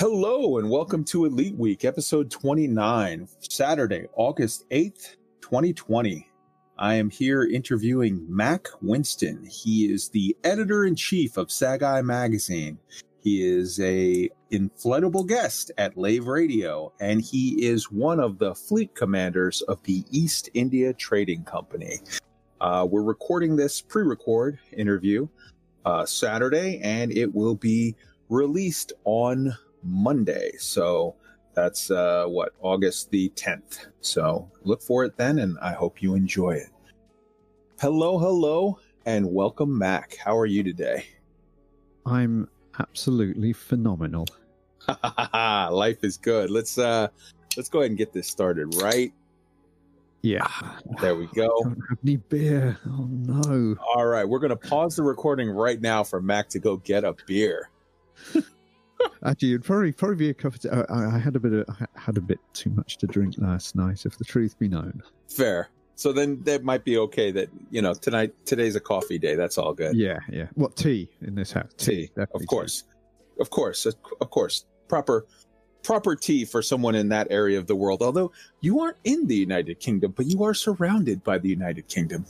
Hello and welcome to Elite Week, episode 29, Saturday, August 8th, 2020. I am here interviewing Mac Winston. He is the editor in chief of Sagai Magazine. He is a inflatable guest at Lave Radio, and he is one of the fleet commanders of the East India Trading Company. Uh, we're recording this pre-record interview uh, Saturday, and it will be released on Monday. So that's uh, what August the 10th. So look for it then, and I hope you enjoy it. Hello, hello, and welcome, Mac. How are you today? I'm absolutely phenomenal. Life is good. Let's uh let's go ahead and get this started, right? Yeah. There we go. I don't have any beer. Oh no. All right, we're gonna pause the recording right now for Mac to go get a beer. Actually, it'd probably probably be a cup of tea. I, I had a bit of I had a bit too much to drink last night, if the truth be known. Fair. So then that might be okay. That you know tonight today's a coffee day. That's all good. Yeah, yeah. What tea in this house? Tea, definitely of course, of course, of course. Proper, proper tea for someone in that area of the world. Although you aren't in the United Kingdom, but you are surrounded by the United Kingdom.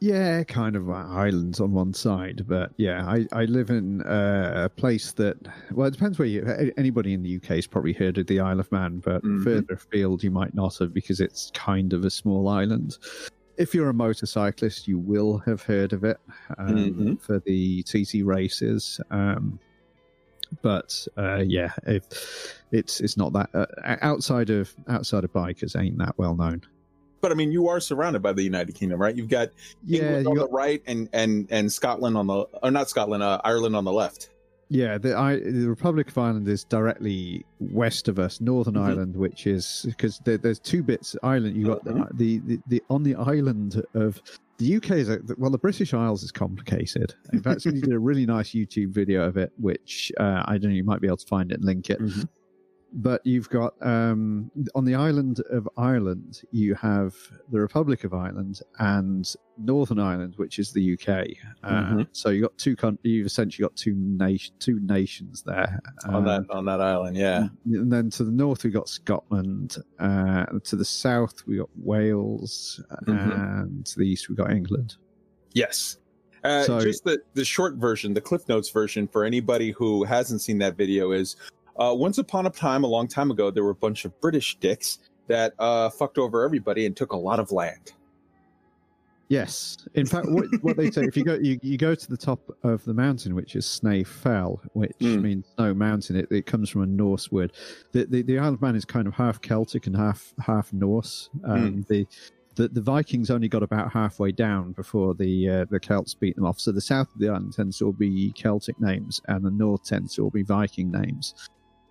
Yeah, kind of islands on one side, but yeah, I, I live in uh, a place that well, it depends where you. Anybody in the UK has probably heard of the Isle of Man, but Mhm. further afield you might not have because it's kind of a small island. If you're a motorcyclist, you will have heard of it um, Mhm. for the TT races. Um, but uh, yeah, if it's it's not that uh, outside of outside of bikers ain't that well known. But I mean, you are surrounded by the United Kingdom, right? You've got Yeah, England on got- the right and and and Scotland on the or not Scotland, uh, Ireland on the left. Yeah, the, I, the Republic of Ireland is directly west of us, Northern Mhm. Ireland, which is because there, there's two bits island. You got Mhm. the, the, the on the island of the UK is a, well, the British Isles is complicated. In fact, somebody did a really nice YouTube video of it, which uh, I don't know, you might be able to find it and link it. But you've got um, on the island of Ireland, you have the Republic of Ireland and Northern Ireland, which is the UK. Uh, Mhm. So you got two. Con- you've essentially got two nation, two nations there. on Um, that on that island, yeah. and then to the north we got Scotland. Uh, to the south we got Wales, Mhm. and to the east we got England. Yes. Uh, So- just the, the short version, the Cliff Notes version for anybody who hasn't seen that video is uh, once upon a time, a long time ago, there were a bunch of British dicks that uh, fucked over everybody and took a lot of land. Yes, in fact, what, what they say if you go you, you go to the top of the mountain, which is Snaefell, which Mm. means snow mountain. It, it comes from a Norse word. The, the the Isle of Man is kind of half Celtic and half half Norse. Um, The the, the Vikings only got about halfway down before the uh, the Celts beat them off. So the south of the island tends to all be Celtic names, and the north tends to all be Viking names.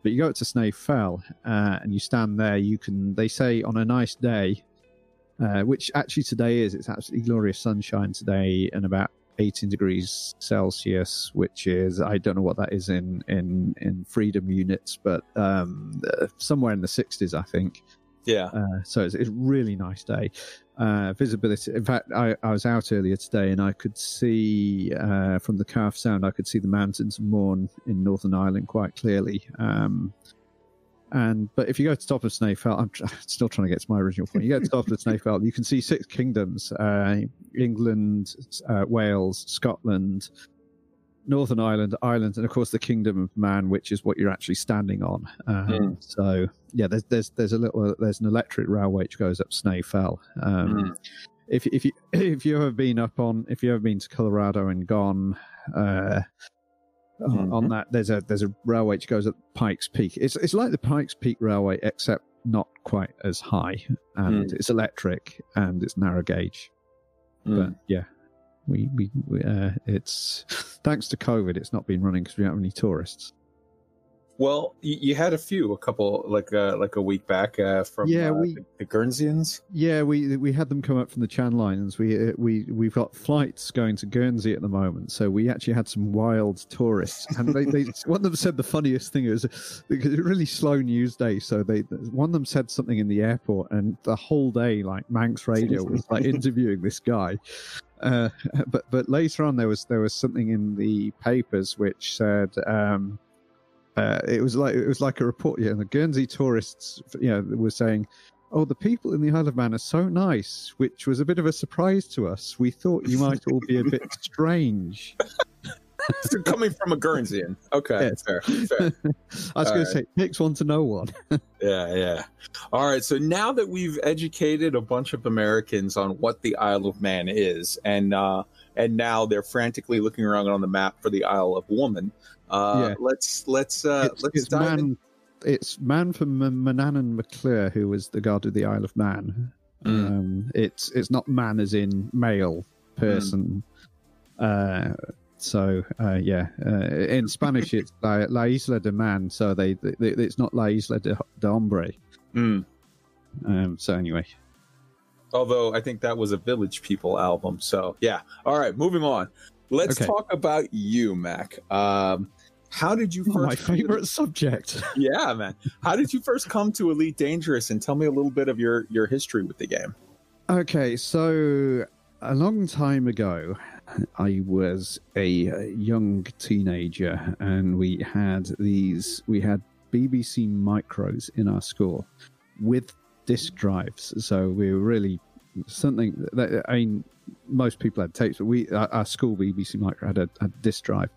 But you go up to Snaefell, uh, and you stand there. You can. They say on a nice day, uh, which actually today is. It's absolutely glorious sunshine today, and about 18 degrees Celsius, which is I don't know what that is in in in freedom units, but um, uh, somewhere in the 60s, I think. Yeah. Uh, so it's, it's a really nice day. Uh, visibility. In fact, I, I was out earlier today and I could see uh, from the Calf Sound, I could see the mountains of Mourne in Northern Ireland quite clearly. Um, and but if you go to top of Snowfell, I'm tr- still trying to get to my original point. You go to top of Snowfell, you can see six kingdoms: uh, England, uh, Wales, Scotland, Northern Ireland, Ireland, and of course the Kingdom of Man, which is what you're actually standing on. Um, Mm. So yeah, there's there's there's a little there's an electric railway which goes up Snowfell. Um, Mm. If if you if you ever been up on if you ever been to Colorado and gone. Uh, on- On that, there's a there's a railway which goes up Pikes Peak. It's it's like the Pikes Peak Railway, except not quite as high, and it's electric and it's narrow gauge Mm. but yeah we we, we uh, it's thanks to covid it's not been running because we don't have any tourists. Well, you, you had a few, a couple, like uh, like a week back uh, from Yeah, uh, we- the, the Guernseans. yeah we we had them come up from the channel islands we uh, we we've got flights going to guernsey at the moment so we actually had some wild tourists. And they, they one of them said the funniest thing is because it's a really slow news day so they one of them said something in the airport and the whole day like manx radio was like interviewing this guy uh, but but later on there was there was something in the papers which said um, uh, it was like it was like a report. Yeah, the Guernsey tourists, you know, were saying, "Oh, the people in the Isle of Man are so nice," which was a bit of a surprise to us. We thought you might all be a bit strange. so coming from a Guernseyan, okay, yes. fair, fair. I was going right. to say, next one to no one. yeah, yeah. All right. So now that we've educated a bunch of Americans on what the Isle of Man is, and uh, and now they're frantically looking around on the map for the Isle of Woman. Uh, yeah. Let's let's uh, it's, let's it's dive man, in. It's man from Manannan mac Lir who was the god of the Isle of Man. Mm. Um, it's it's not man as in male person. Mm. Uh, so uh, yeah, uh, in Spanish it's La, La, Isla de Man, so they, they, it's not La Isla de, de Hombre. Mm. Um, so anyway, although I think that was a Village People album. So yeah, all right, moving on. Let's okay. talk about you, Mac. Um, how did you first? Oh, my favorite to... subject. yeah, man. How did you first come to Elite Dangerous? And tell me a little bit of your your history with the game. Okay, so a long time ago, I was a young teenager, and we had these. We had BBC micros in our school with disk drives. So we were really something that I mean, most people had tapes, but we our, school BBC Micro had a, a disk drive,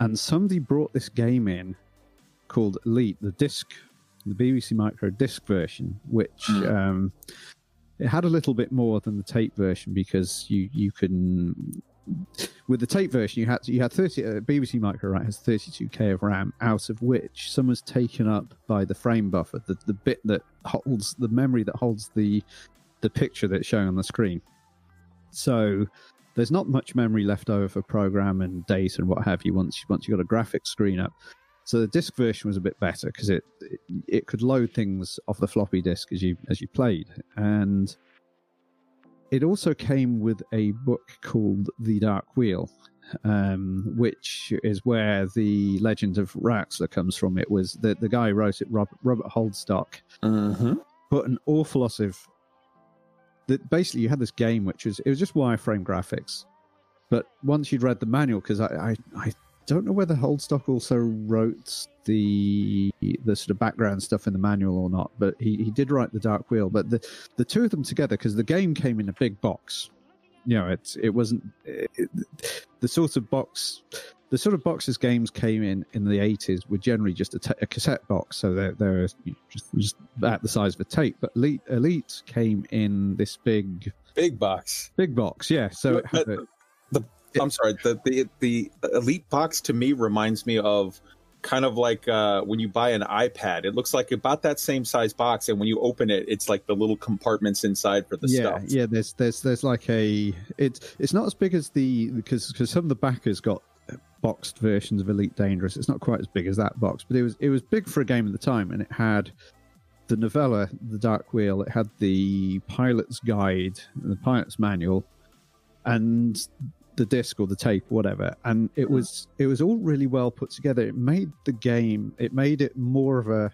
and somebody brought this game in called Elite, the disc, the BBC Micro disc version, which mm. um, it had a little bit more than the tape version because you you can with the tape version you had to, you had 30 uh, BBC Micro right has 32k of RAM out of which some was taken up by the frame buffer the the bit that holds the memory that holds the the picture that's showing on the screen so there's not much memory left over for program and data and what have you once once you got a graphics screen up. So the disk version was a bit better because it, it, it could load things off the floppy disk as you as you played, and it also came with a book called The Dark Wheel, um, which is where the legend of Raxxla comes from. It was the the guy who wrote it, Robert, Robert Holdstock, uh-huh. put an awful lot of that basically you had this game which was it was just wireframe graphics, but once you'd read the manual, because I, I I don't know whether Holdstock also wrote the the sort of background stuff in the manual or not, but he, he did write the Dark Wheel. But the the two of them together, because the game came in a big box, you know, it it wasn't it, the sort of box the sort of boxes games came in in the 80s were generally just a, a cassette box, so they're, they're just, just at the size of a tape. But Elite, Elite came in this big, big box, big box, yeah. So it had a, the, it, I'm sorry, the, the the Elite box to me reminds me of kind of like uh, when you buy an iPad. It looks like about that same size box, and when you open it, it's like the little compartments inside for the yeah, stuff. Yeah, there's there's there's like a it's it's not as big as the because because some of the backers got boxed versions of Elite Dangerous. It's not quite as big as that box, but it was it was big for a game at the time, and it had the novella, The Dark Wheel. It had the pilot's guide, the pilot's manual, and the disc or the tape, whatever. And it hmm. was it was all really well put together. It made the game. It made it more of a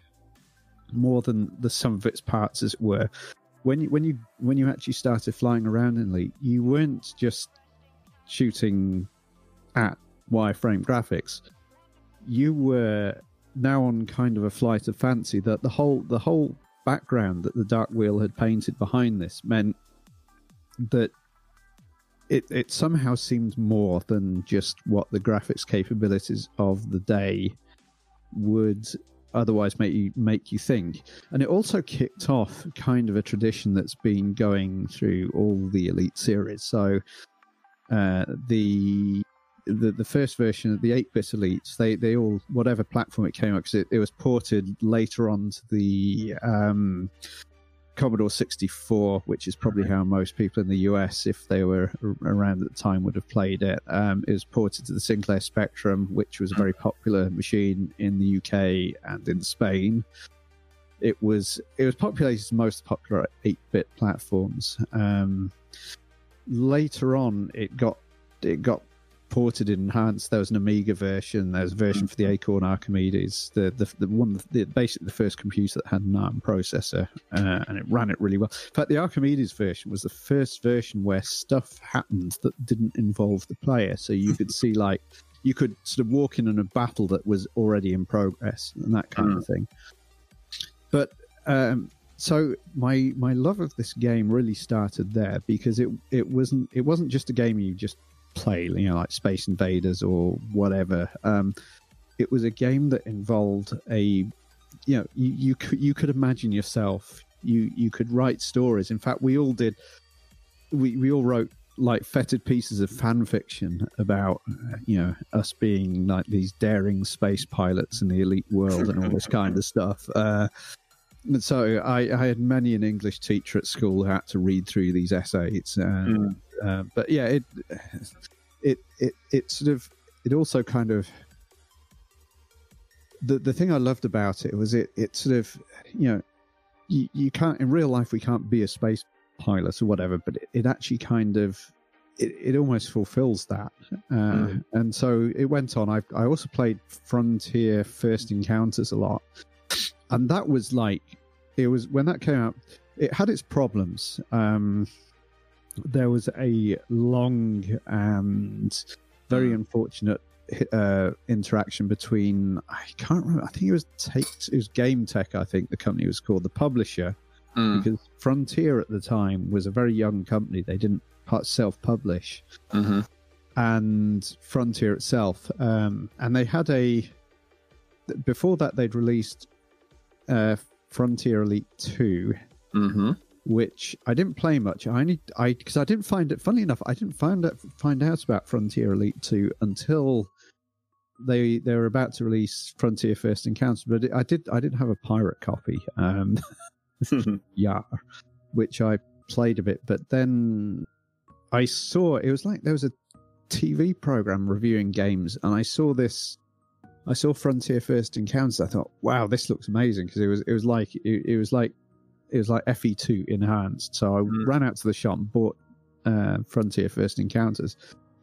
more than the sum of its parts, as it were. When you when you when you actually started flying around in Elite, you weren't just shooting at wireframe graphics, you were now on kind of a flight of fancy that the whole the whole background that the Dark Wheel had painted behind this meant that it it somehow seemed more than just what the graphics capabilities of the day would otherwise make you make you think. And it also kicked off kind of a tradition that's been going through all the Elite series. So uh, the the, the first version of the 8-bit elites they they all whatever platform it came out because it, it was ported later on to the um, commodore 64 which is probably how most people in the us if they were around at the time would have played it. Um, it was ported to the sinclair spectrum which was a very popular machine in the uk and in spain. It was it was populated as most popular 8-bit platforms. Um, later on it got it got ported and enhanced. There was an Amiga version. There was a version for the mm-hmm. Acorn Archimedes. The the, the one the, basically the first computer that had an ARM processor, uh, and it ran it really well. In fact, the Archimedes version was the first version where stuff happened that didn't involve the player. So you could see like you could sort of walk in on a battle that was already in progress and that kind Mm. of thing. But um, so my my love of this game really started there because it it wasn't it wasn't just a game you just play, you know, like Space Invaders or whatever. Um, it was a game that involved a you know you you could you could imagine yourself you you could write stories in fact we all did we we all wrote like fetid pieces of fan fiction about you know us being like these daring space pilots in the elite world and all this kind of stuff uh so I, I had many an English teacher at school who had to read through these essays. Uh, Mm. uh, but yeah, it, it it it sort of it also kind of the the thing I loved about it was it it sort of you know you, you can't in real life we can't be a space pilot or whatever, but it, it actually kind of it, it almost fulfills that. Uh, Mm. And so it went on. I I also played Frontier First Encounters a lot, and that was like it was when that came out. It had its problems. Um, there was a long and very Mm. unfortunate uh, interaction between I can't remember. I think it was Take. It was GameTek. I think the company was called the publisher Mm. because Frontier at the time was a very young company. They didn't self-publish, hmm and Frontier itself, um, and they had a. Before that, they'd released uh, Frontier Elite Two, hmm which I didn't play much. I only I because I didn't find it. Funnily enough, I didn't find out find out about Frontier Elite Two until they they were about to release Frontier First Encounter. But I did I did have a pirate copy. Um, yeah, which I played a bit, but then I saw it was like there was a TV program reviewing games, and I saw this. I saw Frontier First Encounters. I thought, wow, this looks amazing because it was it was like it, it was like it was like FE two enhanced. So I Mm. ran out to the shop and bought uh, Frontier First Encounters,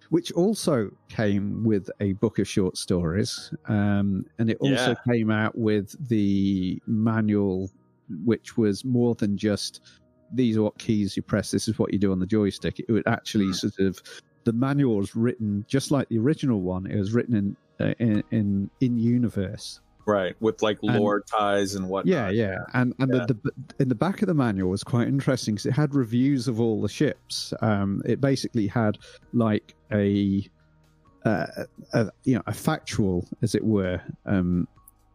which also came with a book of short stories, um, and it also Yeah. came out with the manual, which was more than just these are what keys you press. This is what you do on the joystick. It would actually Mm. sort of the manual was written just like the original one. It was written in in in, in universe. Right, with like And- lore ties and whatnot. Yeah, yeah, and and Yeah. The, the in the back of the manual was quite interesting because it had reviews of all the ships. Um, it basically had like a, uh, a you know a factual, as it were, um,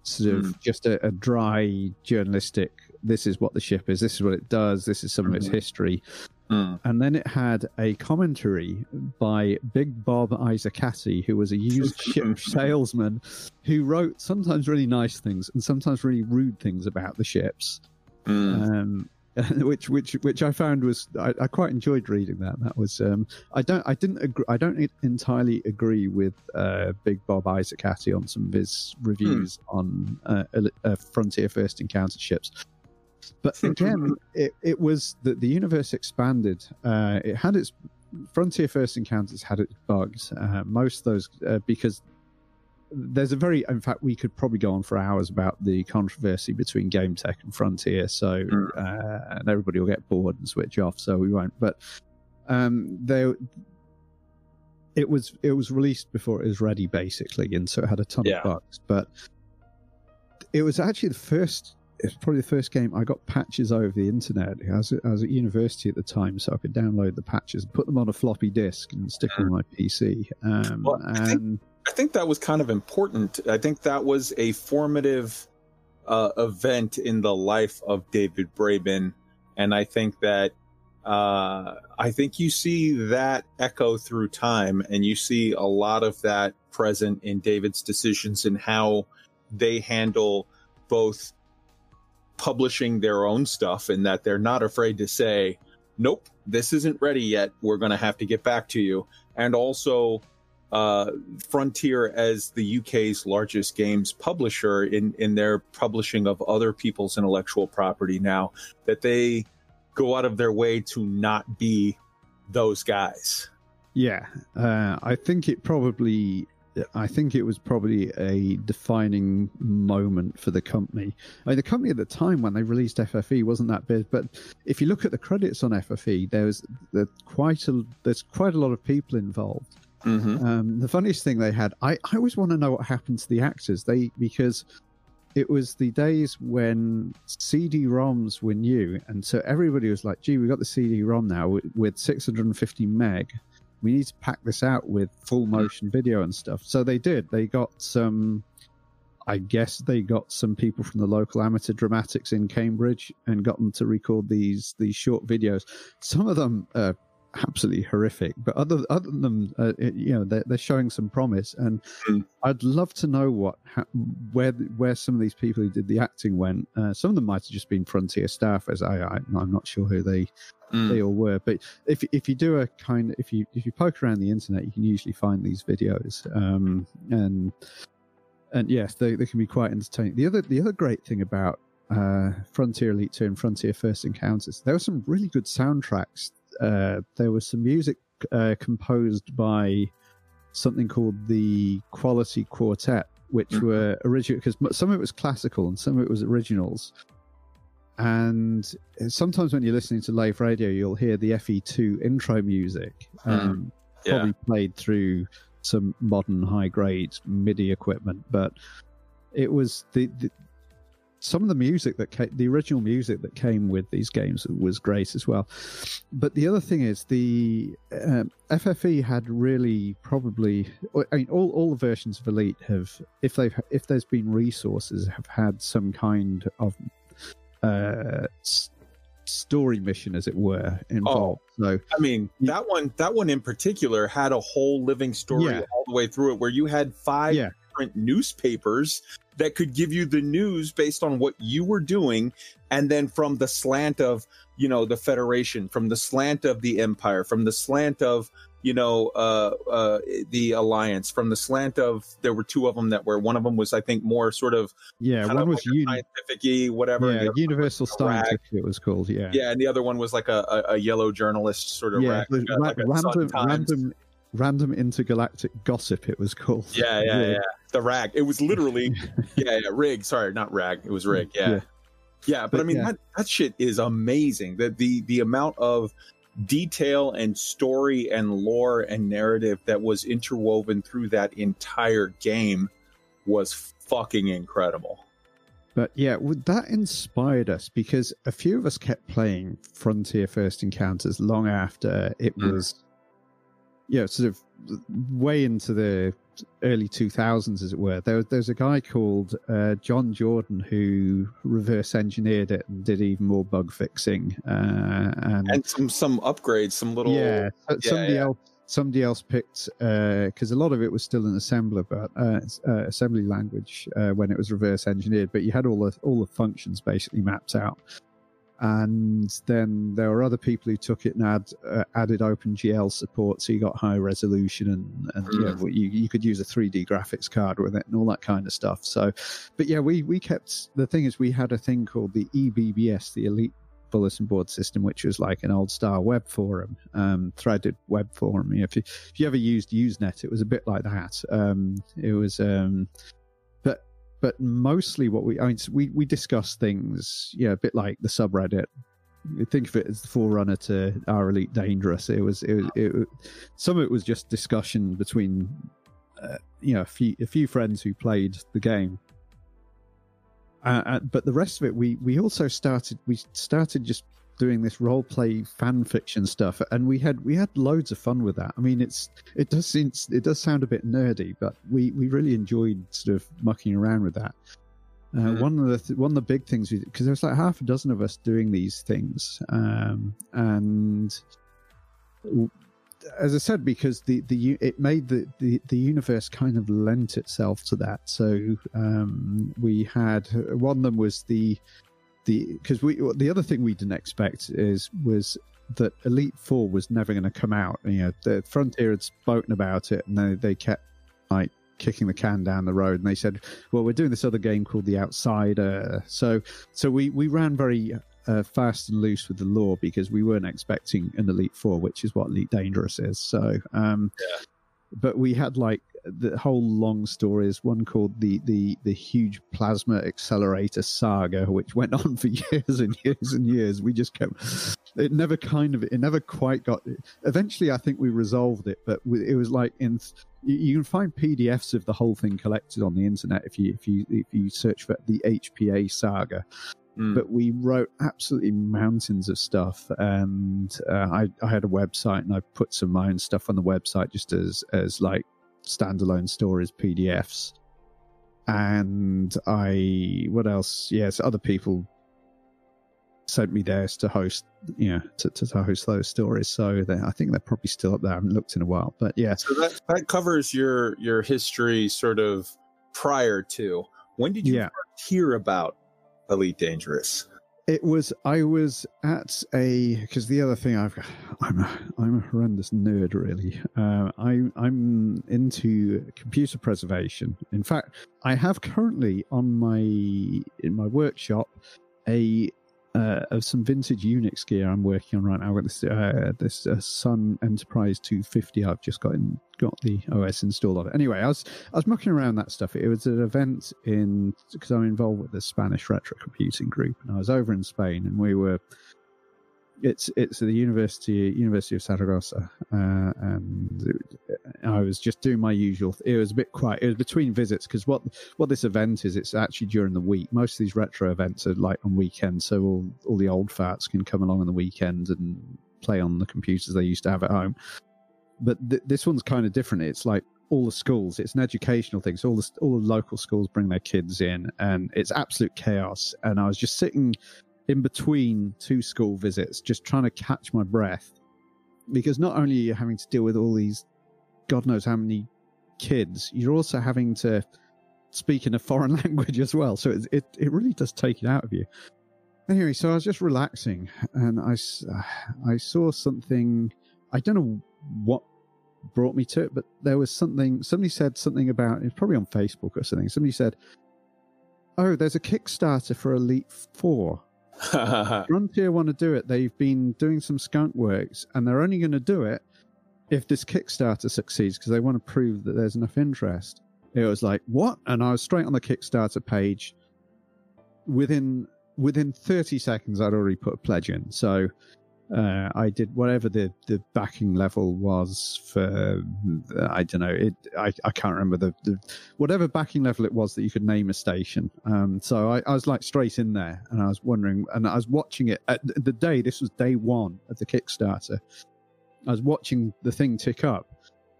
sort of just a, a dry journalistic. This is what the ship is. This is what it does. This is some of its Mhm. history. Mm. And then it had a commentary by Big Bob Isacati, who was a used ship salesman who wrote sometimes really nice things and sometimes really rude things about the ships. Mm. Um, which which which I found was I, I quite enjoyed reading that. That was um, I don't I didn't agree, I don't entirely agree with uh, Big Bob Isacati on some of his reviews on uh, uh, Frontier First Encounter ships. But again, it, it was that the universe expanded. Uh, it had its Frontier First Encounters had its bugs. Uh, most of those uh, because there's a very in fact we could probably go on for hours about the controversy between GameTek and frontier so Mm. uh, and everybody will get bored and switch off so we won't but um there it was it was released before it was ready basically and so it had a ton Yeah. of bugs but it was actually the first it's probably the first game I got patches over the internet. I was, I was at university at the time, so I could download the patches, put them on a floppy disk, and stick them on my PC. Um, Well, I think- I think that was kind of important. I think that was a formative uh, event in the life of David Braben, and I think that uh, I think you see that echo through time, and you see a lot of that present in David's decisions and how they handle both publishing their own stuff, and that they're not afraid to say, "Nope, this isn't ready yet. We're going to have to get back to you," and also uh, Frontier as the UK's largest games publisher in in their publishing of other people's intellectual property now that they go out of their way to not be those guys. Yeah, uh, I think it probably. I think it was probably a defining moment for the company. I mean, the company at the time when they released FFE wasn't that big, but if you look at the credits on FFE, there's there's quite a there's quite a lot of people involved. Mm-hmm. Um, the funniest thing they had, I, I always want to know what happened to the actors. They because it was the days when CD-ROMs were new, and so everybody was like, "Gee, we got the CD-ROM now with, with 650 meg. We need to pack this out with full hmm. motion video and stuff." So they did. They got some. I guess they got some people from the local amateur dramatics in Cambridge and got them to record these these short videos. Some of them are absolutely horrific. But other other than them, uh, you know, they're, they're showing some promise, and mm. I'd love to know what where where some of these people who did the acting went. Uh, some of them might have just been Frontier staff, as I, I am not sure who they mm. they all were. But if if you do a kind of if you if you poke around the internet, you can usually find these videos, um, and and yes, they, they can be quite entertaining. The other the other great thing about uh, Frontier Elite 2 and Frontier First Encounters. There were some really good soundtracks uh, there was some music uh, composed by something called the Quality Quartet, which mm-hmm. were original because some of it was classical and some of it was originals. And sometimes when you're listening to Lave Radio, you'll hear the FE2 intro music, mm-hmm. um, yeah. probably played through some modern high grade MIDI equipment, but it was the, the some of the music that came, the original music that came with these games was great as well. But the other thing is the um, FFE had really probably, I mean, all, all the versions of Elite have, if they've if there's been resources, have had some kind of uh, story mission, as it were, involved. Oh, so I mean, that one that one in particular had a whole living story yeah. all the way through it, where you had five yeah. different newspapers that could give you the news based on what you were doing and then from the slant of you know the federation from the slant of the empire from the slant of you know uh uh the alliance from the slant of there were two of them that were one of them was i think more sort of yeah one was like scientific whatever yeah universal scientific it was called yeah. Yeah and the other one was like a, a, a yellow journalist sort of yeah, rag, ra- like random random random intergalactic gossip it was called. Yeah yeah. yeah the rag. It was literally, yeah, yeah, rig. Sorry, not rag. It was rig. Yeah, yeah. yeah but, but, I mean yeah. that that shit is amazing. That the the amount of detail and story and lore and narrative that was interwoven through that entire game was fucking incredible. But yeah, that inspired us because a few of us kept playing Frontier First Encounters long after it mm. was, yeah, you know, sort of way into the early 2000s, as it were. There, there's a guy called uh, John Jordan who reverse engineered it and did even more bug fixing uh, and, and some some upgrades, some little yeah. yeah somebody yeah. else somebody else picked because uh, a lot of it was still in assembler, but uh, uh, assembly language uh, when it was reverse engineered. But you had all the all the functions basically mapped out and then there were other people who took it and add, uh, added OpenGL support, so you got high resolution and, and mm. yeah, you, you could use a 3D graphics card with it and all that kind of stuff. So, but yeah, we we kept the thing is we had a thing called the EBBS, the Elite bulletin board system, which was like an old style web forum, um, threaded web forum. if you if you ever used Usenet, it was a bit like that. Um, it was um, but mostly what we I mean we we discuss things yeah a bit like the subreddit. Think of it as the forerunner to our elite dangerous. It was it, it, it some of it was just discussion between uh, you know a few a few friends who played the game. Uh, uh, but the rest of it we we also started we started just doing this role play fan fiction stuff and we had we had loads of fun with that i mean it's it does seem it does sound a bit nerdy but we we really enjoyed sort of mucking around with that uh, mm-hmm. one of the th- one of the big things because there was like half a dozen of us doing these things um, and as I said, because the, the it made the, the, the universe kind of lent itself to that. So um, we had one of them was the the because we the other thing we didn't expect is was that Elite Four was never going to come out. You know, the Frontier had spoken about it, and they they kept like kicking the can down the road. And they said, "Well, we're doing this other game called The Outsider." So so we we ran very uh, fast and loose with the law because we weren't expecting an Elite Four, which is what Elite Dangerous is. So um, yeah. but we had like the whole long story is One called the the the huge plasma accelerator saga, which went on for years and years and years. We just kept. It never kind of. It never quite got. Eventually, I think we resolved it, but it was like in. You can find PDFs of the whole thing collected on the internet if you if you if you search for the HPA saga. Mm. But we wrote absolutely mountains of stuff, and uh, I, I had a website, and I put some of my own stuff on the website just as as like standalone stories, PDFs. And I, what else? Yes, other people sent me theirs to host, you know, to, to, to host those stories. So I think they're probably still up there. I haven't looked in a while, but yeah. So that, that covers your your history, sort of prior to. When did you yeah. hear about Elite Dangerous? It was I was at a because the other thing I've I'm a, I'm a horrendous nerd really. Uh, I I'm into computer preservation. In fact, I have currently on my in my workshop a uh, of some vintage Unix gear I'm working on right now. I've got this uh, this uh, Sun Enterprise 250. I've just got in, got the OS installed on it. Anyway, I was I was mucking around that stuff. It was an event in because I'm involved with the Spanish retro computing group, and I was over in Spain, and we were it's it's the University University of Saragossa, uh, and I was just doing my usual. It was a bit quiet. It was between visits because what what this event is, it's actually during the week. Most of these retro events are like on weekends, so all all the old farts can come along on the weekend and play on the computers they used to have at home. But th- this one's kind of different. It's like all the schools. It's an educational thing. So all the all the local schools bring their kids in, and it's absolute chaos. And I was just sitting in between two school visits, just trying to catch my breath. Because not only are you having to deal with all these, God knows how many kids, you're also having to speak in a foreign language as well. So it, it, it really does take it out of you. Anyway, so I was just relaxing and I, uh, I saw something, I don't know what brought me to it, but there was something, somebody said something about, it's probably on Facebook or something. Somebody said, Oh, there's a Kickstarter for Elite Four. Frontier want to do it. They've been doing some skunk works, and they're only going to do it if this Kickstarter succeeds because they want to prove that there's enough interest. It was like what? And I was straight on the Kickstarter page. Within within 30 seconds, I'd already put a pledge in. So uh, I did whatever the, the backing level was for I don't know it I, I can't remember the, the whatever backing level it was that you could name a station. Um, so I, I was like straight in there and I was wondering and I was watching it at the day this was day one of the Kickstarter. I was watching the thing tick up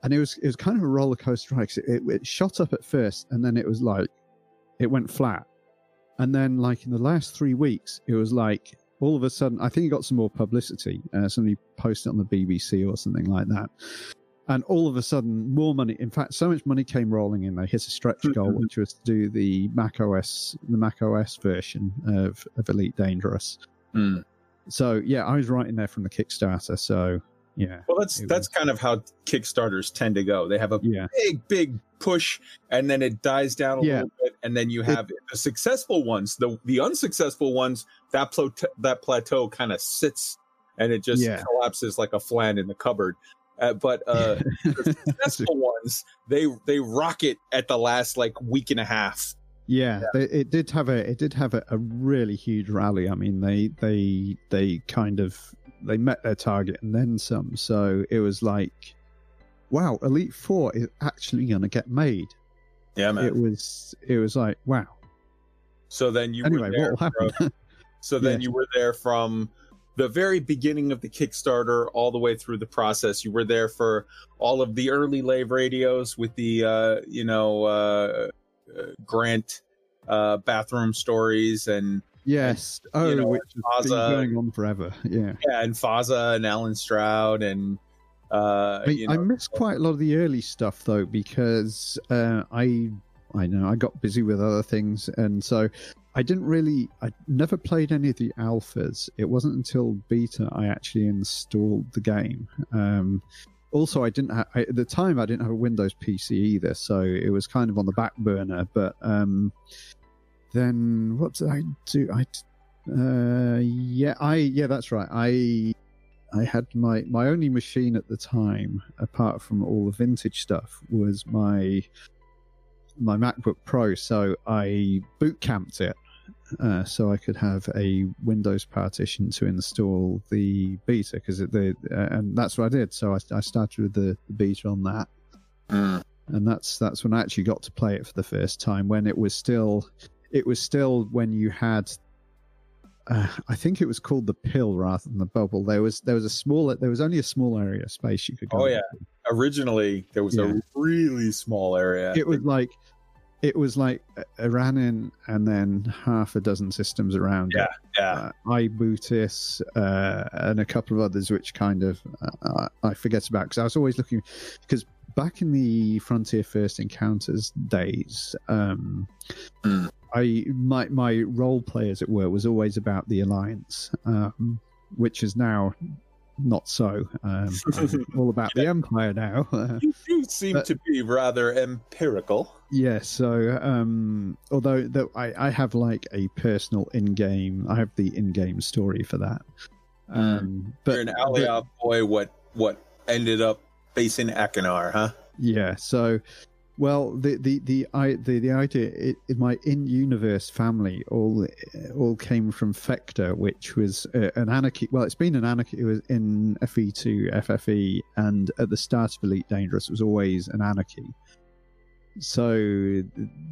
and it was it was kind of a roller coaster ride. It, it, it shot up at first and then it was like it went flat and then like in the last three weeks it was like all of a sudden, I think he got some more publicity. Uh, somebody posted on the BBC or something like that. And all of a sudden, more money. In fact, so much money came rolling in. They hit a stretch goal, mm-hmm. which was to do the Mac OS, the Mac OS version of, of Elite Dangerous. Mm. So yeah, I was right in there from the Kickstarter. So yeah. Well, that's that's was... kind of how Kickstarters tend to go. They have a yeah. big, big push, and then it dies down a yeah. little bit, and then you have it, the successful ones. The the unsuccessful ones, that plateau, that plateau kind of sits, and it just yeah. collapses like a flan in the cupboard. Uh, but uh, the successful ones, they they rocket at the last like week and a half. Yeah, yeah. They, it did have a it did have a, a really huge rally. I mean, they they they kind of they met their target and then some. So it was like, wow, Elite Four is actually going to get made. Yeah, man. It was it was like wow. So then you anyway, what will happen? From, so then yeah. you were there from the very beginning of the Kickstarter all the way through the process. You were there for all of the early Lave radios with the uh, you know uh, uh, Grant uh, bathroom stories and Yes. Oh, you know, which has been going on forever. Yeah. Yeah, and Faza and Alan Stroud and uh, I, you know, I missed quite a lot of the early stuff though because uh, I I know I got busy with other things and so I didn't really I never played any of the alphas. It wasn't until beta I actually installed the game. Um, also, I didn't have, I, at the time I didn't have a Windows PC either, so it was kind of on the back burner. But um, then what did I do? I uh, yeah, I yeah, that's right. I I had my my only machine at the time, apart from all the vintage stuff, was my my MacBook Pro. So I boot camped it uh, so I could have a Windows partition to install the beta because the uh, and that's what I did. So I, I started with the, the beta on that, Mm. and that's that's when I actually got to play it for the first time. When it was still, it was still when you had. Uh, I think it was called the pill rather than the bubble. There was there was a small there was only a small area of space you could go. Oh, into. yeah. Originally, there was Yeah. a really small area. it was like it was like Eranin and then half a dozen systems around it. yeah. uh, i Bootis uh, and a couple of others, which kind of uh, I forget about because I was always looking because back in the Frontier First Encounters days, um, Mm. I my my role play as it were was always about the Alliance, um, which is now not so. Um, all about the Empire now. You do seem Uh, to be rather empirical. Yeah, so um, although though I, I have like a personal in-game, I have the in-game story for that. Um, but You're an Alioth boy. What what ended up facing Achenar, huh? yeah, so well, the the the I the, the idea it, my in-universe family all all came from Fector, which was uh, an anarchy. Well, it's been an anarchy. It was in FE2, FFE, and at the start of Elite Dangerous, it was always an anarchy. So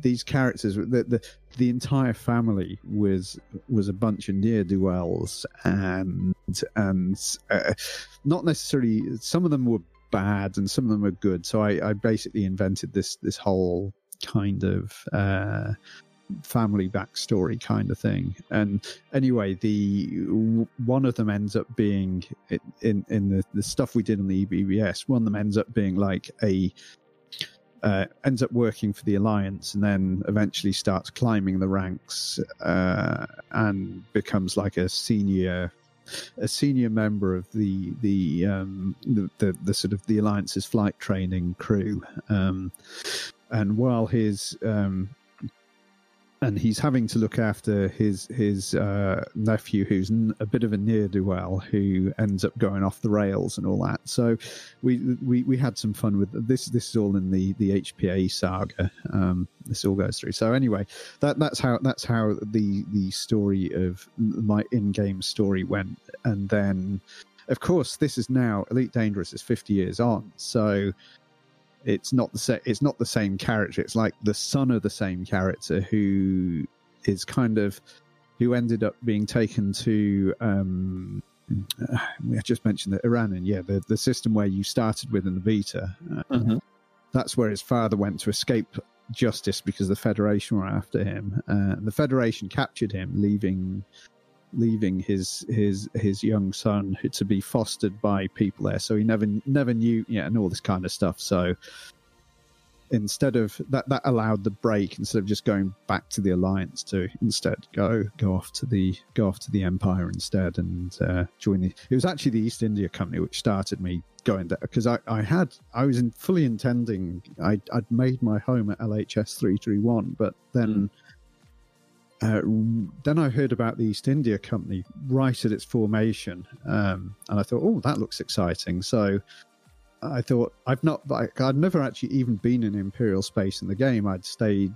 these characters, the, the the entire family was was a bunch of near do wells, and and uh, not necessarily. Some of them were bad, and some of them were good. So I, I basically invented this this whole kind of uh, family backstory kind of thing. And anyway, the one of them ends up being in in the the stuff we did on the EBBS. One of them ends up being like a uh, ends up working for the alliance and then eventually starts climbing the ranks uh, and becomes like a senior a senior member of the the, um, the the the sort of the alliance's flight training crew. Um, and while his um, and he's having to look after his his uh, nephew, who's a bit of a near do well, who ends up going off the rails and all that. So, we we we had some fun with this. This is all in the the HPA saga. Um, this all goes through. So anyway, that that's how that's how the the story of my in-game story went, and then. Of course, this is now Elite Dangerous is fifty years on, so it's not the sa- it's not the same character. It's like the son of the same character who is kind of who ended up being taken to. Um, uh, I just mentioned that Eranin yeah, the the system where you started with in the beta. Uh, That's where his father went to escape justice because the Federation were after him. Uh, the Federation captured him, leaving leaving his his his young son to be fostered by people there. So he never never knew yeah and all this kind of stuff. So instead of that that allowed the break instead of just going back to the alliance to instead go go off to the go off to the empire instead and uh, join the it was actually the east india company which started me going there because I, I had i was in fully intending I, i'd made my home at lhs 331 but then uh, then I heard about the East India Company right at its formation, um, and I thought, "Oh, that looks exciting." So I thought, "I've not, like, I'd never actually even been in Imperial space in the game. I'd stayed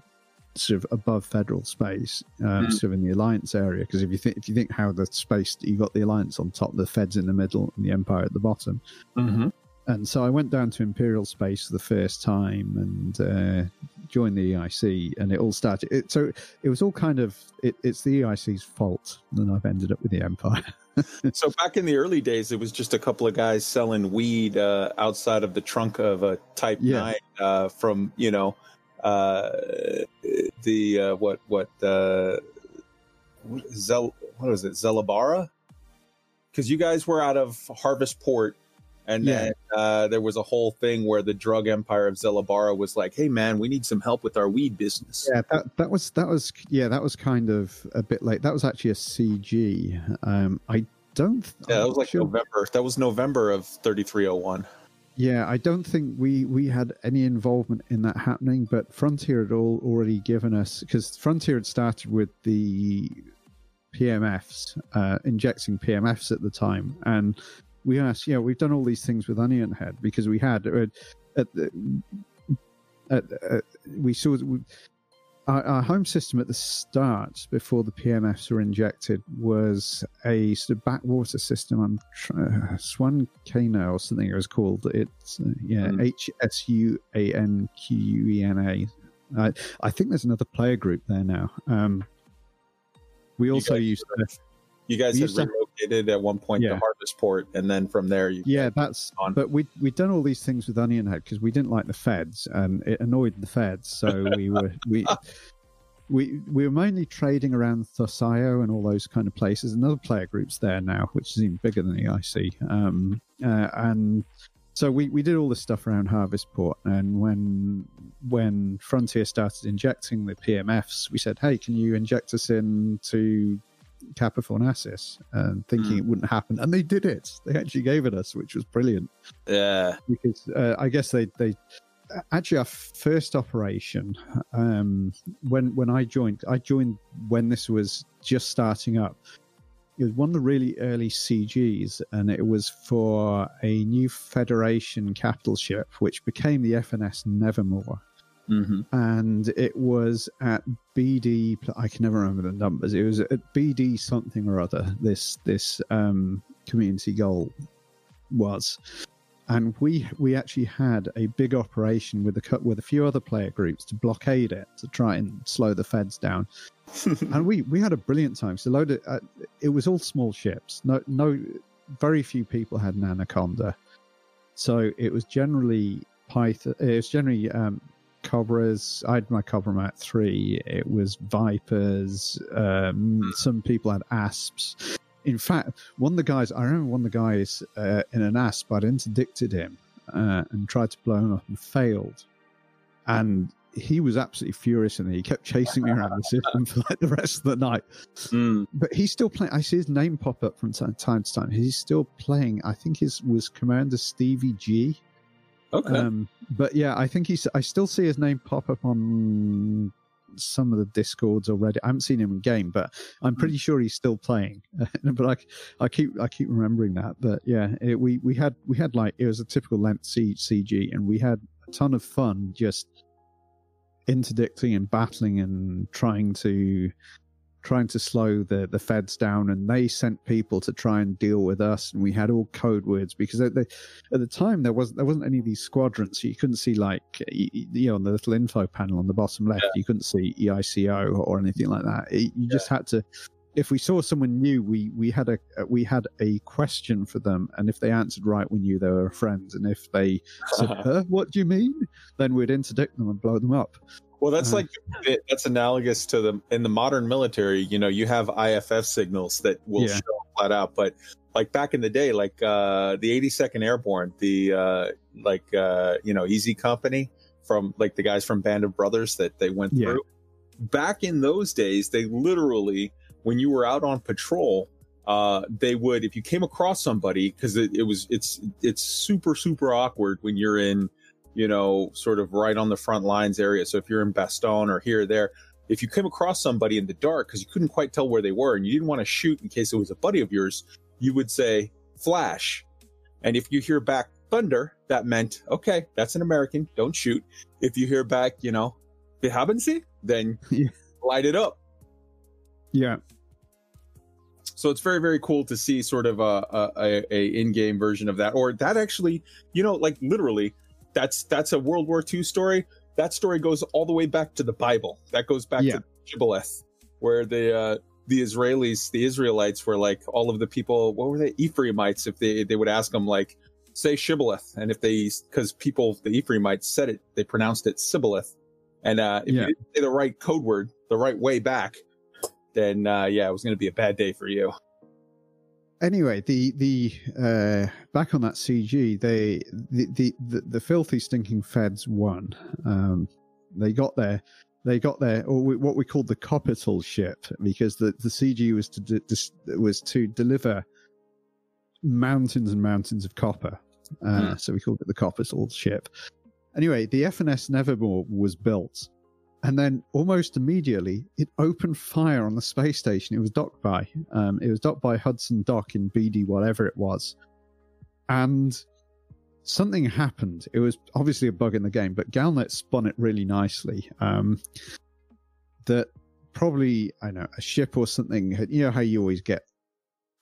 sort of above Federal space, um, Mm. sort of in the Alliance area. Because if you think, if you think how the space, you got the Alliance on top, the Feds in the middle, and the Empire at the bottom." Mm-hmm. And so I went down to Imperial Space for the first time and uh, joined the EIC, and it all started. It, so it was all kind of it, it's the EIC's fault that I've ended up with the Empire. So back in the early days, it was just a couple of guys selling weed uh, outside of the trunk of a Type Yeah. Nine uh, from you know uh, the uh, what what uh, what Zel what was it Zelabara? Because you guys were out of Harvest Port, and Yeah. then uh, there was a whole thing where the drug empire of Zelabara was like, "Hey man, we need some help with our weed business." yeah, that that was that was yeah, that was kind of a bit late. That was actually a CG. Um, I don't. Yeah, that was like sure- November. That was November of thirty three oh one. Yeah, I don't think we we had any involvement in that happening, but Frontier had all already given us because Frontier had started with the PMFs, uh, injecting PMFs at the time, and we asked, yeah, we've done all these things with Onion Head because we had uh, at the, at, uh, we saw our, our, home system at the start before the PMFs were injected was a sort of backwater system. I'm uh, Swan Kano or something it was called. It's uh, yeah hmm. H S U A N Q U E N A. I, I think there's another player group there now. Um, we also used to you guys had relocated to, at one point yeah. to Harvest Port, and then from there, you yeah, that's. On. But we we'd done all these things with Onion Head because we didn't like the feds, and it annoyed the feds. So we were we. We, we were mainly trading around Thosio and all those kind of places. Another player groups there now, which is even bigger than the IC. Um, uh, and so we, we did all this stuff around Harvest Port, and when when Frontier started injecting the PMFs, we said, "Hey, can you inject us into Kappa Fornacis and thinking mm. it wouldn't happen, and they did it. They actually gave it us, which was brilliant. Yeah, because uh, I guess they they actually our first operation um, when when I joined, I joined when this was just starting up. It was one of the really early CGs, and it was for a new Federation capital ship, which became the FNS Nevermore. Mm-hmm. And it was at BD. I can never remember the numbers. It was at BD something or other. This this um, community goal was, and we we actually had a big operation with a with a few other player groups to blockade it to try and slow the feds down. and we we had a brilliant time. So loaded. Uh, it was all small ships. No no, very few people had an anaconda. So it was generally Python. It was generally um, Cobras. I had my Cobra Mark 3. It was Vipers. Um, hmm. some people had Asps. In fact, one of the guys, I remember one of the guys uh, in an Asp, I'd interdicted him uh, and tried to blow him up and failed. And he was absolutely furious and he kept chasing me around the system for like the rest of the night. Mm. But he's still playing. I see his name pop up from time to time. He's still playing. I think his was Commander Stevie G. Okay. Um, but yeah, I think he's. I still see his name pop up on some of the discords already. I haven't seen him in game, but I'm hmm. pretty sure he's still playing. but I, I keep, I keep remembering that. But yeah, it, we we had we had like it was a typical length CG, and we had a ton of fun just interdicting and battling and trying to trying to slow the, the feds down, and they sent people to try and deal with us, and we had all code words because they, they, at the time there wasn't there wasn't any of these squadrons, so you couldn't see like you, you know on the little info panel on the bottom left, yeah. you couldn't see EICO or anything like that. It, you yeah. just had to. If we saw someone new, we we had a we had a question for them, and if they answered right, we knew they were friends. And if they said, huh, "What do you mean?" then we'd interdict them and blow them up. Well, that's uh, like that's analogous to the in the modern military. You know, you have IFF signals that will yeah. show flat out, but like back in the day, like uh, the 82nd Airborne, the uh, like uh, you know Easy Company from like the guys from Band of Brothers that they went yeah. through. Back in those days, they literally, when you were out on patrol, uh, they would if you came across somebody because it, it was it's it's super super awkward when you're in you know, sort of right on the front lines area. So if you're in Bastogne or here or there, if you came across somebody in the dark because you couldn't quite tell where they were and you didn't want to shoot in case it was a buddy of yours, you would say flash. And if you hear back thunder, that meant, okay, that's an American, don't shoot. If you hear back, you know, haben sie, then light it up. Yeah. So it's very, very cool to see sort of a, a, a in-game version of that, or that actually, you know, like literally that's that's a World War II story. That story goes all the way back to the Bible. That goes back yeah. to Shibboleth, where the uh, the Israelis, the Israelites, were like all of the people. What were they? Ephraimites. If they they would ask them like, say Shibboleth, and if they because people the Ephraimites said it, they pronounced it Sibboleth, and uh, if yeah. you didn't say the right code word the right way back, then uh, yeah, it was going to be a bad day for you anyway, the the uh, back on that CG, they the the the, the filthy stinking feds won. Um, they got there. they got their or what we called the capital ship because the the CG was to de- was to deliver mountains and mountains of copper. Uh, hmm. So we called it the capital ship. Anyway, the FNS Nevermore was built and then almost immediately it opened fire on the space station it was docked by um, it was docked by hudson dock in bd whatever it was and something happened. It was obviously a bug in the game, but Galnet spun it really nicely. Um, that probably I know a ship or something. You know how you always get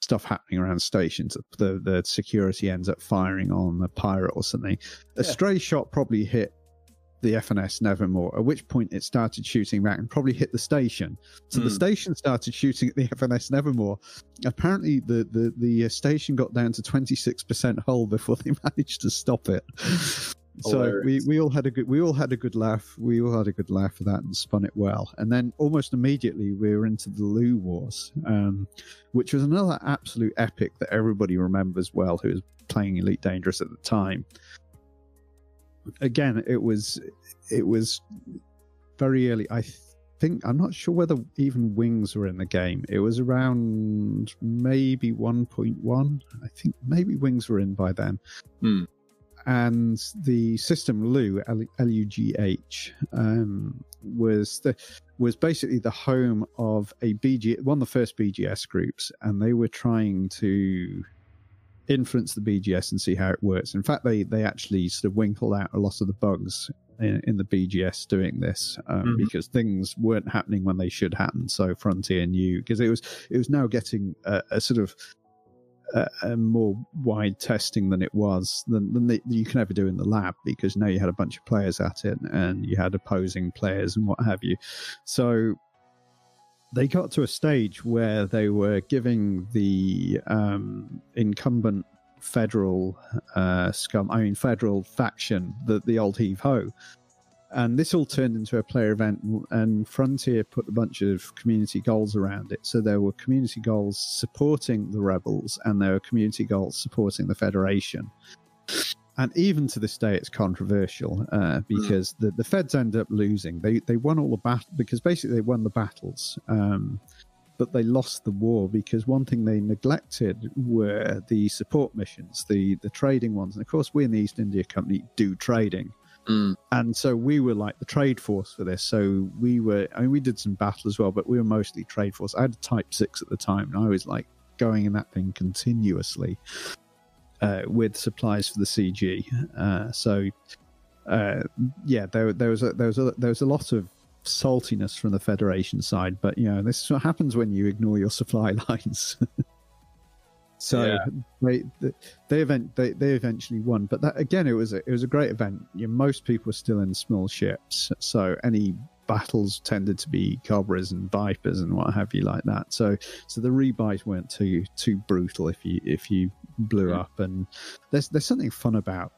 stuff happening around stations. The the security ends up firing on a pirate or something. A yeah. stray shot probably hit the FNS Nevermore, at which point it started shooting back and probably hit the station. So mm. the hmm. station started shooting at the FNS Nevermore. Apparently, the, the, the uh, station got down to 26% hull before they managed to stop it. so we, we all had a good we all had a good laugh we all had a good laugh for that and spun it well and then almost immediately we were into the Lugh Wars um, which was another absolute epic that everybody remembers well who was playing Elite Dangerous at the time again, it was it was very early. I think I'm not sure whether even wings were in the game. It was around maybe 1.1. I think maybe wings were in by then. Hmm. And the system Lugh L U G H um, was the was basically the home of a BG one of the first BGS groups, and they were trying to influence the BGS and see how it works. In fact, they they actually sort of winkled out a lot of the bugs in, in the BGS doing this um, mm-hmm. because things weren't happening when they should happen. So Frontier knew because it was it was now getting a, a sort of a, a, more wide testing than it was than, than the, you can ever do in the lab because now you had a bunch of players at it and you had opposing players and what have you. So they got to a stage where they were giving the um, incumbent federal uh, scum, I mean federal faction, the the old heave ho, and this all turned into a player event. And Frontier put a bunch of community goals around it. So there were community goals supporting the rebels, and there were community goals supporting the Federation and even to this day, it's controversial uh, hmm. because mm. the, the feds end up losing. They they won all the battle because basically they won the battles, um, but they lost the war because one thing they neglected were the support missions, the the trading ones. And of course, we in the East India Company do trading. Mm. And so we were like the trade force for this. So we were, I mean, we did some battle as well, but we were mostly trade force. I had a Type 6 at the time, and I was like going in that thing continuously uh, with supplies for the CG. Uh, so uh, yeah, there there was a, there was a there was a lot of saltiness from the Federation side, but you know this is what happens when you ignore your supply lines. so yeah. they they event they, they eventually won, but that again it was a, it was a great event. You know, most people were still in small ships, so any battles tended to be cobras and vipers and what have you like that. So so the rebuys weren't too too brutal if you if you blew yeah. up. And there's there's something fun about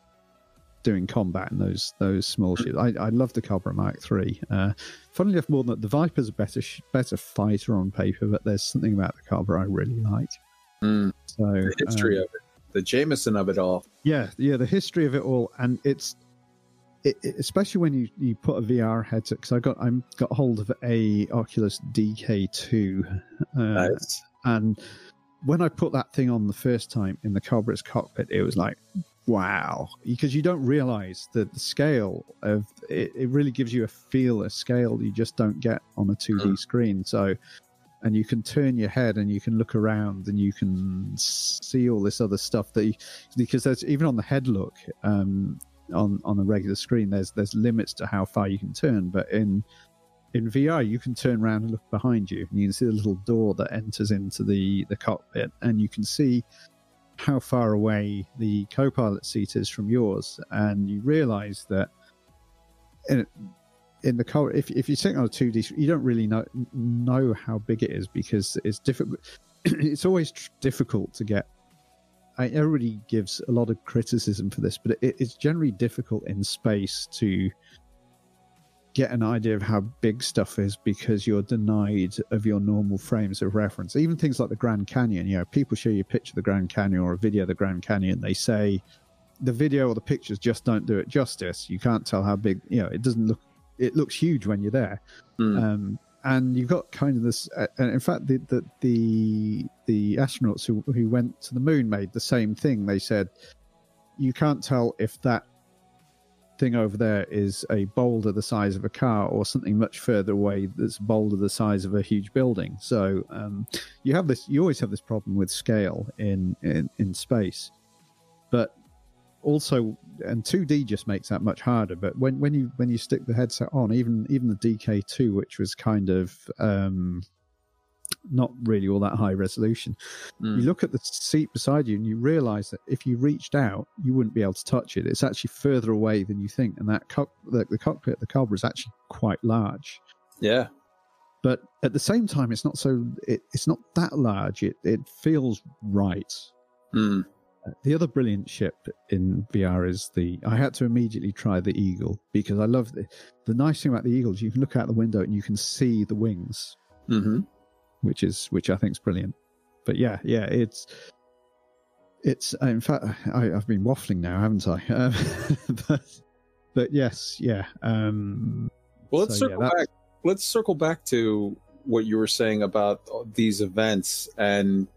doing combat in those those small mm. ships. I, I love the Cobra Mark Three. Uh, funnily enough, more than the Viper's a better better fighter on paper, but there's something about the Cobra I really like. Mm. So the history um, of it, the Jameson of it all. Yeah, yeah, the history of it all, and it's it, it, especially when you, you put a VR headset because I got I got hold of a Oculus DK2, uh, nice. and when I put that thing on the first time in the Cobra's cockpit, it was like, wow, because you don't realize that the scale of it, it really gives you a feel, a scale you just don't get on a 2D mm. screen. So, and you can turn your head and you can look around and you can see all this other stuff that you, because there's even on the head look, um, on on a regular screen, there's there's limits to how far you can turn, but in in VR, you can turn around and look behind you, and you can see the little door that enters into the the cockpit, and you can see how far away the co-pilot seat is from yours, and you realise that in, in the car, if if you're sitting on a two D, you don't really know know how big it is because it's difficult. it's always difficult to get. I, everybody gives a lot of criticism for this, but it, it's generally difficult in space to get an idea of how big stuff is because you're denied of your normal frames of reference. Even things like the Grand Canyon, you know, people show you a picture of the Grand Canyon or a video of the Grand Canyon, they say the video or the pictures just don't do it justice. You can't tell how big, you know, it doesn't look, it looks huge when you're there. Mm. Um, and you've got kind of this, uh, and in fact, the, the, the, the astronauts who, who went to the moon made the same thing. They said, you can't tell if that thing over there is a boulder the size of a car or something much further away that's boulder the size of a huge building so um, you have this you always have this problem with scale in in, in space but also and 2D just makes that much harder. But when when you when you stick the headset on, even even the DK2, which was kind of um, not really all that high resolution, mm. you look at the seat beside you and you realize that if you reached out, you wouldn't be able to touch it. It's actually further away than you think, and that co- the, the cockpit, the Cobra, is actually quite large. Yeah, but at the same time, it's not so. It, it's not that large. It it feels right. Mm. The other brilliant ship in VR is the. I had to immediately try the Eagle because I love the. The nice thing about the Eagle is you can look out the window and you can see the wings, mm-hmm. which is which I think is brilliant. But yeah, yeah, it's it's in fact I, have been waffling now, haven't I? Um, but but yes, yeah. Um, well, let's so, circle yeah, back. Let's circle back to what you were saying about these events and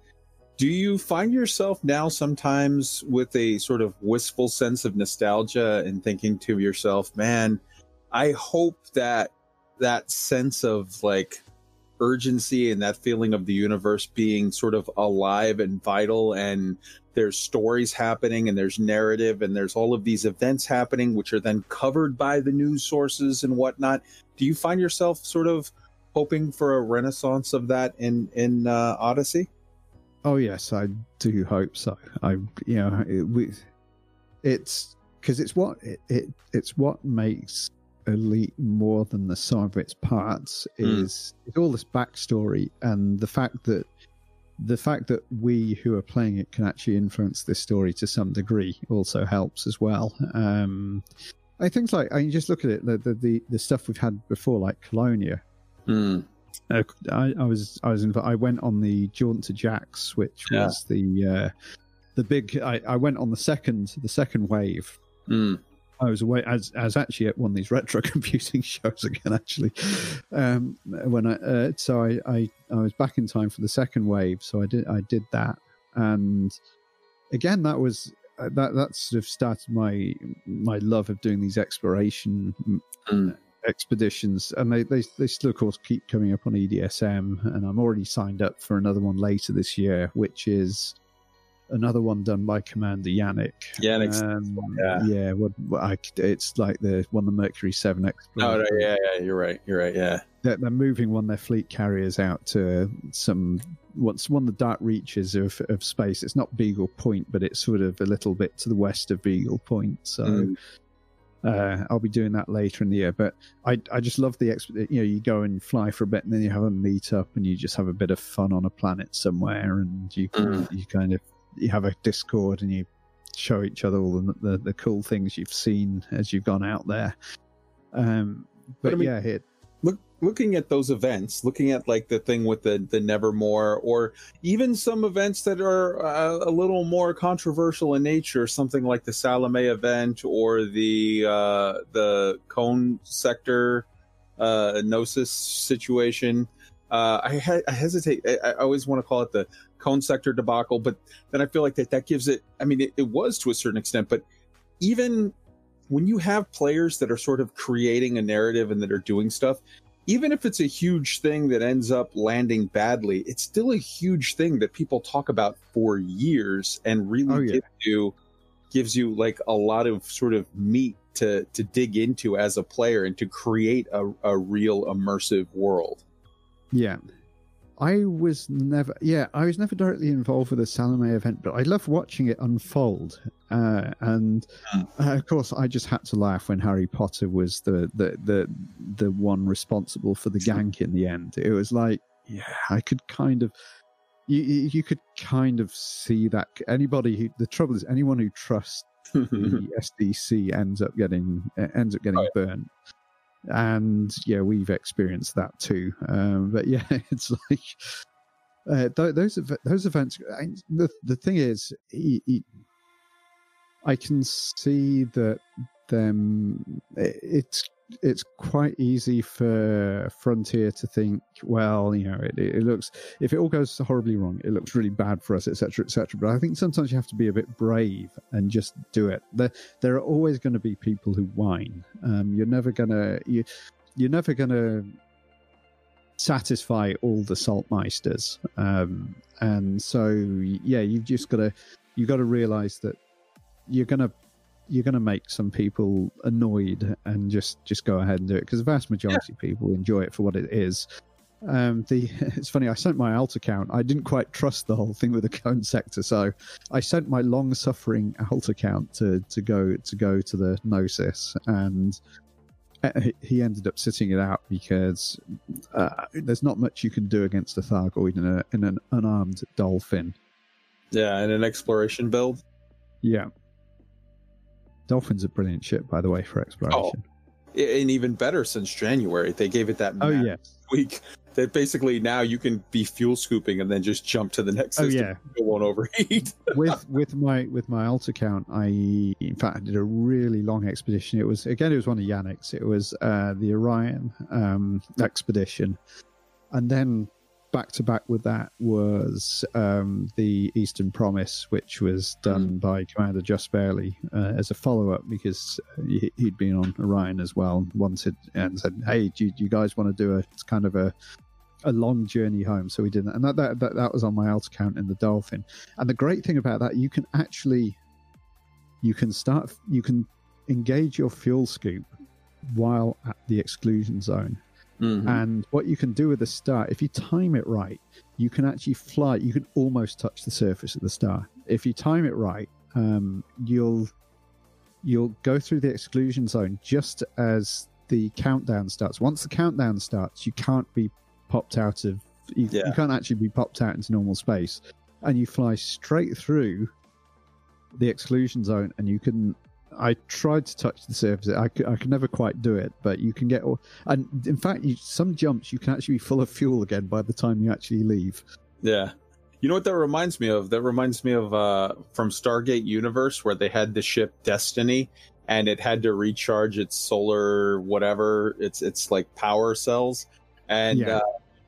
do you find yourself now sometimes with a sort of wistful sense of nostalgia and thinking to yourself, man, I hope that that sense of like urgency and that feeling of the universe being sort of alive and vital and there's stories happening and there's narrative and there's all of these events happening which are then covered by the news sources and whatnot do you find yourself sort of hoping for a renaissance of that in in uh, odyssey Oh yes, I do hope so. I you know it, we, it's because it's what it, it, it's what makes Elite more than the sum of its parts mm. is all this backstory and the fact that the fact that we who are playing it can actually influence this story to some degree also helps as well. Um, I things like I mean, just look at it the, the the, the stuff we've had before, like Colonia. Mm. Uh, I, I, was I was inv- I went on the jaunt to Jaques, which yeah. was the uh, the big. I, I went on the second the second wave. Mm. I was away as as actually at one of these retro computing shows again. Actually, um, when I uh, so I, I I was back in time for the second wave, so I did I did that, and again that was uh, that that sort of started my my love of doing these exploration mm expeditions, and they, they they still of course keep coming up on EDSM, and I'm already signed up for another one later this year, which is another one done by Commander Yannick. Yannick, um, yeah, yeah. What, what I, it's like the one the Mercury Seven Explorer. Oh, no, yeah, yeah, you're right, you're right, yeah. They're, they're, moving one of their fleet carriers out to some what's one of the dark reaches of, of space. It's not Beagle Point, but it's sort of a little bit to the west of Beagle Point. So. Mm uh, I'll be doing that later in the year, but I I just love the exp- you know you go and fly for a bit and then you have a meet up and you just have a bit of fun on a planet somewhere and you mm. you kind of you have a Discord and you show each other all the, the, the cool things you've seen as you've gone out there. Um, but, but I mean, yeah, it looking at those events, looking at like the thing with the the Nevermore, or even some events that are uh, a little more controversial in nature, something like the Salome event or the uh, the Cone sector uh, Gnosis situation. Uh, I, ha- I hesitate. I, I always want to call it the Cone sector debacle, but then I feel like that that gives it. I mean, it, it was to a certain extent, but even when you have players that are sort of creating a narrative and that are doing stuff, even if it's a huge thing that ends up landing badly, it's still a huge thing that people talk about for years and really oh, yeah. gives you gives you like a lot of sort of meat to to dig into as a player and to create a, a real immersive world. Yeah. I was never, yeah, I was never directly involved with the Salome event, but I love watching it unfold. Uh, and hmm. uh, of course, I just had to laugh when Harry Potter was the, the the the one responsible for the gank in the end. It was like, yeah, I could kind of, you you could kind of see that anybody who the trouble is anyone who trusts the SDC ends up getting ends up getting oh, yeah. burnt and yeah, we've experienced that too. Um, but yeah, it's like uh, th- those those events. the the thing is, he, he, I can see that them. It's it's quite easy for Frontier to think, well, you know, it, it looks if it all goes horribly wrong, it looks really bad for us, etc., etc. But I think sometimes you have to be a bit brave and just do it. There, there are always going to be people who whine. Um, you're never gonna you, you're never gonna satisfy all the saltmeisters, um, and so yeah, you've just got to you've got to realize that you're gonna you're gonna make some people annoyed and just just go ahead and do it because the vast majority yeah. of people enjoy it for what it is. Um, the it's funny. I sent my alt account. I didn't quite trust the whole thing with the cone sector, so I sent my long-suffering alt account to to go to go to the Gnosis, and uh, he ended up sitting it out because uh, there's not much you can do against a Thargoid in, a, in an unarmed dolphin. Yeah, in an exploration build. Yeah. Dolphin's a brilliant ship, by the way, for exploration. Oh, and even better since January. They gave it that oh, yes. week that basically now you can be fuel scooping and then just jump to the next system. Oh, yeah. It won't overheat. with with my with my alt account, I in fact I did a really long expedition. It was again it was one of Yannick's. It was uh, the Orion um, expedition, and then back to back with that was um, the Eastern Promise, which was done mm. by Commander Just Barely uh, as a follow up because he, had been on Orion as well, wanted and said, "Hey, do you, do you guys want to do a it's kind of a a long journey home?" So we did that, and that, that that that was on my alt account in the Dolphin. And the great thing about that, you can actually you can start you can engage your fuel scoop while at the exclusion zone Mm-hmm. And what you can do with the star, if you time it right, you can actually fly. You can almost touch the surface of the star. If you time it right, um, you'll you'll go through the exclusion zone just as the countdown starts. Once the countdown starts, you can't be popped out of. You, yeah. you can't actually be popped out into normal space, and you fly straight through the exclusion zone, and you can I tried to touch the surface. I could, I could never quite do it, but you can get. And in fact, you, some jumps you can actually be full of fuel again by the time you actually leave. Yeah. You know what that reminds me of? That reminds me of uh, from Stargate Universe, where they had the ship Destiny, and it had to recharge its solar whatever its its like power cells, and yeah. uh,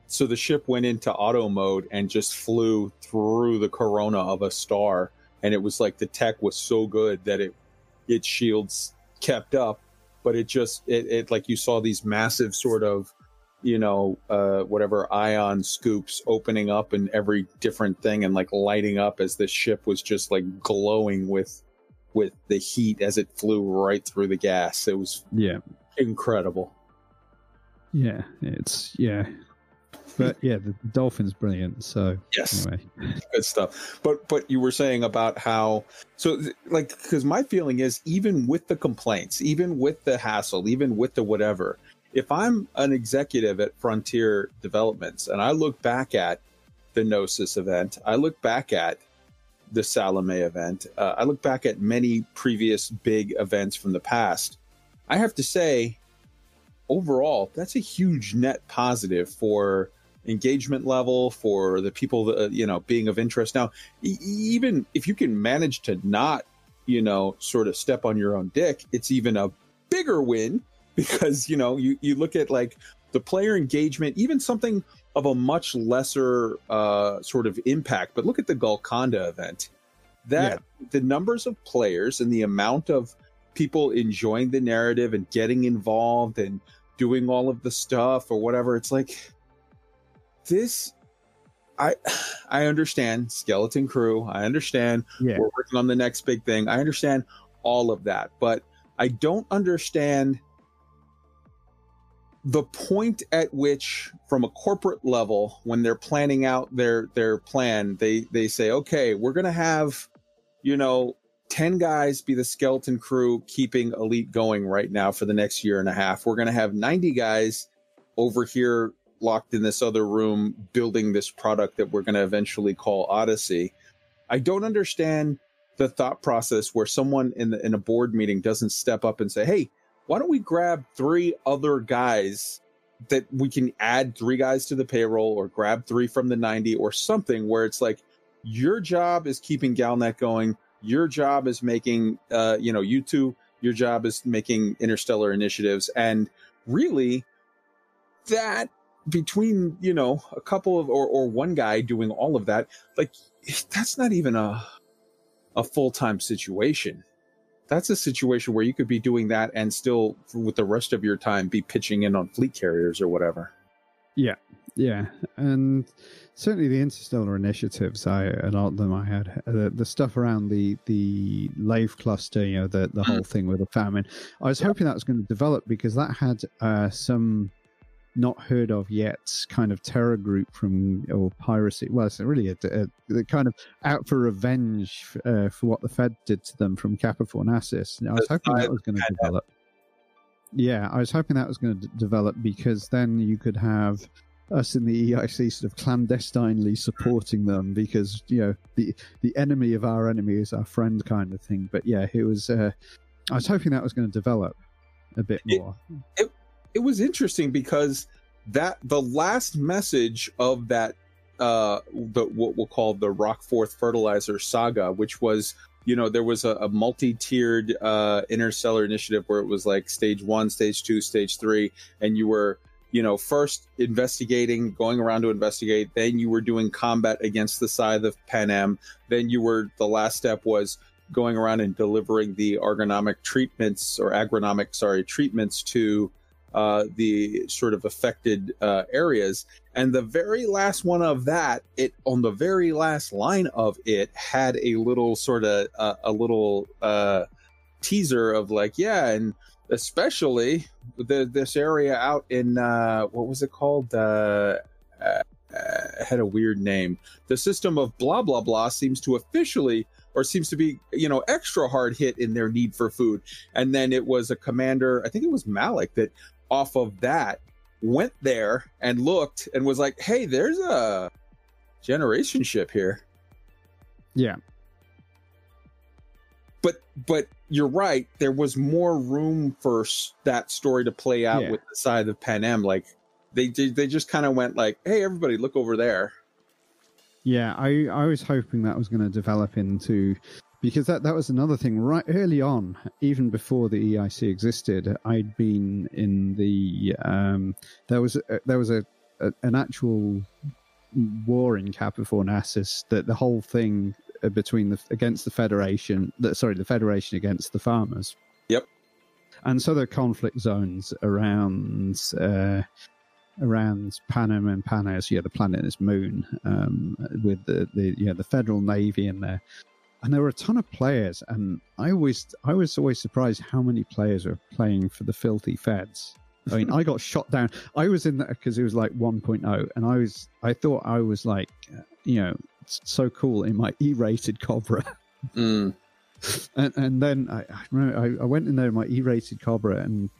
so the ship went into auto mode and just flew through the corona of a star, and it was like the tech was so good that it its shields kept up, but it just it, it like you saw these massive sort of you know uh whatever ion scoops opening up in every different thing and like lighting up as the ship was just like glowing with with the heat as it flew right through the gas. It was yeah. incredible. Yeah it's yeah but yeah, the Dolphin's brilliant. So yes, anyway. good stuff. But but you were saying about how so like because my feeling is even with the complaints, even with the hassle, even with the whatever, if I'm an executive at Frontier Developments and I look back at the Gnosis event, I look back at the Salome event, uh, I look back at many previous big events from the past. I have to say, overall, that's a huge net positive for engagement level for the people that uh, you know being of interest. Now e- even if you can manage to not you know sort of step on your own dick it's even a bigger win because you know you you look at like the player engagement even something of a much lesser uh sort of impact. But look at the Golconda event. That yeah. the numbers of players and the amount of people enjoying the narrative and getting involved and doing all of the stuff or whatever it's like this I I understand skeleton crew. I understand yeah. we're working on the next big thing. I understand all of that, but I don't understand the point at which from a corporate level when they're planning out their their plan they they say okay we're going to have you know 10 guys be the skeleton crew keeping elite going right now for the next year and a half we're going to have 90 guys over here locked in this other room building this product that we're going to eventually call Odyssey. I don't understand the thought process where someone in the, in a board meeting doesn't step up and say, "Hey, why don't we grab three other guys that we can add three guys to the payroll or grab three from the 90 or something where it's like your job is keeping Galnet going, your job is making uh you know, you two your job is making interstellar initiatives and really that between you know a couple of or, or one guy doing all of that like that's not even a a full-time situation. That's a situation where you could be doing that and still with the rest of your time be pitching in on fleet carriers or whatever. Yeah. Yeah, and certainly the interstellar initiatives, I a lot of them I had the, the stuff around the the Lave cluster, you know, the the whole thing with the famine. I was hoping that was going to develop because that had uh, some not heard of yet kind of terror group from or piracy. Well, it's really a, a, a kind of out for revenge uh, for what the Fed did to them from Kappa Fornacis. I was hoping that was going to develop. Yeah, I was hoping that was going to d- develop because then you could have us in the EIC sort of clandestinely supporting them because you know the the enemy of our enemy is our friend kind of thing. But yeah, it was. Uh, I was hoping that was going to develop a bit more. It, it, it was interesting because that the last message of that uh the what we'll call the Rockforth fertilizer saga, which was you know there was a, a multi-tiered uh interstellar initiative where it was like stage one stage two stage three and you were you know first investigating going around to investigate then you were doing combat against the scythe of panem then you were the last step was going around and delivering the ergonomic treatments or agronomic sorry treatments to uh, the sort of affected uh, areas. And the very last one of that, it on the very last line of it had a little sort of uh, a little uh, teaser of like, yeah, and especially the, this area out in uh, what was it called? Uh, uh, had a weird name. The system of blah blah blah seems to officially or seems to be you know extra hard hit in their need for food and then it was a commander i think it was malik that off of that went there and looked and was like, "Hey, there's a generation ship here." Yeah. But but you're right. There was more room for that story to play out yeah. with the Scythe of Panem. Like they did they just kind of went like, "Hey, everybody, look over there." Yeah, I I was hoping that was going to develop into because that, that was another thing. Right early on even before the eic existed i'd been in the um, there was a, there was a, a, an actual war in Kappa Fornacis that the whole thing uh, between the against the federation the, sorry the federation against the farmers. Yep. And so there are conflict zones around uh, around Panem and Panas, yeah, the planet is moon, um, with the, the yeah the Federal Navy in there and there were a ton of players and i always i was always surprised how many players are playing for the filthy feds. I mean i got shot down. I was in that because it was like 1.0 and i was i thought i was like you know so cool in my e-rated cobra. Mm. and, and then I, I remember I, I, went in there in my e-rated cobra and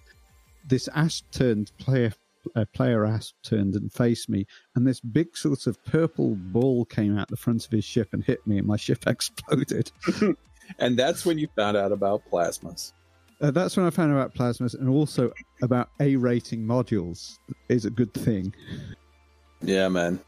this ass turned player a player ass turned and faced me, and this big sort of purple ball came out the front of his ship and hit me, and my ship exploded. and that's when you found out about plasmas. Uh, that's when I found out about plasmas, and also about A rating modules is a good thing. Yeah, man.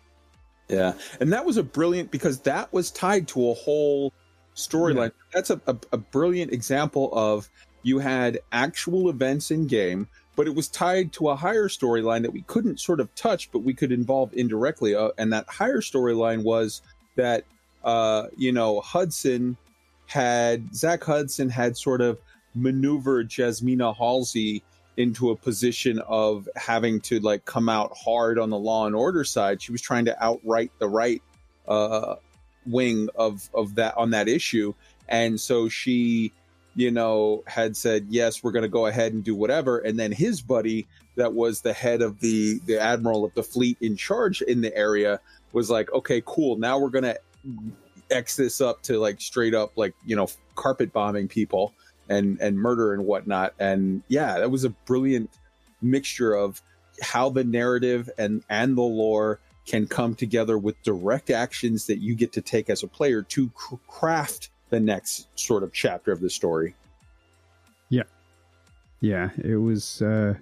Yeah, and that was a brilliant because that was tied to a whole storyline. Yeah. That's a, a, a brilliant example of you had actual events in game but it was tied to a higher storyline that we couldn't sort of touch, but we could involve indirectly. Uh, and that higher storyline was that, uh, you know, Hudson had, Zach Hudson had sort of maneuvered Jasmina Halsey into a position of having to like come out hard on the law and order side. She was trying to outright the right uh, wing of of that on that issue, and so she you know, had said, yes, we're going to go ahead and do whatever. And then his buddy, that was the head of the, the admiral of the fleet in charge in the area, was like, okay, cool. Now we're going to X this up to like straight up, like, you know, carpet bombing people and, and murder and whatnot. And yeah, that was a brilliant mixture of how the narrative and, and the lore can come together with direct actions that you get to take as a player to craft the next sort of chapter of the story. Yeah, yeah, it was. Uh,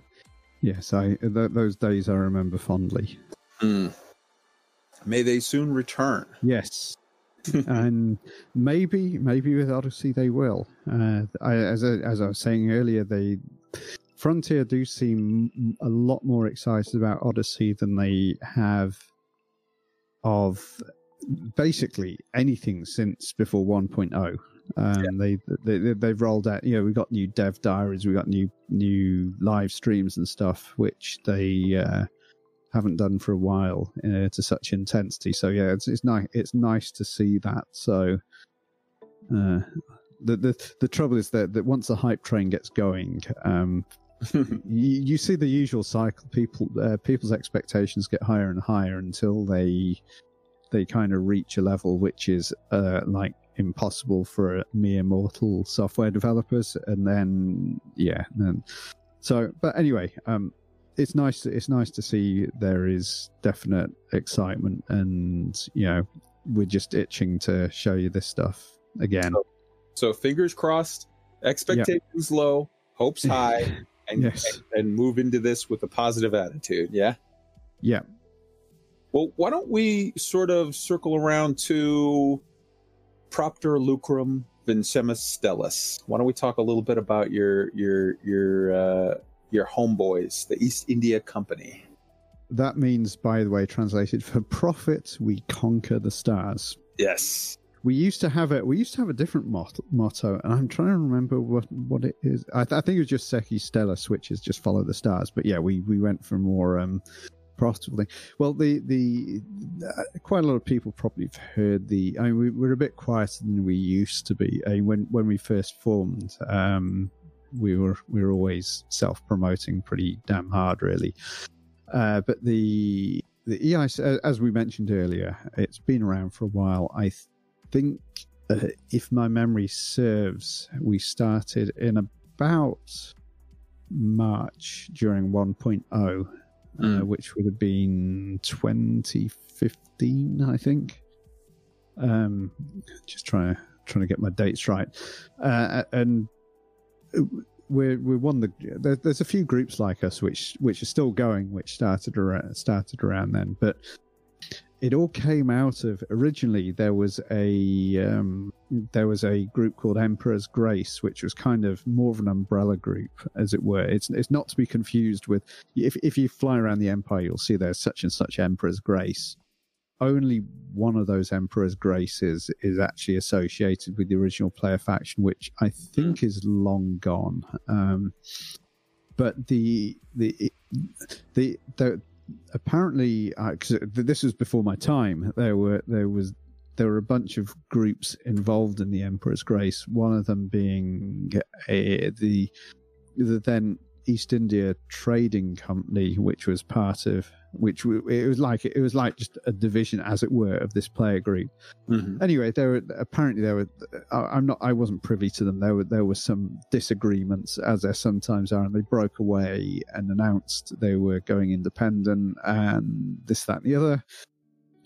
yes, I th- those days I remember fondly. Mm. May they soon return. Yes, and maybe maybe with Odyssey they will. Uh, I, as I, as I was saying earlier, they Frontier do seem a lot more excited about Odyssey than they have of basically anything since before 1.0. Um, yeah. they, they they've rolled out. You know, we got new dev diaries, we've got new new live streams and stuff, which they uh, haven't done for a while uh, to such intensity. So yeah, it's it's nice it's nice to see that. So uh, the the the trouble is that, that once the hype train gets going, um, you, you, see the usual cycle. People uh, people's expectations get higher and higher until they they kind of reach a level which is uh, like impossible for mere mortal software developers, and then yeah, then so. But anyway, um, it's nice. It's nice to see there is definite excitement, and you know, we're just itching to show you this stuff again. So, so fingers crossed, expectations yeah. low, hopes high, and, yes. and and move into this with a positive attitude. Yeah. Yeah. Well, why don't we sort of circle around to Propter Lucrum Vincemus Stellus? Why don't we talk a little bit about your your your uh, your homeboys, the East India Company? That means, by the way, translated for profit, we conquer the stars. Yes. We used to have it. We used to have a different motto, motto and I'm trying to remember what, what it is. I, th- I think it was just Secchi Stellus, which is just follow the stars. But yeah, we, we went for more um, profitable thing. Well, the the uh, quite a lot of people probably have heard the. I mean, we, we're a bit quieter than we used to be. I mean, when when we first formed, um, we were we were always self promoting pretty damn hard, really. Uh, but the the EIC, as we mentioned earlier, it's been around for a while. I think, uh, if my memory serves, we started in about March during 1.0 mm. uh, hmm. which would have been 2015, I think. Um, just trying to trying to get my dates right, uh, and we're we're one the there, there's a few groups like us which which are still going, which started around started around then, but it all came out of originally there was a um, there was a group called Emperor's Grace, which was kind of more of an umbrella group, as it were. It's it's not to be confused with if if you fly around the Empire, you'll see there's such and such Emperor's Grace. Only one of those Emperor's Graces is actually associated with the original player faction, which I think mm. is long gone. Um, but the the the the apparently, uh, this was before my time, there were there was there were a bunch of groups involved in the Emperor's Grace. One of them being a, the the then East India Trading Company, which was part of which it was like it was like just a division, as it were, of this player group. Mm-hmm. Anyway, there were apparently there were. I'm not. I wasn't privy to them. There were there were some disagreements, as there sometimes are, and they broke away and announced they were going independent and this, that, and the other.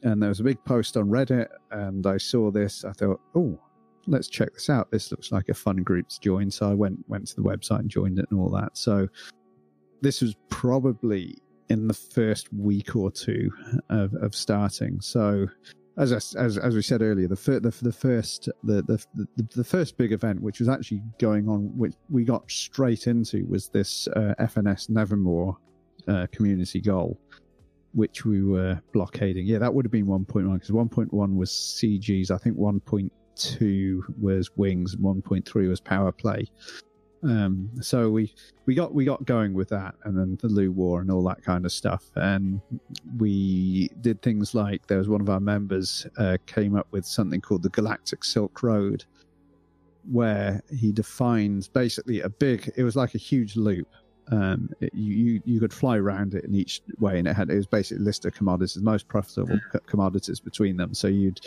And there was a big post on Reddit, and I saw this. I thought, oh, let's check this out. This looks like a fun group to join. So I went went to the website and joined it and all that. So this was probably in the first week or two of, of starting. So as, I, as as we said earlier, the fir- the, the first the, the the the first big event, which was actually going on, which we got straight into, was this uh, FNS Nevermore uh, community goal, which we were blockading. Yeah, that would have been 1.1 because 1.1 was CGs. I think 1.2 was Wings, and 1.3 was Power Play. Um, so we we got we got going with that, and then the Lugh War and all that kind of stuff. And we did things like there was one of our members uh, came up with something called the Galactic Silk Road, where he defines basically a big. It was like a huge loop. Um, it, you, you could fly around it in each way, and it had it was basically a list of commodities, most profitable commodities between them. So you'd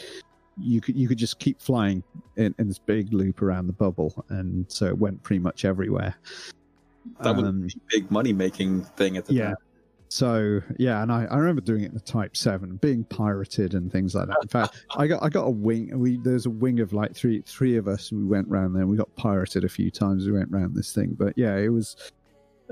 you could you could just keep flying in, in, this big loop around the bubble, and so it went pretty much everywhere. That was um, a big money making thing at the yeah. time. So yeah, and I, I remember doing it in the Type Seven, being pirated and things like that. In fact, I got I got a wing. We there's a wing of like three three of us. We went around there. We got pirated a few times. We went around this thing, but yeah, it was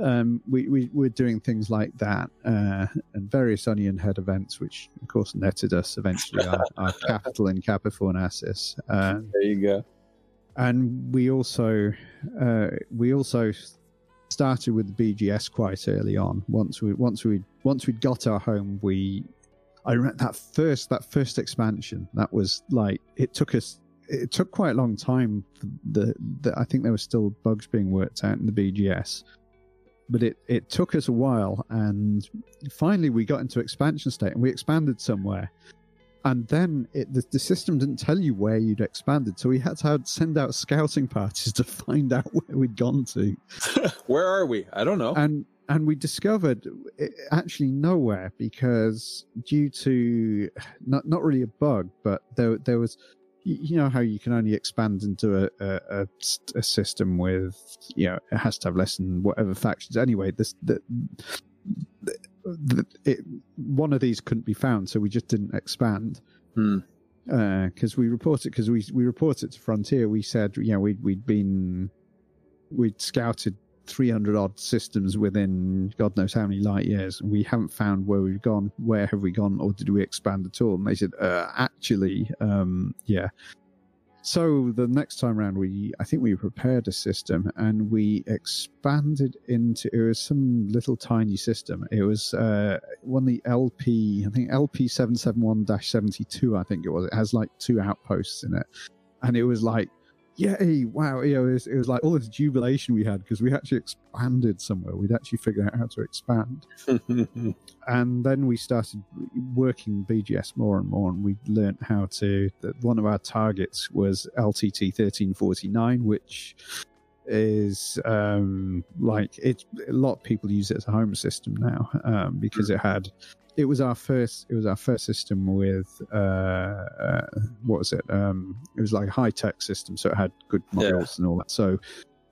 um, we, we were doing things like that uh, and various onion head events, which of course netted us eventually our, our capital in Kappa Fornacis. Uh, there you go. And we also uh, we also started with the BGS quite early on. Once we once we once we'd got our home, we I remember that first that first expansion. That was like it took us it took quite a long time. The, the I think there were still bugs being worked out in the BGS but it it took us a while, and finally we got into expansion state, and we expanded somewhere. And then it, the, the system didn't tell you where you'd expanded, so we had to send out scouting parties to find out where we'd gone to. where are we? I don't know. And and we discovered eh, actually nowhere because due to not not really a bug, but there there was you know how you can only expand into a, a, a, system with you know it has to have less than whatever factions. Anyway this the, the, the it, one of these couldn't be found so we just didn't expand. Because hmm. uh, we reported because we we reported to frontier. We said you know we'd, we'd been we'd scouted 300 odd systems within God knows how many light years. We haven't found where we've gone. Where have we gone, or did we expand at all? And they said, uh, actually, um, yeah. So the next time around, we I think we prepared a system and we expanded into it was some little tiny system. It was uh, one the LP I think LP seven seven one seventy two I think it was. It has like two outposts in it, and it was like yay, wow, you know, it was, it was like all this jubilation we had because we actually expanded somewhere. We'd actually figured out how to expand. and then we started working BGS more and more, and we learned how to. That one of our targets was LTT 1349, which is um, like it. A lot of people use it as a home system now um, because it had it was our first it was our first system with uh, uh, what was it? Um, it was like a high tech system so it had good models yeah. and all that. So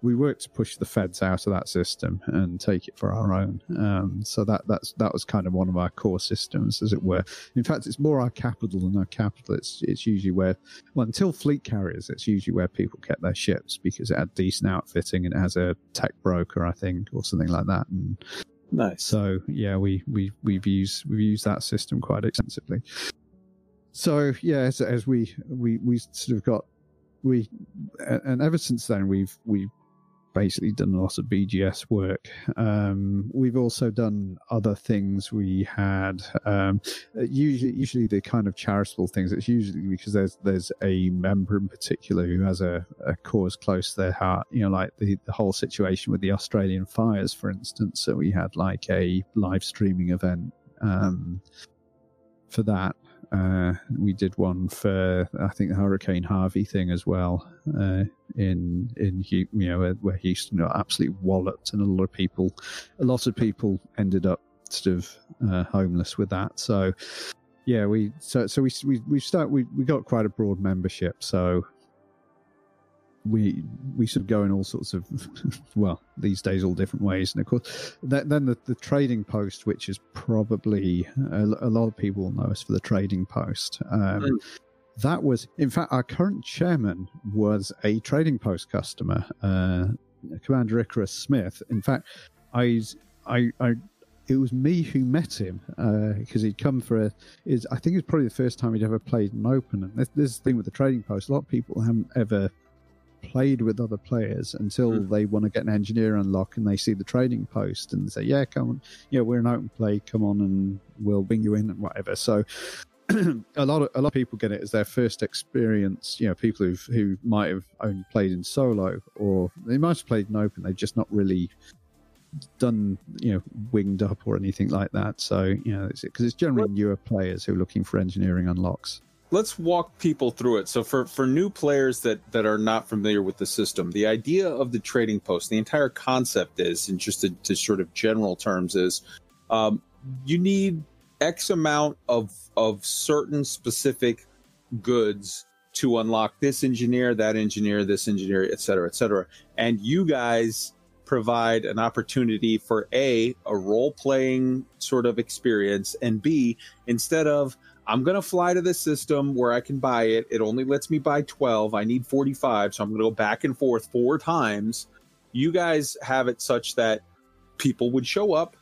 we worked to push the feds out of that system and take it for our own. Um, so that that's that was kind of one of our core systems as it were. In fact it's more our capital than our capital. It's it's usually where well until fleet carriers it's usually where people get their ships because it had decent outfitting and it has a tech broker i think or something like that. And Nice. So yeah, we we we've used we've used that system quite extensively. So yeah, as, as we we we sort of got we and ever since then we've we've basically done a lot of BGS work. Um, we've also done other things. We had um, usually usually the kind of charitable things. It's usually because there's there's a member in particular who has a, a cause close to their heart. You know, like the, the whole situation with the Australian fires, for instance. So we had like a live streaming event um, for that. Uh, we did one for I think the Hurricane Harvey thing as well uh, in in you know where, Houston got absolutely walloped and a lot of people a lot of people ended up sort of uh, homeless with that. So yeah, we so so we we we start we we got quite a broad membership. So we we sort of go in all sorts of well these days all different ways and of course then the, the trading post which is probably a, a, lot of people know us for the trading post um, mm. that was in fact our current chairman was a trading post customer uh, commander icarus smith in fact i i, I it was me who met him because uh, he'd come for a. Is I think it's probably the first time he'd ever played an open. And this, this thing with the trading post, a lot of people haven't ever played with other players until mm. they want to get an engineer unlock and they see the trading post and say, "Yeah, come on, yeah, we're an open play. Come on, and we'll bring you in and whatever." So. a lot of a lot of people get it as their first experience. You know, people who who might have only played in solo, or they might have played in open. They've just not really done you know winged up or anything like that. So you know, because it's, it's, generally newer players who are looking for engineering unlocks let's walk people through it. So for for new players that that are not familiar with the system, the idea of the trading post, the entire concept is, and just to, to sort of general terms, is um, you need X amount of of certain specific goods to unlock this engineer, that engineer, this engineer, et cetera, et cetera. And you guys provide an opportunity for a a role playing sort of experience, and b instead of I'm going to fly to this system where I can buy it. It only lets me buy 12. I need 45. So I'm going to go back and forth four times. You guys have it such that people would show up.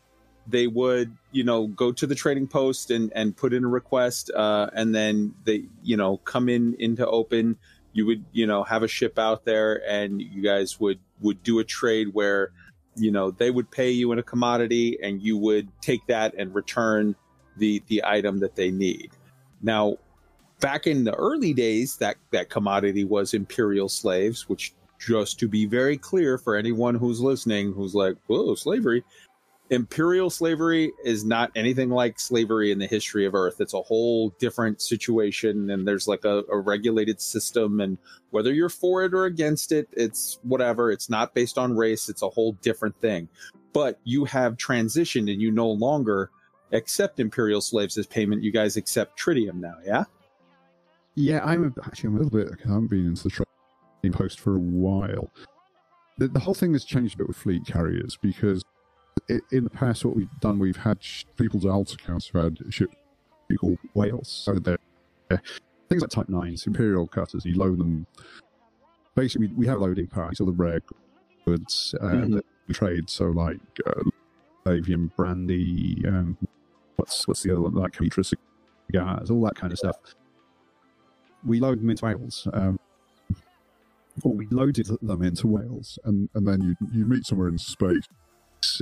They would, you know, go to the trading post and, and put in a request. Uh, and then they, you know, come in into open. You would, you know, have a ship out there and you guys would, would do a trade where, you know, they would pay you in a commodity and you would take that and return the the item that they need. Now, back in the early days, that that commodity was imperial slaves, which just to be very clear for anyone who's listening who's like, whoa, slavery. Imperial slavery is not anything like slavery in the history of Earth. It's a whole different situation, and there's like a, a regulated system. And whether you're for it or against it, it's whatever. It's not based on race, it's a whole different thing. But you have transitioned and you no longer accept imperial slaves as payment. You guys accept tritium now, yeah? Yeah, I'm actually I'm a little bit. I haven't been into the trading post for a while. The, the whole thing has changed a bit with fleet carriers because it, in the past, what we've done, we've had sh- people's alt accounts who had ships called whales. So they're, they're things like Type 9s, Imperial cutters, you load them. Basically, we, we have loading parties, all the rare goods uh, Mhm. that we trade. So, like uh, Avian brandy, um, what's what's the other one? Like Mitra cigars, all that kind of stuff. We load them into whales. Um, or we loaded them into whales, and, and then you you meet somewhere in space,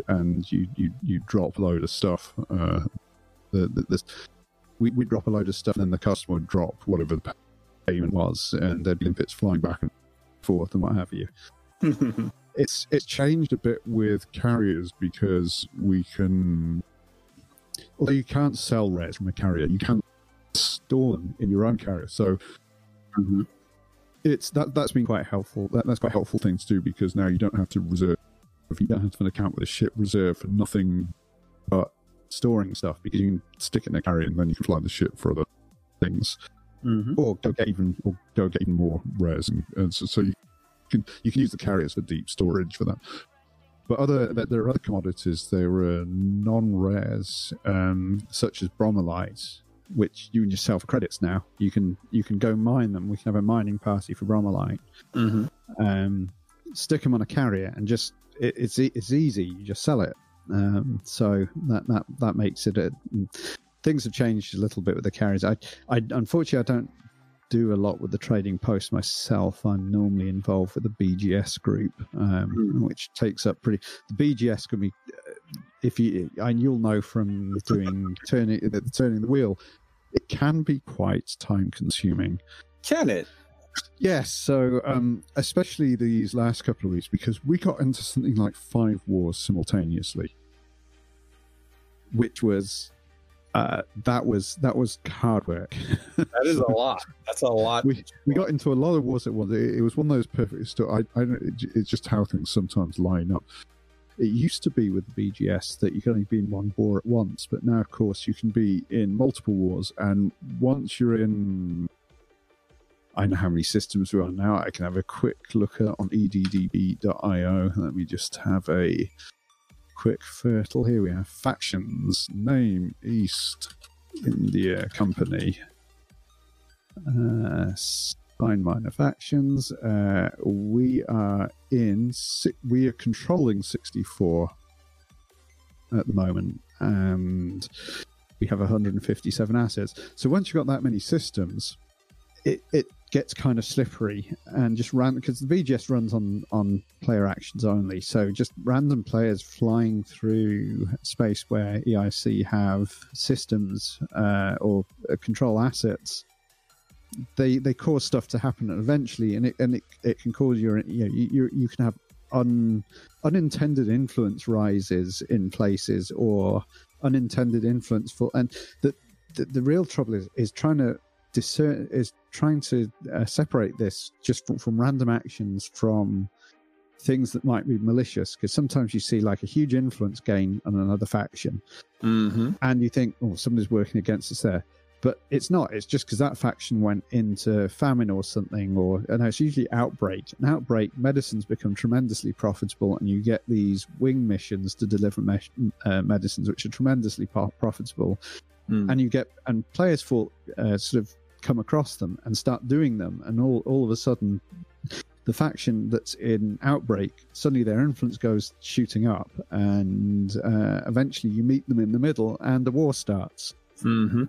and you you, you drop a load of stuff. Uh, the, the, this, we we drop a load of stuff, and then the customer would drop whatever the payment was, and there'd be bits flying back and forth and what have you it's it's changed a bit with carriers because we can although you can't sell rares from a carrier you can store them in your own carrier. So Mhm. it's that that's been quite helpful. That, that's quite helpful thing to do because now you don't have to reserve. If you don't have an account with a ship reserve for nothing but storing stuff because you can stick it in a carrier and then you can fly the ship for other things. Mhm. or go get even or go get even more rares and, and so, so you can you can use the carriers for deep storage for that but other there there are other commodities. There are non-rares um, such as bromellites which you and yourself credits now. You can you can go mine them. We can have a mining party for bromellite Mhm. um, stick them on a carrier and just it, it's it's easy. You just sell it. Um, so that that that makes it a, things have changed a little bit with the carriers. I i unfortunately i don't do a lot with the trading post myself i'm normally involved with the bgs group um, Hmm. which takes up pretty the bgs can be uh, if you and you'll know from doing turning the turning the wheel it can be quite time consuming Can it? Yes, so um, especially these last couple of weeks because we got into something like five wars simultaneously, which was uh, that was that was hard work. That is a lot. That's a lot. we we got into a lot of wars at once. It, it was one of those perfect. Sto- I I it's just how things sometimes line up. It used to be with the BGS that you can only be in one war at once, but now, of course, you can be in multiple wars. And once you're in, I know how many systems we are now. I can have a quick look at on eddb.io. Let me just have a quick fertile. Here we have factions name East India Company. Uh, Spine Minor Factions. Uh, we are in. We are controlling 64 at the moment, and we have 157 assets. So once you've got that many systems, it, it gets kind of slippery and just ran because the BGS runs on on player actions only. So just random players flying through space where EIC have systems uh, or uh, control assets they they cause stuff to happen eventually and it and it, it can cause your you know you you, you can have un, unintended influence rises in places or unintended influence for and the the, the real trouble is is trying to discern is trying to uh, separate this just from, from random actions from things that might be malicious because sometimes you see like a huge influence gain on another faction Mm-hmm. and you think, oh, somebody's working against us there. But it's not. It's just because that faction went into famine or something, or no, it's usually outbreak. An outbreak, medicines become tremendously profitable, and you get these wing missions to deliver me- uh, medicines, which are tremendously profitable. Mm. And you get and players fall uh, sort of come across them and start doing them, and all all of a sudden, the faction that's in outbreak suddenly their influence goes shooting up, and uh, eventually you meet them in the middle, and the war starts. Mm-hmm.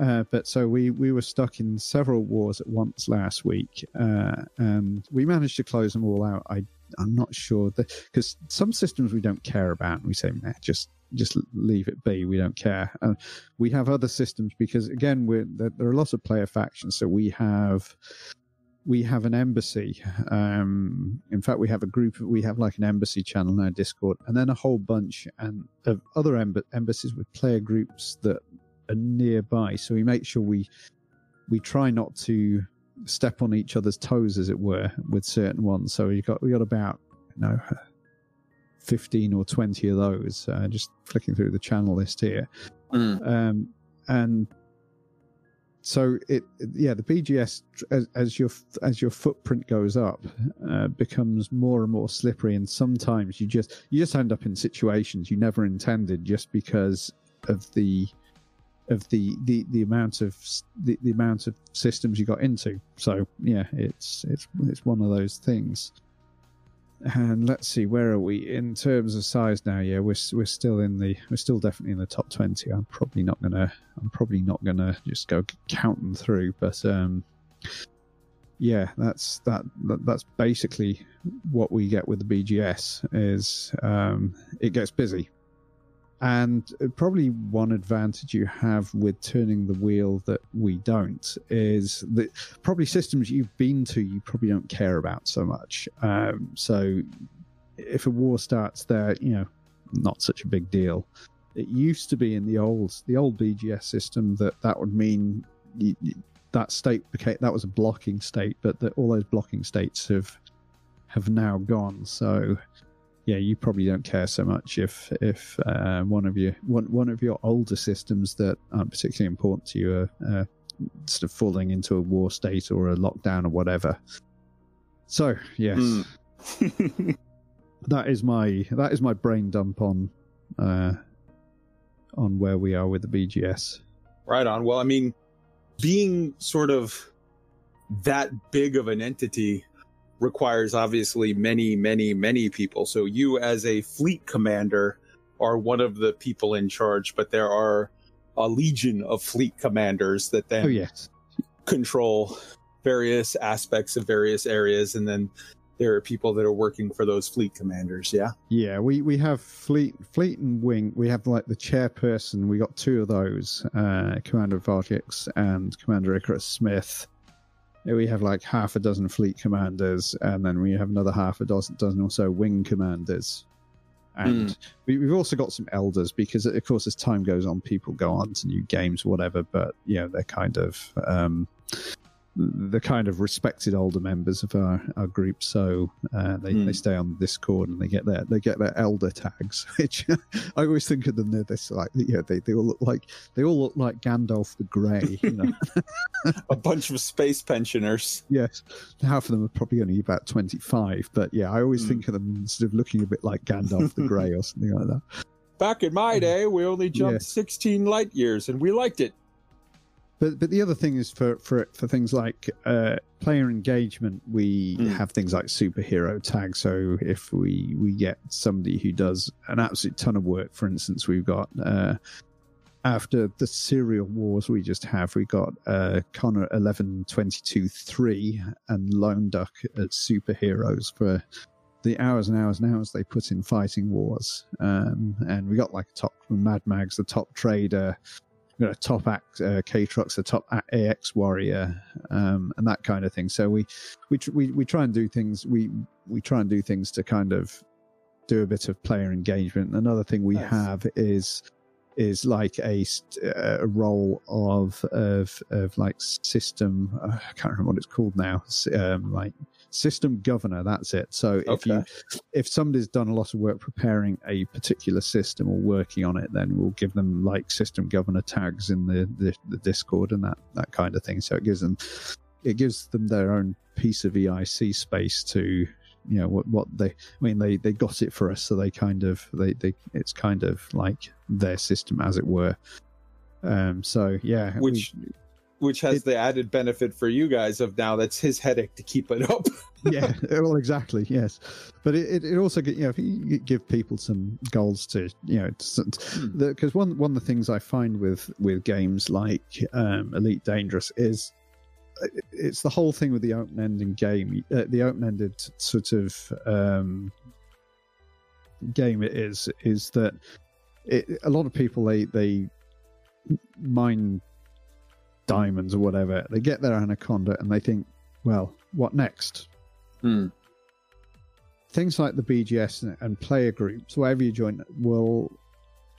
Uh, but so we we were stuck in several wars at once last week, uh, and we managed to close them all out. I I'm not sure that because some systems we don't care about, and we say, nah, just just leave it be. We don't care. We have other systems because again, we're there, there are lots of player factions, so we have we have an embassy. Um, in fact, we have a group. We have like an embassy channel now, Discord, and then a whole bunch and of other emb- embassies with player groups that are nearby. So we make sure we we try not to step on each other's toes, as it were, with certain ones. So we got we got about you know. 15 or 20 of those uh, just flicking through the channel list here Mm. um, and so it yeah the bgs as, as your as your footprint goes up uh, becomes more and more slippery and sometimes you just you just end up in situations you never intended just because of the of the the the amount of the, the amount of systems you got into. So yeah it's it's it's one of those things. And let's see where are we? In terms of size now yeah we're we're still in the we're still definitely in the top 20 i'm probably not gonna i'm probably not gonna just go counting through but um yeah that's that, that that's basically what we get with the bgs is um it gets busy and probably one advantage you have with turning the wheel that we don't is that probably systems you've been to you probably don't care about so much. Um, so if a war starts there you know not such a big deal. It used to be in the old the old bgs system that that would mean that state became that was a blocking state but that all those blocking states have have now gone. So yeah, you probably don't care so much if if uh, one of your one one of your older systems that aren't particularly important to you are uh, sort of falling into a war state or a lockdown or whatever. So yes, Hmm. that is my that is my brain dump on uh, on where we are with the BGS. Right on. Well, I mean, being sort of that big of an entity requires obviously many, many, many people. So you, as a fleet commander, are one of the people in charge, but there are a legion of fleet commanders that then Oh yes, control various aspects of various areas, and then there are people that are working for those fleet commanders. Yeah. Yeah, we, we have fleet fleet and wing. We have like the chairperson. We got two of those, uh, Commander Vargix and Commander Icarus Smith. We have like half a dozen fleet commanders, and then we have another half a dozen, dozen or so wing commanders. And we, we've also got some elders because, of course, as time goes on, people go on to new games whatever. But you know, they're kind of um, the kind of respected older members of our, our group. So uh, they, Hmm. they stay on Discord and they get their they get their elder tags, which I always think of them. They're this like yeah, they, they all look like they all look like Gandalf the Grey. You know, a bunch of space pensioners. yes, half of them are probably only about twenty five, but yeah, I always Hmm. think of them sort of looking a bit like Gandalf the Grey or something like that. Back in my day, we only jumped Yes. 16 light years and we liked it. But but the other thing is for for for things like uh, player engagement, we Mm. have things like superhero tags. So if we we get somebody who does an absolute ton of work, for instance, we've got uh, after the serial wars we just have, we got uh, Connor eleven twenty two three and Lone Duck as superheroes for the hours and hours and hours they put in fighting wars. Um, and we got like a top Mad Mags, the top trader you know, top act uh, K trucks, a top AX warrior, um, and that kind of thing. So we we tr- we we try and do things. We we try and do things to kind of do a bit of player engagement. Another thing we Nice. have is is like a a role of of of like system. Uh, I can't remember what it's called now. Um, like system governor. That's it. So if you if somebody's done a lot of work preparing a particular system or working on it, then we'll give them like system governor tags in the, the, the Discord and that, that kind of thing. So it gives them it gives them their own piece of EIC space to you know what what they I mean they they got it for us, so they kind of they they it's kind of like their system as it were. Um. So yeah, we- which has It- the added benefit for you guys of now that's his headache to keep it up. yeah, well, exactly, yes. But it, it, also, you know, if you give people some goals to, you know, because one one of the things I find with with games like um, Elite Dangerous is uh, it's the whole thing with the open ended game, uh, the open ended sort of um, game. It is is that it, a lot of people they they mine diamonds or whatever. They get their anaconda and they think well, what next? Hmm. Things like the BGS and player groups, wherever you join, will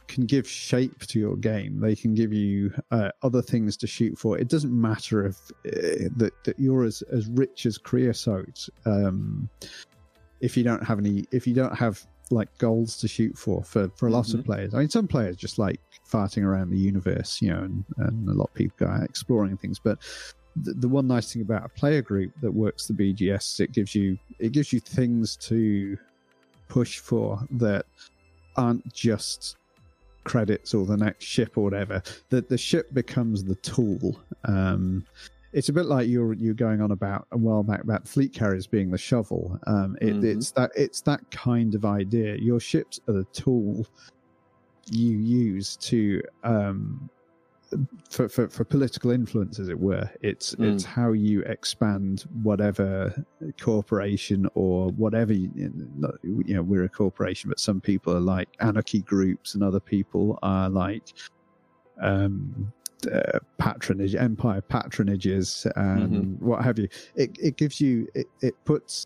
can give shape to your game. They can give you uh, other things to shoot for. It doesn't matter if uh, that that you're as as rich as creosote. Um, if you don't have any, if you don't have like goals to shoot for for for a lot Mhm. of players. I mean, some players just like farting around the universe, you know, and, and a lot of people are exploring things. But the, the one nice thing about a player group that works the BGS, is it gives you it gives you things to push for that aren't just credits or the next ship or whatever. That the ship becomes the tool. Um, it's a bit like you're you're going on about a while back about fleet carriers being the shovel. Um, it, Mhm. It's that it's that kind of idea. Your ships are the tool you use to um, for, for for political influence, as it were. It's Mm. it's how you expand whatever corporation or whatever you, you know. We're a corporation, but some people are like anarchy groups, and other people are like um uh, patronage empire patronages and what have you. It it gives you it, it puts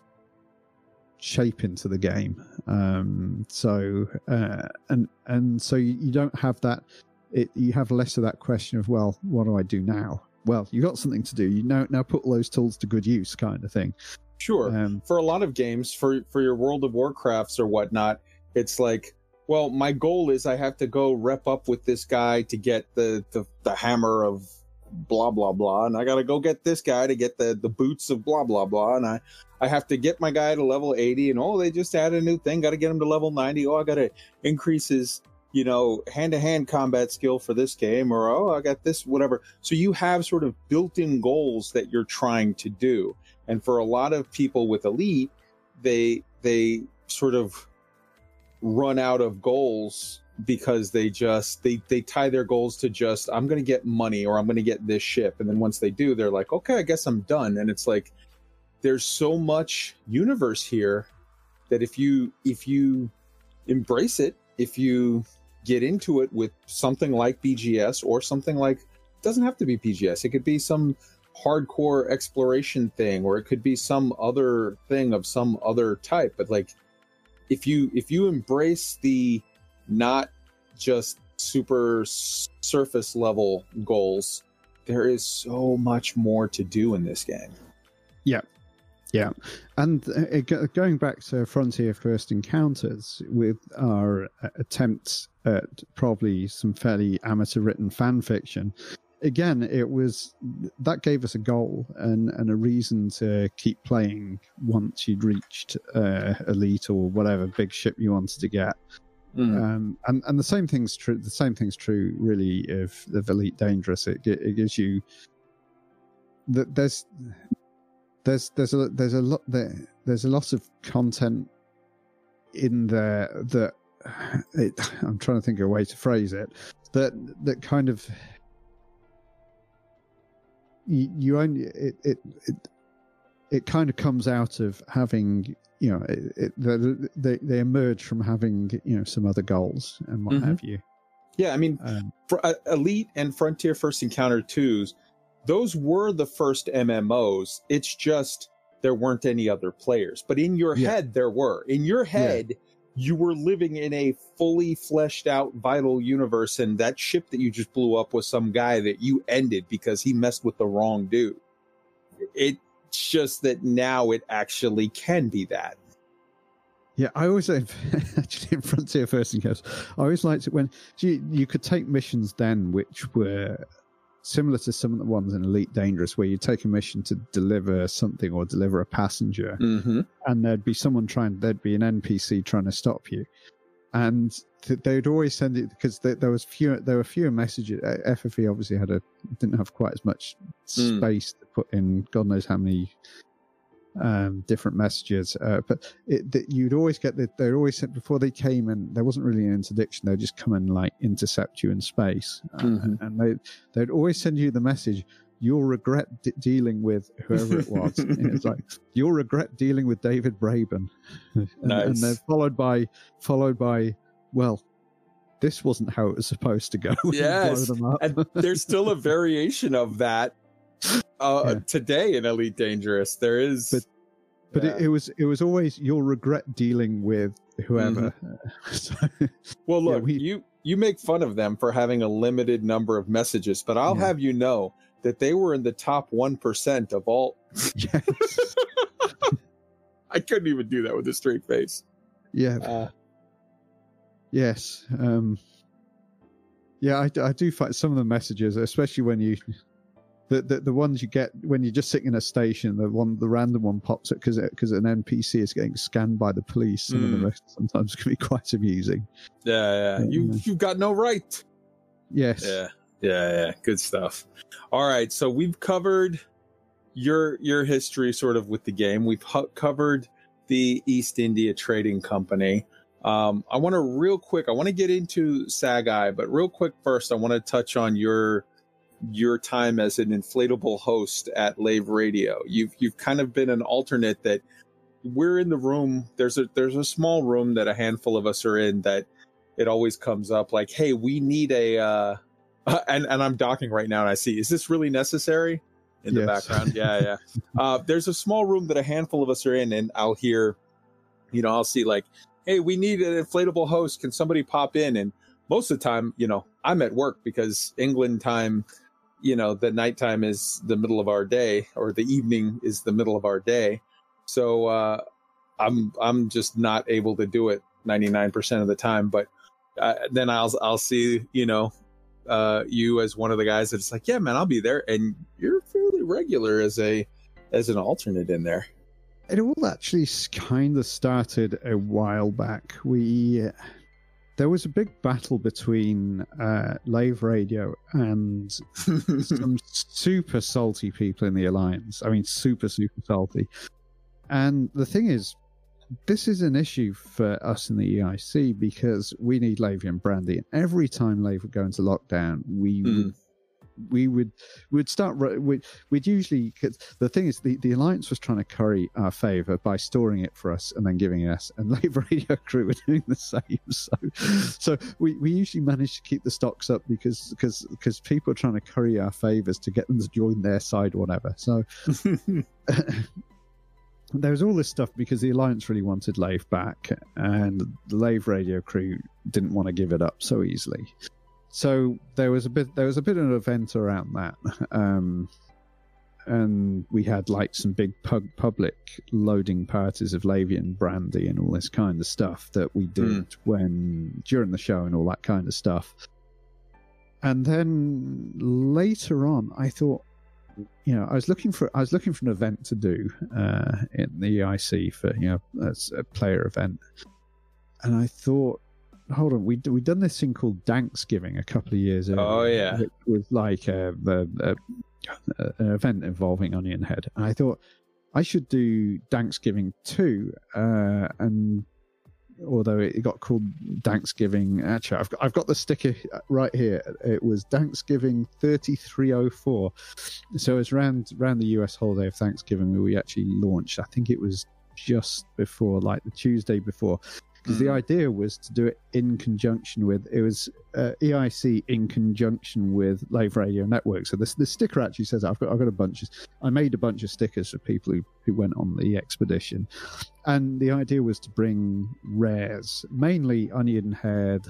shape into the game. Um so uh and and so you, you don't have that it you have less of that question of well what do i do now? Well you got something to do. You now now put those tools to good use kind of thing. Sure. um for a lot of games for for your world of warcrafts or whatnot it's like well my goal is i have to go rep up with this guy to get the the, the hammer of blah blah blah. And i gotta go get this guy to get the the boots of blah blah blah. And i i have to get my guy to level 80 and oh they just added a new thing. Gotta get him to level 90 oh i gotta increase his you know hand-to-hand combat skill for this game or oh i got this whatever. So you have sort of built-in goals that you're trying to do. And for a lot of people with elite they they sort of run out of goals because they just they they tie their goals to just i'm going to get money or i'm going to get this ship. And then once they do they're like okay i guess i'm done. And it's like there's so much universe here that if you if you embrace it if you get into it with something like bgs or something like it doesn't have to be bgs it could be some hardcore exploration thing or it could be some other thing of some other type but like if you if you embrace the not just super surface level goals there is so much more to do in this game Yeah. Yeah, And uh, going back to Frontier First Encounters with our uh, attempts at probably some fairly amateur written fan fiction, again, it was that gave us a goal and, and a reason to keep playing once you'd reached uh, Elite or whatever big ship you wanted to get. Um, and and the same thing's true. The same thing's true, really, of of Elite Dangerous. It it gives you that there's there's there's a there's a lot there there's a lot of content in there that it, I'm trying to think of a way to phrase it that that kind of you, you only it, it it it kind of comes out of having you know it, it, they- they they emerge from having you know some other goals and what Mhm. have you. Yeah i mean um, for uh, elite and frontier first encounter 2s those were the first mmos it's just there weren't any other players. But in your Yeah. head there were. In your head you were living in a fully fleshed out vital universe and that ship that you just blew up was some guy that you ended because he messed with the wrong dude. It's just that now it actually can be that. Yeah, I always actually, in Frontier First Encounters, I always liked it when you could take missions then which were similar to some of the ones in Elite Dangerous, where you take a mission to deliver something or deliver a passenger, mm-hmm. and there'd be someone trying, there'd be an NPC trying to stop you, and th- they'd always send it because there, there was fewer, there were fewer messages. FFE obviously had a didn't have quite as much Mm. space to put in. God knows how many um, different messages, uh, but it, that you'd always get that they'd always before they came and there wasn't really an interdiction. They'd just come and like intercept you in space, uh, Mhm. and they they'd always send you the message. You'll regret d- dealing with whoever it was. And it's like you'll regret dealing with David Braben, and, and Nice. then followed by followed by well, this wasn't how it was supposed to go. and Yes. and there's still a variation of that uh, yeah. today in Elite Dangerous. There is, but, but yeah. it, it, was it was always you'll regret dealing with whoever. Mm-hmm. so, well, look, yeah, we, you you make fun of them for having a limited number of messages, but I'll have you know that they were in the top one percent of all. Yes. I couldn't even do that with a straight face. Yeah. Uh, yes. Um, yeah, I, I do find some of the messages, especially when you the, the, the ones you get when you're just sitting in a station, the one the random one pops up because because an NPC is getting scanned by the police. Some mm. of them mm. sometimes can be quite amusing. Yeah, yeah. you you've got no right. Yes. Yeah, yeah, yeah. Good stuff. All right, so we've covered your your history sort of with the game. We've hu- covered the East India Trading Company. Um, I want to real quick. I want to get into Sagai, but real quick first, I want to touch on your your time as an inflatable host at Lave Radio. You've you've kind of been an alternate that we're in the room. There's a there's a small room that a handful of us are in that it always comes up like, hey, we need a uh, and and I'm docking right now and I see is this really necessary in the background? Yeah, yeah. uh, there's a small room that a handful of us are in, and I'll hear, you know, I'll see like, hey, we need an inflatable host. Can somebody pop in? And most of the time, you know, I'm at work because England time you know the nighttime is the middle of our day or the evening is the middle of our day. So uh, i'm i'm just not able to do it 99% of the time but uh, then i'll i'll see you know uh, you as one of the guys that's like yeah man i'll be there. And you're fairly regular as a as an alternate in there. It all actually kind of started a while back. We there was a big battle between uh, Lave Radio and some super salty people in the Alliance. I mean, super, super salty. And the thing is, this is an issue for us in the EIC because we need Lavian brandy. And every time Lave would go into lockdown, we mm. We would would start we'd, we'd usually the thing is the, the alliance was trying to curry our favor by storing it for us and then giving us and Lave Radio crew were doing the same. So so we, we usually managed to keep the stocks up because because because people are trying to curry our favors to get them to join their side or whatever. So there was all this stuff because the alliance really wanted lave back and the lave radio crew didn't want to give it up so easily so there was a bit there was a bit of an event around that um, and we had like some big pub- public loading parties of Lavian brandy and all this kind of stuff that we did mm. when during the show and all that kind of stuff. And then later on, I thought, you know, I was looking for I was looking for an event to do uh, in the EIC for you know as a player event, and I thought hold on, we we done this thing called Thanksgiving a couple of years ago. Oh yeah, it was like a, a, a, an event involving Onion Head, and I thought I should do Thanksgiving too. Uh, and although it got called Thanksgiving, actually I've got I've got the sticker right here. It was Thanksgiving thirty three oh four. So it's around around the US holiday of Thanksgiving we actually launched. I think it was just before, like the Tuesday before because mm. the idea was to do it in conjunction with it was uh, EIC in conjunction with Lave Radio Network. So the the sticker actually says I've got I've got a bunch of I made a bunch of stickers for people who, who went on the expedition, and the idea was to bring rares, mainly onion head.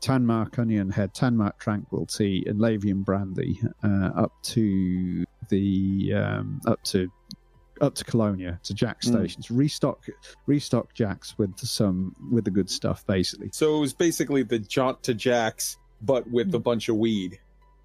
Tanmark Onion Head, Tanmark Tranquil Tea, and Lavian Brandy uh, up to the um, up to up to Colonia to Jaques hmm. stations, mm. restock restock Jaques with some with the good stuff, basically. So it was basically the jaunt to Jaques, but with a hmm. bunch of weed.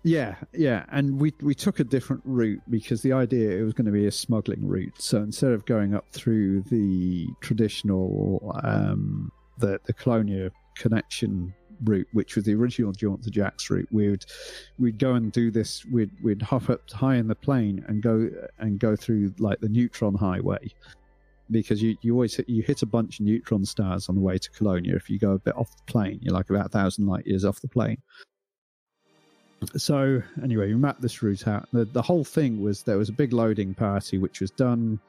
Yeah, yeah, and we we took a different route because the idea it was going to be a smuggling route. So instead of going up through the traditional um, the the Colonia connection route, which was the original Jaunt to Jaques route, we'd we'd go and do this. We'd we'd hop up high in the plane and go and go through like the neutron highway, because you, you always hit, you hit a bunch of neutron stars on the way to Colonia. If you go a bit off the plane, you're like about a thousand light years off the plane. So anyway, we mapped this route out. The the whole thing was there was a big loading party which was done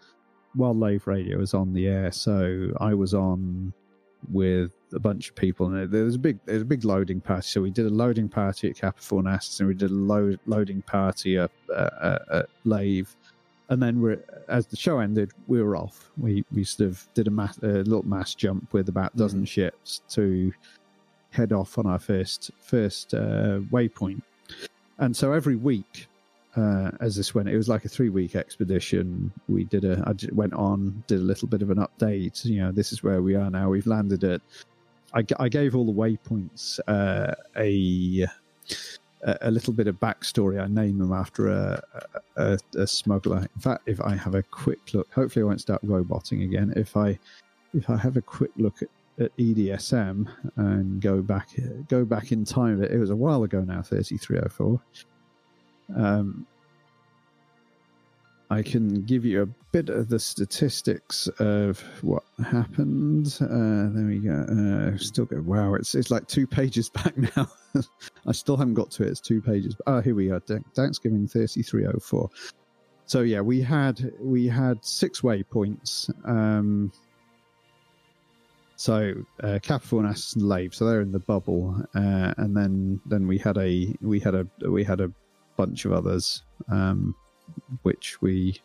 while Lave Radio was on the air. So I was on with a bunch of people, and there was a big there was a big loading party. So we did a loading party at Kappa Fornacis, and we did a load, loading party at, uh, at Lave, and then we're as the show ended, we were off. We we sort of did a, mass, a little mass jump with about a dozen mm-hmm. ships to head off on our first first uh, waypoint, and so every week uh, as this went. It was like a three week expedition. We did a, I went on, did a little bit of an update. You know, this is where we are now. We've landed at. I, I gave all the waypoints uh, a a little bit of backstory. I named them after a, a, a, smuggler. In fact, if I have a quick look, hopefully I won't start roboting again. If I if I have a quick look at, at EDSM and go back go back in time, it was a while ago now, thirty three oh four. Um, I can give you a bit of the statistics of what happened. Uh, there we go. Uh, still go. Wow, it's it's like two pages back now. I still haven't got to it. It's two pages. Oh, here we are. Thanksgiving thirty three oh four. So yeah, we had we had six waypoints. Um, so uh, and Lave, so they're in the bubble, uh, and then then we had a we had a we had a bunch of others, um, which we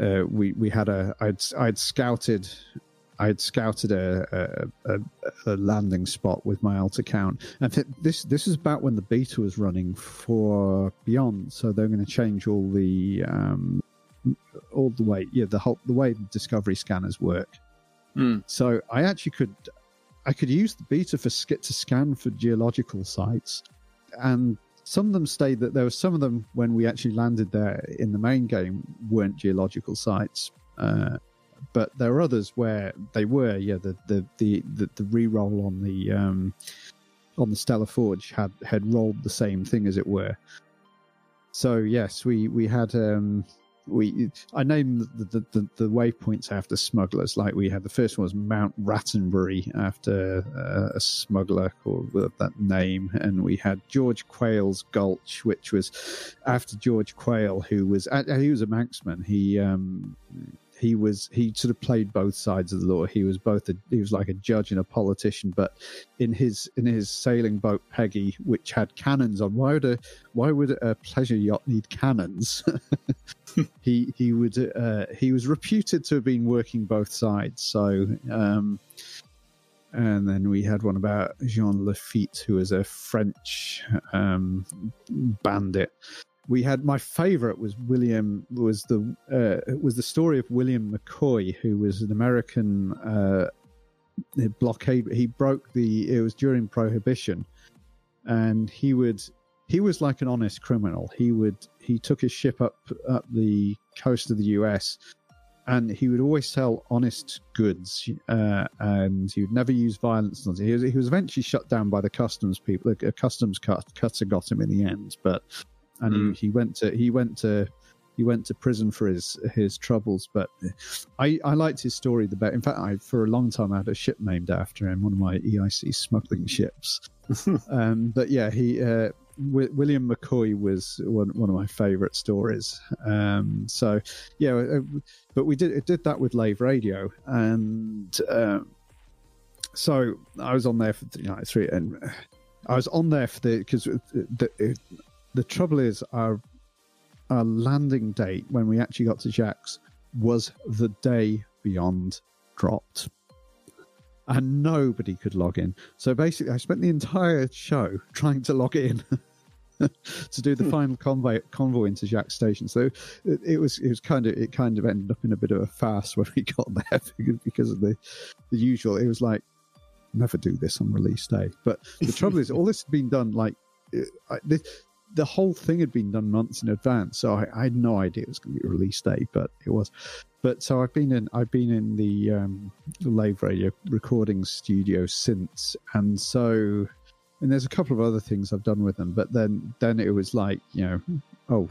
uh, we we had a I'd I'd scouted I'd scouted a, a, a, a landing spot with my alt account, and this this is about when the beta was running for Beyond, so they're going to change all the um, all the way yeah the whole the way the Discovery scanners work. Mm. So I actually could I could use the beta for to scan for geological sites, and some of them stayed that there were some of them when we actually landed there in the main game weren't geological sites uh, but there are others where they were yeah the the the the, the re-roll on the um, on the stellar forge had had rolled the same thing as it were. So yes we we had um we I named the, the, the, the, waypoints after smugglers. Like we had the first one was Mount Rattenbury after uh, a smuggler called with that name, and we had George Quayle's Gulch, which was after George Quayle, who was uh, he was a Manxman. He um, he was he sort of played both sides of the law. He was both a, he was like a judge and a politician, but in his in his sailing boat Peggy, which had cannons on, why would a why would a pleasure yacht need cannons? he he would uh, he was reputed to have been working both sides. So. Um, and then we had one about Jean Lafitte, who was a French um, bandit we had my favorite was William was the uh, was the story of William McCoy, who was an American uh, blockade. He broke the. It was during Prohibition, and he would he was like an honest criminal. He would he took his ship up up the coast of the U.S. And he would always sell honest goods, uh, and he would never use violence. He was, he was eventually shut down by the customs people. A customs cut, cutter got him in the end, but and mm. he, he went to he went to he went to prison for his his troubles. But I, I liked his story the best. In fact, I for a long time I had a ship named after him, one of my EIC smuggling ships. um, but yeah, he uh, w- William McCoy was one, one of my favourite stories. Um, so yeah, uh, but we did did that with Lave Radio, and um, so I was on there for you know, three and. I was on there for the because the, the trouble is, our our landing date when we actually got to Jaques was the day beyond dropped. And nobody could log in. So basically, I spent the entire show trying to log in to do the hmm. final convoy, convoy into Jaques Station. So it, it, was it was kind of it kind of ended up in a bit of a farce when we got there because of the the usual. It was like never do this on release day. But the trouble is, all this had been done like I, this, the whole thing had been done months in advance, so I, I had no idea it was going to be release day, but it was. But so I've been in I've been in the um, Lave Radio recording studio since, and so and there's a couple of other things I've done with them, but then then it was like you know, oh,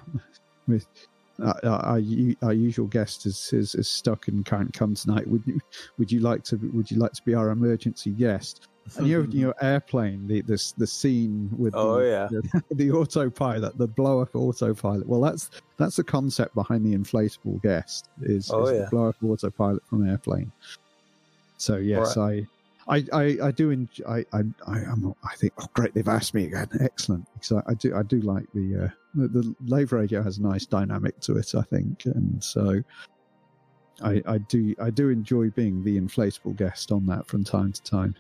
with uh, our, our usual guest is, is, is stuck and can't come tonight. Would you would you like to would you like to be our emergency guest? and you know, you know, airplane, the this the scene with oh the, yeah the, the, autopilot, the blow up autopilot. Well, that's that's the concept behind the inflatable guest is, oh, is yeah. the blow up autopilot from airplane. So yes, right. I, I, I do enjoy, I, I, I, am I think, oh, great, they've asked me again. Excellent. Because I, I do, I do like the, uh, the, the Lave Radio has a nice dynamic to it, I think. And so I, I do, I do enjoy being the inflatable guest on that from time to time.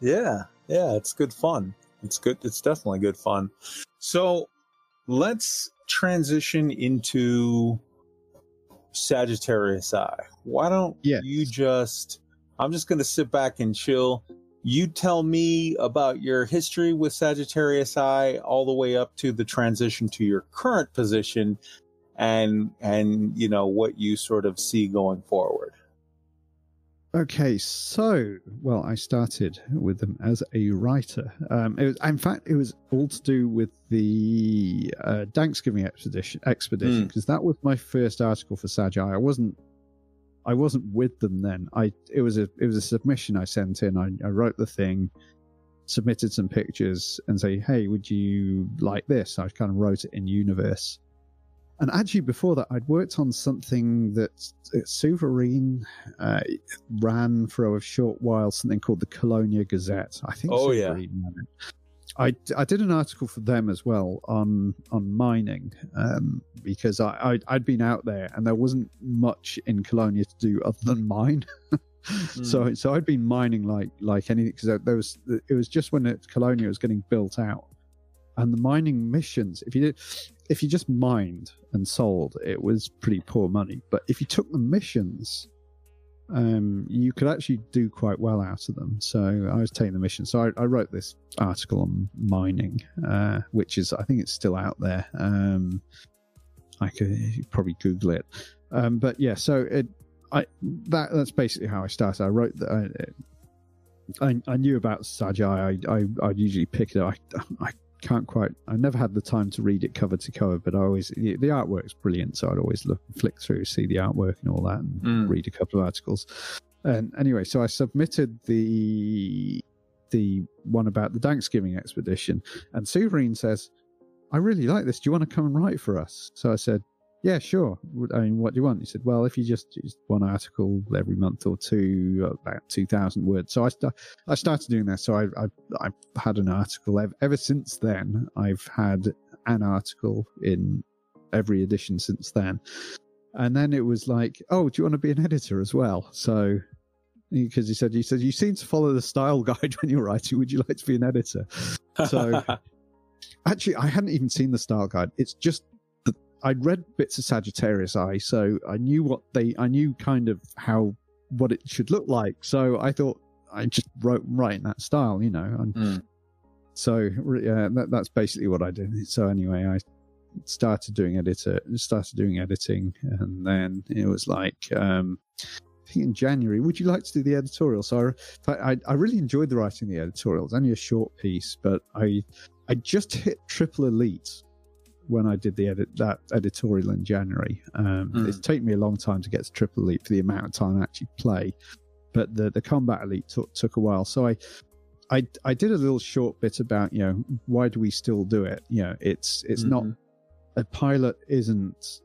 Yeah. Yeah. It's good fun. It's good. It's definitely good fun. So let's transition into Sagittarius Eye. Why don't yes. you just I'm just going to sit back and chill. You tell me about your history with Sagittarius Eye all the way up to the transition to your current position and and you know what you sort of see going forward. Okay, so well, I started with them as a writer. Um, it was, in fact, it was all to do with the uh, Thanksgiving expedition expedition because mm. that was my first article for Sagi. I wasn't I wasn't with them then. I it was a it was a submission I sent in. I, I wrote the thing, submitted some pictures, and say, hey, would you like this? I kind of wrote it in Universe. And actually, before that, I'd worked on something that uh, Souvarine uh, ran for a short while, something called the Colonia Gazette. I think. Oh yeah. I, I did an article for them as well on on mining um, because I, I would been out there and there wasn't much in Colonia to do other than mine. mm. So so I'd been mining like like anything because there was it was just when it, Colonia was getting built out, and the mining missions if you did if you just mined and sold it was pretty poor money, but if you took the missions um, you could actually do quite well out of them. So I was taking the mission. So I, I wrote this article on mining, uh, which is I think it's still out there. Um, I could probably Google it. Um, but yeah, so it, I that that's basically how I started. I wrote that. I, I, I knew about Sagi. I, I usually pick it up. I, I can't quite. I never had the time to read it cover to cover, but I always the, the artwork's brilliant, so I'd always look and flick through, see the artwork and all that, and mm. read a couple of articles. And anyway, so I submitted the the one about the Thanksgiving expedition, and Souvarine says, "I really like this. Do you want to come and write for us?" So I said, yeah, sure. I mean, what do you want? He said, well, if you just use one article every month or two, uh, about 2,000 words. So I, st- I started doing that. So I, I, I've had an article ever, ever since then. I've had an article in every edition since then. And then it was like, oh, do you want to be an editor as well? So because he said he said you seem to follow the style guide when you're writing. Would you like to be an editor? So actually, I hadn't even seen the style guide. It's just I'd read bits of Sagittarius Eye, so I knew what they, I knew kind of how what it should look like. So I thought I just wrote right in that style, you know. And mm. so yeah, that, that's basically what I did. So anyway, I started doing editor, started doing editing, and then it was like. um I think in January, would you like to do the editorial? So I, I, I really enjoyed the writing the editorial. It's only a short piece, but I I just hit triple elite when I did the edit that editorial in January. Um, mm. It's taken me a long time to get to Triple Elite for the amount of time I actually play, but the the Combat Elite took took a while. So I. I, I did a little short bit about you know why do we still do it you know it's it's mm-hmm. not a pilot isn't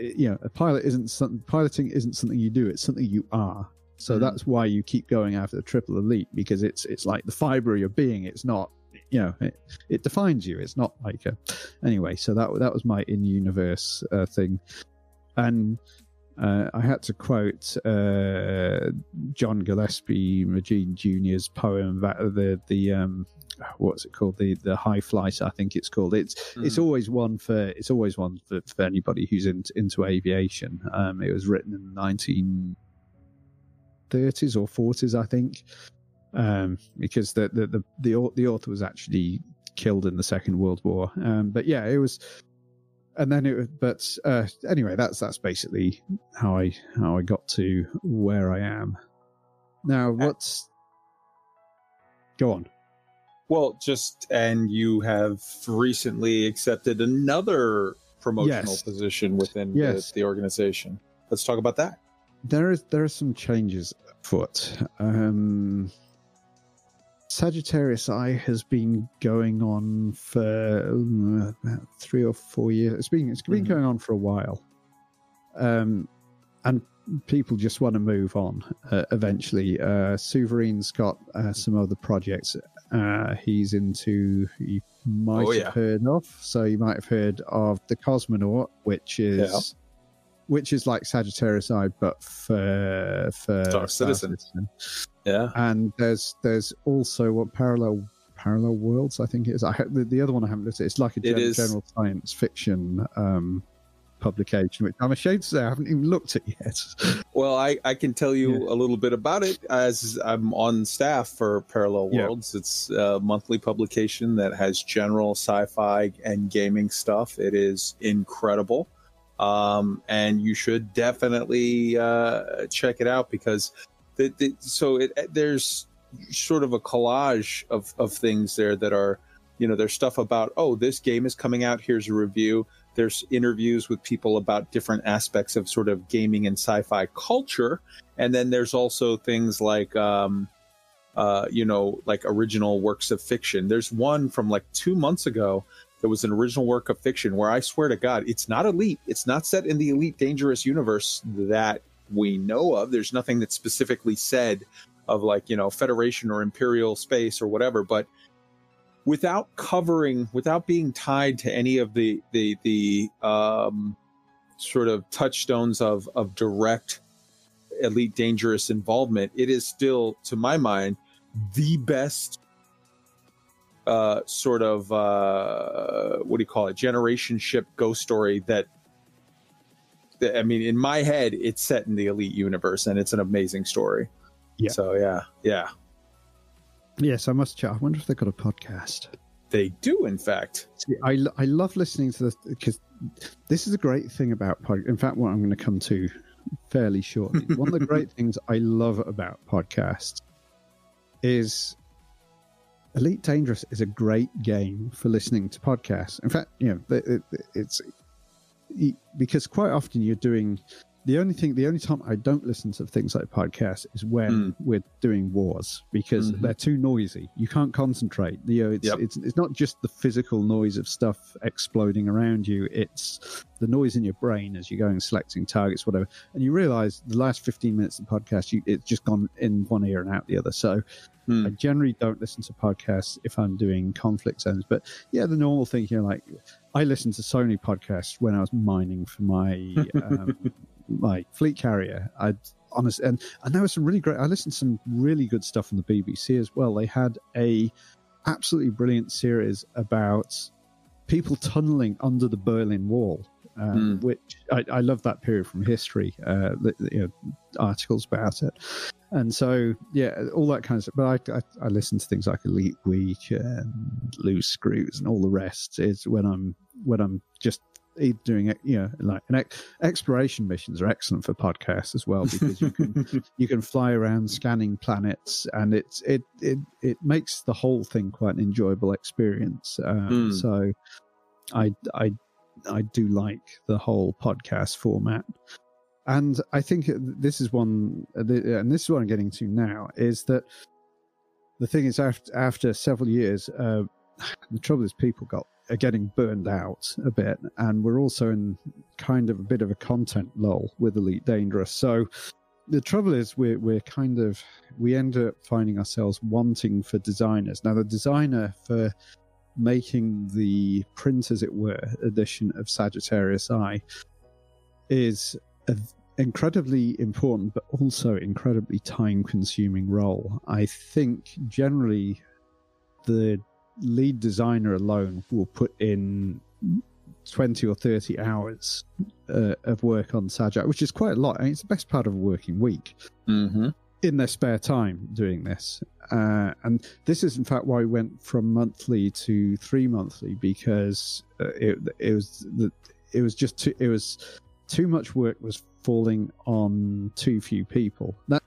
you know a pilot isn't something piloting isn't something you do it's something you are so mm-hmm. that's why you keep going after the triple elite because it's it's like the fiber of your being it's not you know it, it defines you. It's not like a anyway so that that was my in universe uh, thing. And uh, I had to quote uh, John Gillespie Magee Jr.'s poem about the the um, what's it called? The the high flight I think it's called. It's mm. it's always one for it's always one for, for anybody who's in, into aviation. Um, it was written in the 1930s or 40s I think um, because the, the the the the author was actually killed in the Second World War. Um, but yeah, it was, and then it. Was. But uh, anyway, that's that's basically how I how I got to where I am now. Uh, what's go on? Well, just and you have recently accepted another promotional yes. position within yes. the, the organization. Let's talk about that. There is there are some changes afoot. Um, Sagittarius Eye has been going on for um, three or four years. It's been it's been mm. going on for a while, um, and people just want to move on uh, eventually. Uh, has got uh, some other projects uh, he's into. You might oh, yeah. have heard of. So you might have heard of the Cosmonaut, which is. Which is like Sagittarius Eye, but for for Star Citizen. Citizen. Yeah, and there's there's also what parallel parallel worlds. I think it is. I the, the other one I haven't looked at. It's like a gen- general science fiction um, publication, which I'm ashamed to say I haven't even looked at yet. Well, I, I can tell you yeah. a little bit about it as I'm on staff for Parallel Worlds. Yeah. It's a monthly publication that has general sci-fi and gaming stuff. It is incredible. Um, and you should definitely uh, check it out because the, the, so it, there's sort of a collage of, of things there that are, you know, there's stuff about, oh, this game is coming out. Here's a review there's interviews with people about different aspects of sort of gaming and sci-fi culture, and then there's also things like, um, uh, you know, like original works of fiction. There's one from like two months ago that was an original work of fiction where I swear to God, it's not elite. It's not set in the elite dangerous universe that we know of. There's nothing that's specifically said of like you know Federation or Imperial space or whatever, but without covering, without being tied to any of the the the um, sort of touchstones of of direct elite dangerous involvement, it is still, to my mind, the best uh, sort of uh, what do you call it? Generation ship ghost story that. I mean, in my head, it's set in the elite universe, and it's an amazing story. Yeah. So yeah, yeah. Yes, I must check. I wonder if they've got a podcast. They do, in fact. See, I, I love listening to this because this is a great thing about podcast. In fact, what I'm going to come to fairly shortly. One of the great things I love about podcasts is Elite Dangerous is a great game for listening to podcasts. In fact, you know, it, it, it's because quite often you're doing the only thing, the only time I don't listen to things like podcasts is when mm. we're doing wars because mm-hmm. they're too noisy. You can't concentrate. You know, it's, yep. it's it's not just the physical noise of stuff exploding around you. It's the noise in your brain as you're going selecting targets, whatever. And you realize the last 15 minutes of the podcast, you, it's just gone in one ear and out the other. So mm. I generally don't listen to podcasts if I'm doing conflict zones. But yeah, the normal thing here, like I listened to Sony podcasts when I was mining for my um, my fleet carrier. I honestly, and and there was some really great. I listened to some really good stuff from the BBC as well. They had a absolutely brilliant series about people tunneling under the Berlin Wall. Um, mm. Which I, I, love that period from history, uh, you know, articles about it, and so yeah, all that kind of stuff. But I, I, I listen to things like Elite Week and Loose Screws and all the rest. Is when I'm when I'm just doing it, you know like an ex- exploration missions are excellent for podcasts as well because you can you can fly around scanning planets and it's it it it makes the whole thing quite an enjoyable experience um, mm. so i i i do like the whole podcast format and i think this is one and this is what i'm getting to now is that the thing is after after several years uh, the trouble is people got are getting burned out a bit, and we're also in kind of a bit of a content lull with Elite Dangerous. So the trouble is we're we're kind of we end up finding ourselves wanting for designers. Now the designer for making the print, as it were, edition of Sagittarius Eye is a incredibly important but also incredibly time consuming role. I think generally the lead designer alone will put in 20 or 30 hours uh, of work on Sajak, which is quite a lot. I mean, it's the best part of a working week mm-hmm. in their spare time doing this. Uh, and this is, in fact, why we went from monthly to three monthly because uh, it, it was the, it was just too, it was too much work was falling on too few people. That,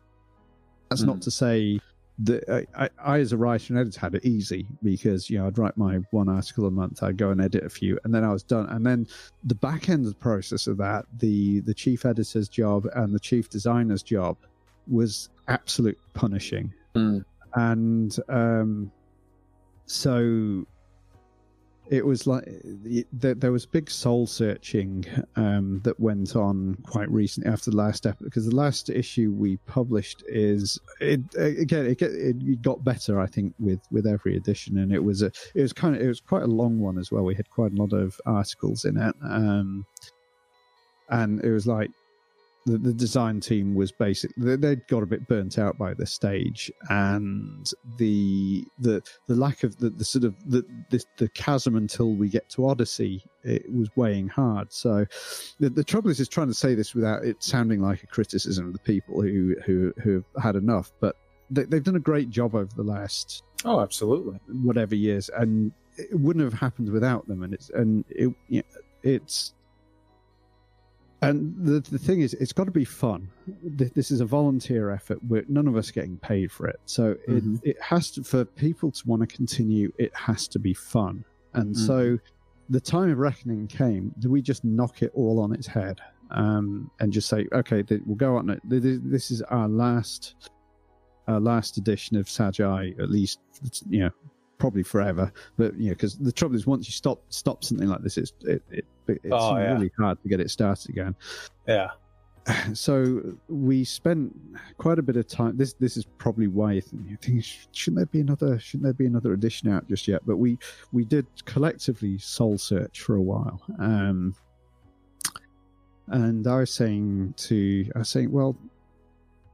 that's mm. not to say the, I, I, as a writer and editor had it easy because you know I'd write my one article a month, I'd go and edit a few, and then I was done. And then the back end of the process of that, the the chief editor's job and the chief designer's job was absolute punishing. Mm. And um, so it was like there was big soul searching um, that went on quite recently after the last episode because the last issue we published is it again it, it got better I think with with every edition. And it was a it was kind of it was quite a long one as well. We had quite a lot of articles in it um, and it was like the, the design team was basically they'd got a bit burnt out by the stage and the the the lack of the, the sort of the, the, the chasm until we get to odyssey it was weighing hard. So the, the trouble is is trying to say this without it sounding like a criticism of the people who who who have had enough but they, they've done a great job over the last oh absolutely. whatever years and it wouldn't have happened without them and it's and it you know, it's and the, the thing is, it's got to be fun. This is a volunteer effort. We're, none of us are getting paid for it. So mm-hmm. it, it has to, for people to want to continue, it has to be fun. And mm-hmm. so the time of reckoning came. Do we just knock it all on its head um, and just say, okay, we'll go on it. This is our last, our last edition of Sagi, at least, you know, probably forever. But you know, because the trouble is, once you stop stop something like this, it's it, it it's oh, yeah. really hard to get it started again. Yeah. So we spent quite a bit of time. This this is probably why you think shouldn't there be another shouldn't there be another edition out just yet? But we we did collectively soul search for a while. Um, and I was saying to I was saying, well,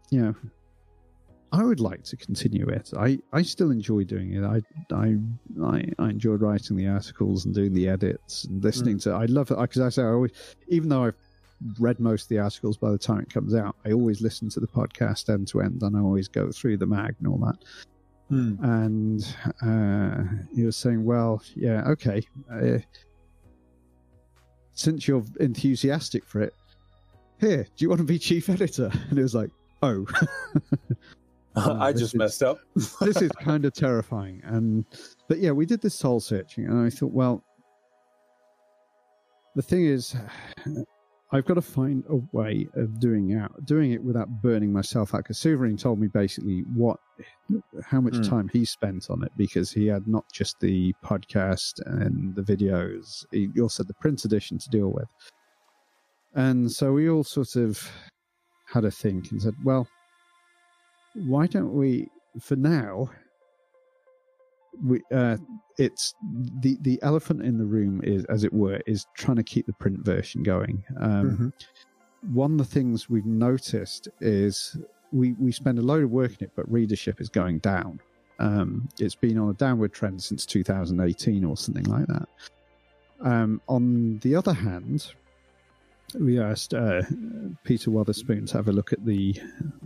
you know, I would like to continue it. I, I still enjoy doing it. I, I I I enjoyed writing the articles and doing the edits and listening mm. to. I love it because I say I always, even though I've read most of the articles by the time it comes out, I always listen to the podcast end to end, and I always go through the mag and all that. Mm. And uh, he was saying, "Well, yeah, okay. Uh, since you're enthusiastic for it, here, do you want to be chief editor?" And it was like, "Oh." I just is, messed up. this is kind of terrifying. And but yeah, we did this soul searching, and I thought, well, the thing is, I've got to find a way of doing out doing it without burning myself out. Because Souvarine told me basically what how much mm. time he spent on it because he had not just the podcast and the videos, he also had the print edition to deal with. And so we all sort of had a think and said, well, why don't we, for now, we uh, it's the the elephant in the room is, as it were, is trying to keep the print version going. Um, mm-hmm. One of the things we've noticed is we we spend a load of work in it, but readership is going down. Um, it's been on a downward trend since 2018 or something like that. Um, on the other hand, we asked uh, Peter Wotherspoon to have a look at the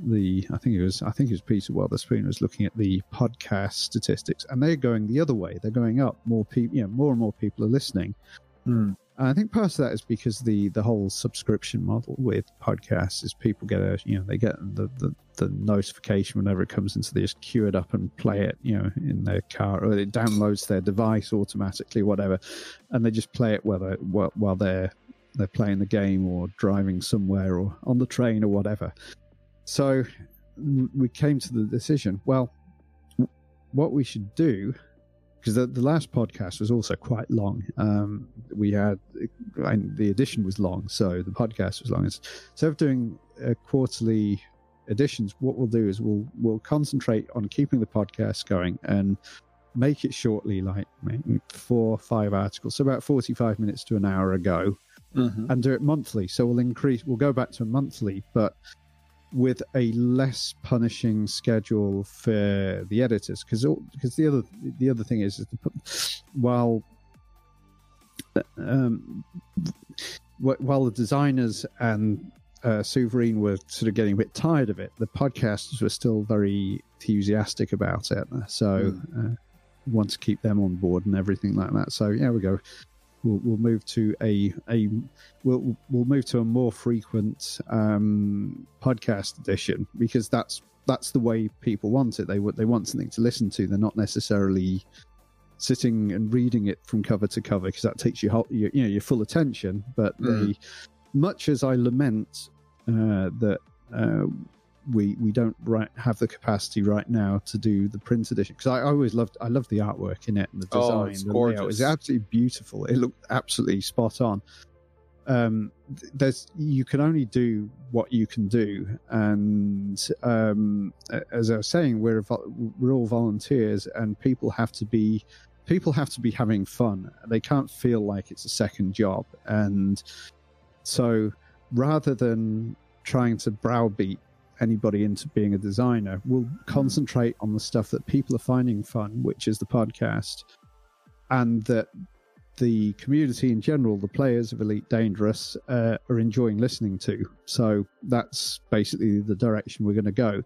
the I think it was I think it was Peter Wotherspoon was looking at the podcast statistics, and they're going the other way. They're going up. More people, you know, more and more people are listening. Mm. I think part of that is because the the whole subscription model with podcasts is people get a you know they get the, the, the notification whenever it comes in, so they just queue it up and play it you know in their car or it downloads their device automatically whatever, and they just play it while while they're they're playing the game or driving somewhere or on the train or whatever. So we came to the decision well, what we should do, because the, the last podcast was also quite long. Um, we had and the edition was long, so the podcast was long. As instead of doing quarterly editions, what we'll do is we'll we'll concentrate on keeping the podcast going and make it shortly, like four or five articles, so about forty five minutes to an hour ago mm-hmm. and do it monthly. So we'll increase, we'll go back to monthly, but with a less punishing schedule for the editors. Because because the other the other thing is, is while um, while the designers and uh, Souvarine were sort of getting a bit tired of it, the podcasters were still very enthusiastic about it. So. Mm. Uh, want to keep them on board and everything like that. So yeah, we go we'll, we'll move to a a we'll we'll move to a more frequent um, podcast edition because that's that's the way people want it. They they want something to listen to. They're not necessarily sitting and reading it from cover to cover because that takes you your, you know your full attention. But mm. they, much as I lament uh, that uh, we we don't right, have the capacity right now to do the print edition because I, I, always loved I love the artwork in it and the design. Oh, it's gorgeous. layout is absolutely beautiful. It looked absolutely spot on. Um, there's you can only do what you can do, and um, as I was saying, we're we're all volunteers, and people have to be people have to be having fun. They can't feel like it's a second job, and so rather than trying to browbeat anybody into being a designer. We'll hmm. concentrate on the stuff that people are finding fun, which is the podcast, and that the community in general, the players of Elite Dangerous, uh, are enjoying listening to. So that's basically the direction we're going to go.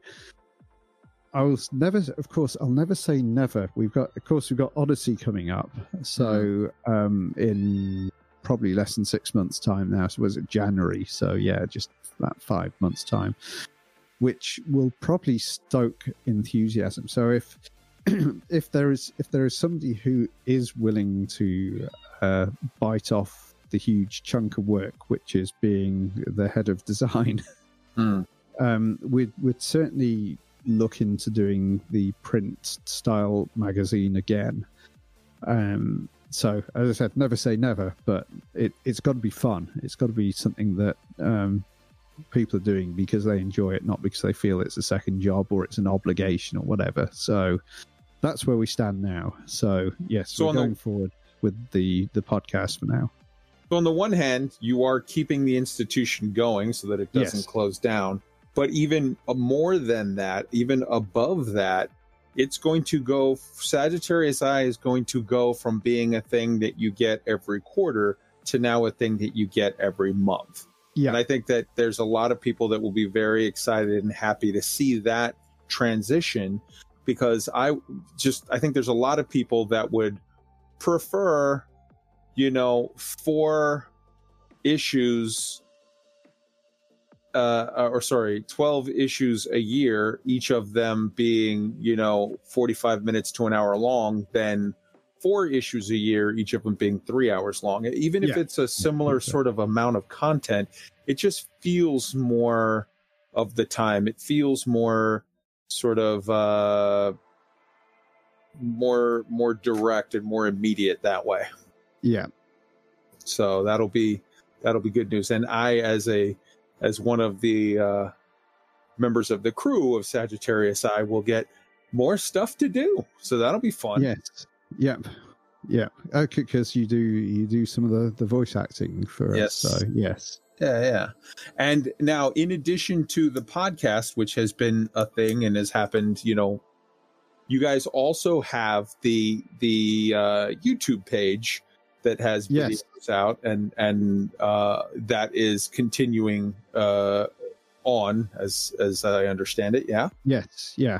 I will never, of course, I'll never say never. We've got, of course, we've got Odyssey coming up. So hmm. um, in probably less than six months' time now. So was it January? So yeah, just about five months' time, which will probably stoke enthusiasm. So if if there is if there is somebody who is willing to uh, bite off the huge chunk of work, which is being the head of design, mm. um, we'd we'd certainly look into doing the print style magazine again. Um, so, as I said, never say never, but it, it's got to be fun. It's got to be something that um, people are doing because they enjoy it, not because they feel it's a second job or it's an obligation or whatever. So, that's where we stand now. So, yes, so we're going the, forward with the the podcast for now. So, on the one hand, you are keeping the institution going so that it doesn't yes. close down. But even uh, more than that, even above that, it's going to go Sagittarius Eye is going to go from being a thing that you get every quarter to now a thing that you get every month. Yeah. And I think that there's a lot of people that will be very excited and happy to see that transition because I just I think there's a lot of people that would prefer you know four issues uh, or sorry, 12 issues a year, each of them being, you know, 45 minutes to an hour long, then four issues a year, each of them being three hours long. Even if yeah. it's a similar sort of amount of content, it just feels more of the time. It feels more sort of, uh, more more direct and more immediate that way. Yeah. So that'll be that'll be good news. And I as a as one of the uh, members of the crew of Sagittarius Eye will get more stuff to do. So that'll be fun. Yes. Yep. Yeah. Okay, because you do you do some of the the voice acting for yes. us. So yes. Yeah, yeah. And now, in addition to the podcast, which has been a thing and has happened, you know, you guys also have the the uh, YouTube page that has videos yes. out and and uh, that is continuing uh, on as as I understand it. Yeah. Yes. Yeah.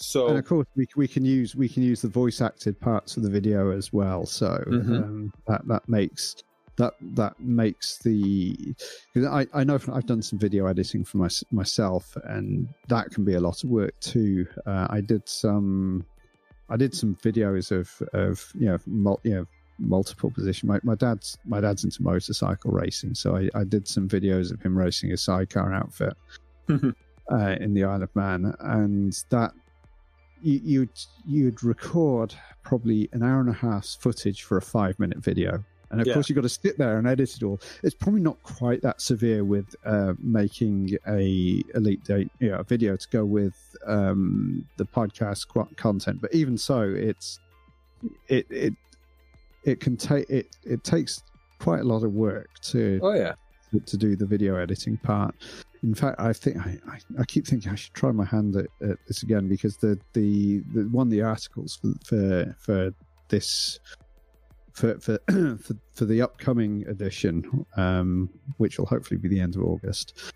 So and of course we we can use we can use the voice acted parts of the video as well. So mm-hmm. um, that that makes that that makes the I, I know I've done some video editing for my, myself and that can be a lot of work too. Uh, I did some I did some videos of of you know mul- you know multiple position. My, my dad's my dad's into motorcycle racing, so I, I did some videos of him racing a sidecar outfit uh, in the Isle of Man, and that you, you'd you'd record probably an hour and a half's footage for a five minute video. And of yeah. course, you've got to sit there and edit it all. It's probably not quite that severe with uh, making a elite date, you know, a video to go with um, the podcast content. But even so, it's it it it can take it it takes quite a lot of work to oh yeah to, to do the video editing part in fact i think I, I, I keep thinking i should try my hand at, at, this again because the the, the one of the articles for for, for this for for, for for the upcoming edition um, which will hopefully be the end of august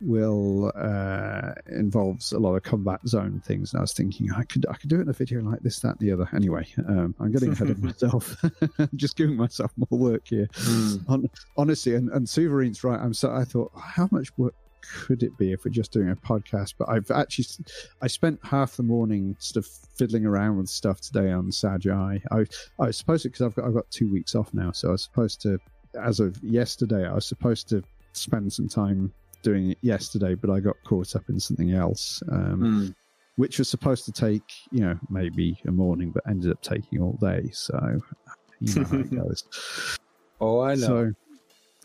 will uh, involves a lot of combat zone things. And I was thinking I could I could do it in a video like this, that, the other. Anyway, um, I'm getting ahead of myself. Just giving myself more work here. Mm. On, honestly, and, and Souvarine's right. I'm so I thought how much work could it be if we're just doing a podcast? But I've actually I spent half the morning sort of fiddling around with stuff today on Sag I I was supposed to because I've got I've got two weeks off now, so I was supposed to as of yesterday I was supposed to spend some time doing it yesterday, but I got caught up in something else, um, Mm. which was supposed to take you know maybe a morning, but ended up taking all day. So you know how it goes. Oh, I know. So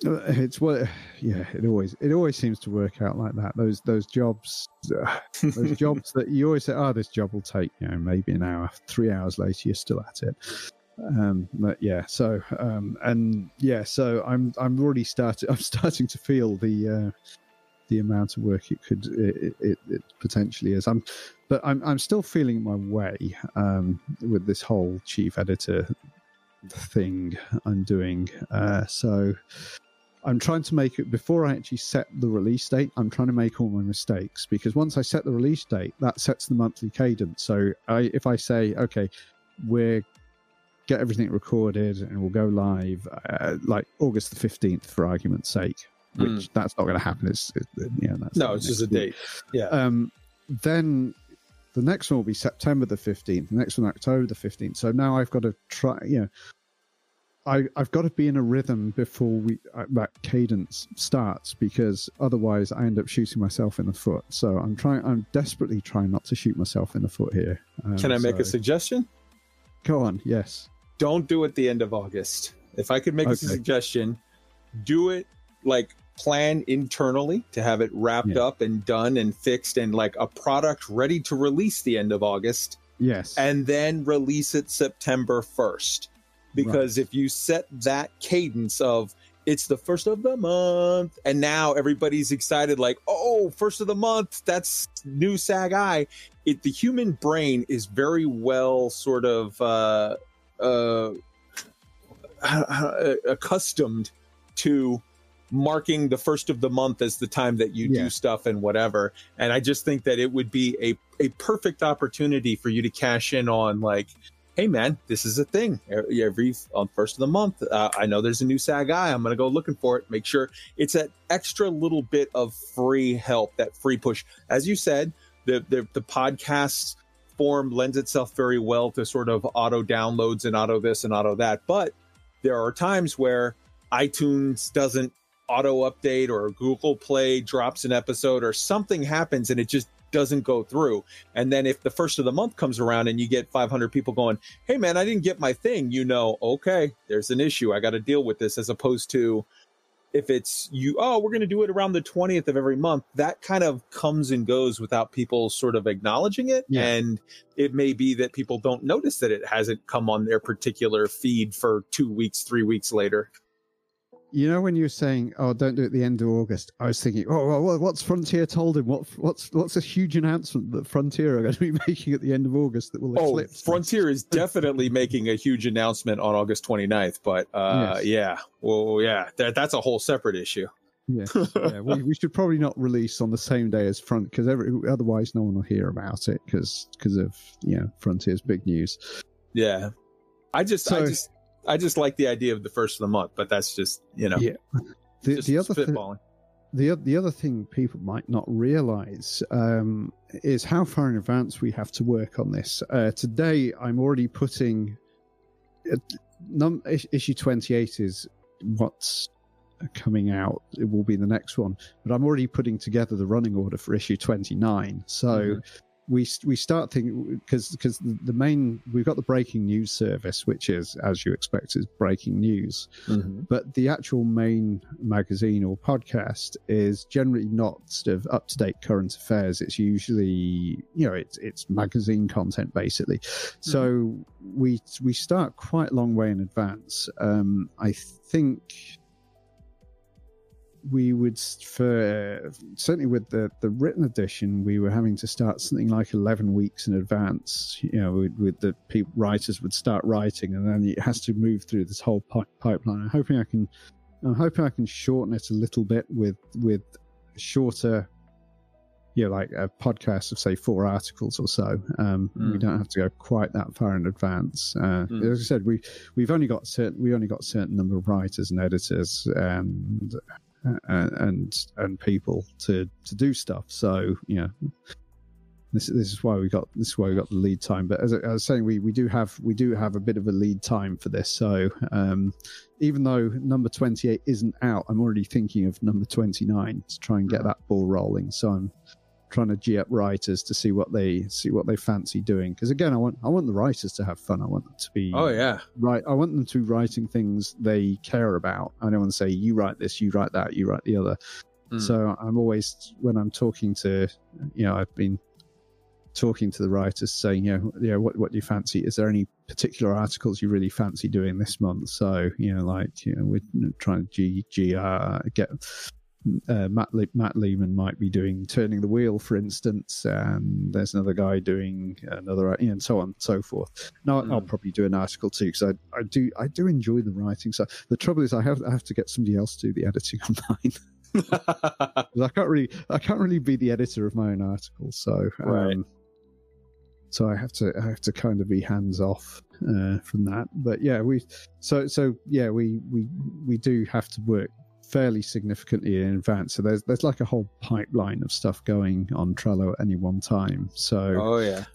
it's what, yeah. It always it always seems to work out like that. Those those jobs, uh, those jobs that you always say, oh, this job will take you know maybe an hour. Three hours later, you're still at it. Um, but yeah, so um, and yeah, so I'm I'm already started. I'm starting to feel the uh, the amount of work it could it, it, it potentially is. I'm, but I'm I'm still feeling my way um, with this whole chief editor thing I'm doing. Uh, so I'm trying to make it before I actually set the release date. I'm trying to make all my mistakes because once I set the release date, that sets the monthly cadence. So I, if I say, okay, we're get everything recorded and we'll go live uh, like August the 15th for argument's sake, which that's not going to happen. It's it, know, that's no, it's just a date. Yeah. Um, then the next one will be September the 15th, the next one October the 15th. So now I've got to try, you know, I, I've got to be in a rhythm before we uh, that cadence starts because otherwise I end up shooting myself in the foot. So I'm trying, I'm desperately trying not to shoot myself in the foot here. Um, Can I make a suggestion? Go on, yes. Don't do it the end of August. If I could make a suggestion, do it like plan internally to have it wrapped Yeah. up and done and fixed and like a product ready to release the end of August Yes. and then release it September 1st. Because if you set that cadence of it's the first of the month and now everybody's excited like oh first of the month that's new sag eye it the human brain is very well sort of uh uh accustomed to marking the first of the month as the time that you Yeah. do stuff and whatever and i just think that it would be a a perfect opportunity for you to cash in on like hey man this is a thing. Every, on first of the month uh, i know there's a new sag eye. I'm gonna go looking for it. Make sure it's that extra little bit of free help that free push. As you said the the, the podcast form lends itself very well to sort of auto downloads and auto this and auto that. But there are times where itunes doesn't auto update or google play drops an episode or something happens and it just doesn't go through. And then if the first of the month comes around and you get 500 people going hey man i didn't get my thing you know okay there's an issue. I got to deal with this as opposed to if it's you oh we're going to do it around the 20th of every month that kind of comes and goes without people sort of acknowledging it. Yeah. and it may be that people don't notice that it hasn't come on their particular feed for two weeks three weeks later You know when you were saying, "Oh, don't do it at the end of August," I was thinking, "Oh, well, what's Frontier told him? What, what's what's a huge announcement that Frontier are going to be making at the end of August that will oh eclipse?" frontier is definitely making a huge announcement on august 29th but uh Yes. yeah well yeah that, that's a whole separate issue Yeah, yeah. We, we should probably not release on the same day as Front because otherwise no one will hear about it because because of you know Frontier's big news. yeah i just i just i just like the idea of the first of the month but that's just you know Yeah. The, just the other spitballing. the the other thing people might not realize um, is how far in advance we have to work on this. Uh, today, I'm already putting uh, num- issue 28 is what's coming out. It will be the next one, but I'm already putting together the running order for issue 29. So. Mhm. We, we start thinking because because the, main we've got the breaking news service which is as you expect is breaking news Mhm. but the actual main magazine or podcast is generally not sort of up to date current affairs. It's usually you know it's it's magazine content basically. So we we start quite a long way in advance. Um, I think we would for certainly with the the written edition we were having to start something like 11 weeks in advance you know with, with the people writers would start writing and then it has to move through this whole pi- pipeline i'm hoping i can i'm hoping i can shorten it a little bit with with shorter you know like a podcast of say four articles or so um we Mm. don't have to go quite that far in advance uh Mm. as i said we we've only got certain we only got a certain number of writers and editors and uh, and and people to to do stuff so you know this, this is why we got this is why we got the lead time. But as I, I was saying, we, we do have we do have a bit of a lead time for this. So um, even though number twenty eight isn't out, I'm already thinking of number twenty nine to try and get that ball rolling. So I'm trying to g up writers to see what they see what they fancy doing. Because again, I want I want the writers to have fun. I want them to be oh yeah right. I want them to be writing things they care about. I don't want to say you write this, you write that, you write the other. Mm. So I'm always when I'm talking to you know I've been talking to the writers, saying, you know, yeah, what what do you fancy? Is there any particular articles you really fancy doing this month? So, you know, like, you know, we're trying to G, G uh, get uh, Matt Le- Matt Lehman might be doing turning the wheel, for instance, and there's another guy doing another, you know, and so on and so forth. Now mm. I'll probably do an article too because I, I do I do enjoy the writing. So the trouble is I have I have to get somebody else to do the editing on mine. I can't really I can't really be the editor of my own article, So um, right so I have to I have to kind of be hands off uh, from that. But yeah, we so so yeah we we we do have to work fairly significantly in advance. So there's there's like a whole pipeline of stuff going on Trello at any one time. So oh yeah.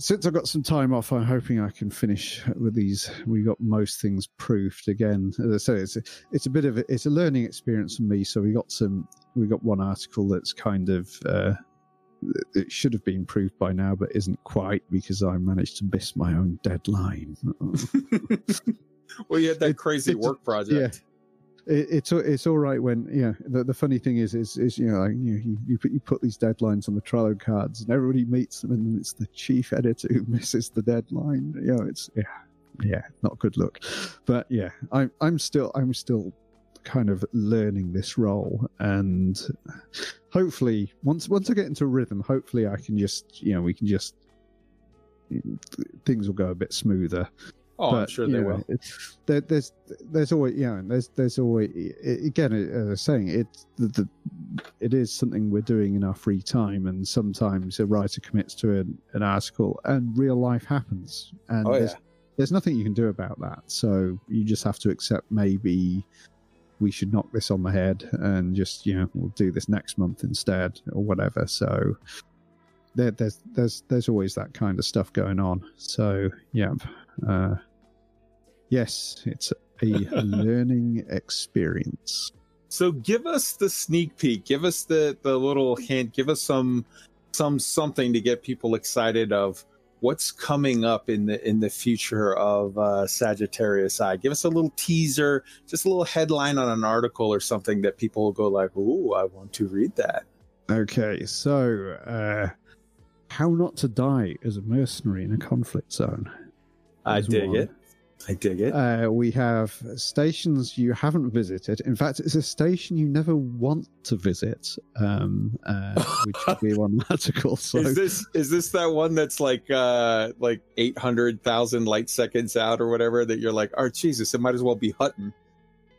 Since I've got some time off, I'm hoping I can finish with these. We got most things proofed again. As I say, it's a, it's a bit of a, it's a learning experience for me. So we got some we got one article that's kind of uh, it should have been proved by now, but isn't quite because I managed to miss my own deadline. well, you had that crazy it, work project. It, it's it's all right when yeah. The, the funny thing is is is you know like, you, you you put you put these deadlines on the Trello cards and everybody meets them and it's the chief editor who misses the deadline. You know, it's yeah yeah not good look, but yeah I'm I'm still I'm still kind of learning this role and hopefully once once I get into rhythm, hopefully I can just you know we can just things will go a bit smoother. Oh, but, I'm sure they know, will. There, there's there's always yeah, you know, there's there's always again as I was saying it the, the, it is something we're doing in our free time, and sometimes a writer commits to an, an article and real life happens, and oh, there's, yeah. there's nothing you can do about that. So you just have to accept maybe we should knock this on the head and just you know we'll do this next month instead or whatever so there, there's there's there's always that kind of stuff going on so yeah uh, yes it's a learning experience so give us the sneak peek give us the the little hint give us some some something to get people excited of what's coming up in the in the future of uh, Sagittarius Eye. Give us a little teaser, just a little headline on an article or something that people will go like, "Ooh, I want to read that." Okay, so uh, how not to die as a mercenary in a conflict zone. I dig one. it. I dig it. Uh, we have stations you haven't visited. In fact, it's a station you never want to visit, um, uh, which would be one article. So. Is this is this that one that's like uh, like eight hundred thousand light seconds out or whatever that you're like, oh Jesus, it might as well be Hutton.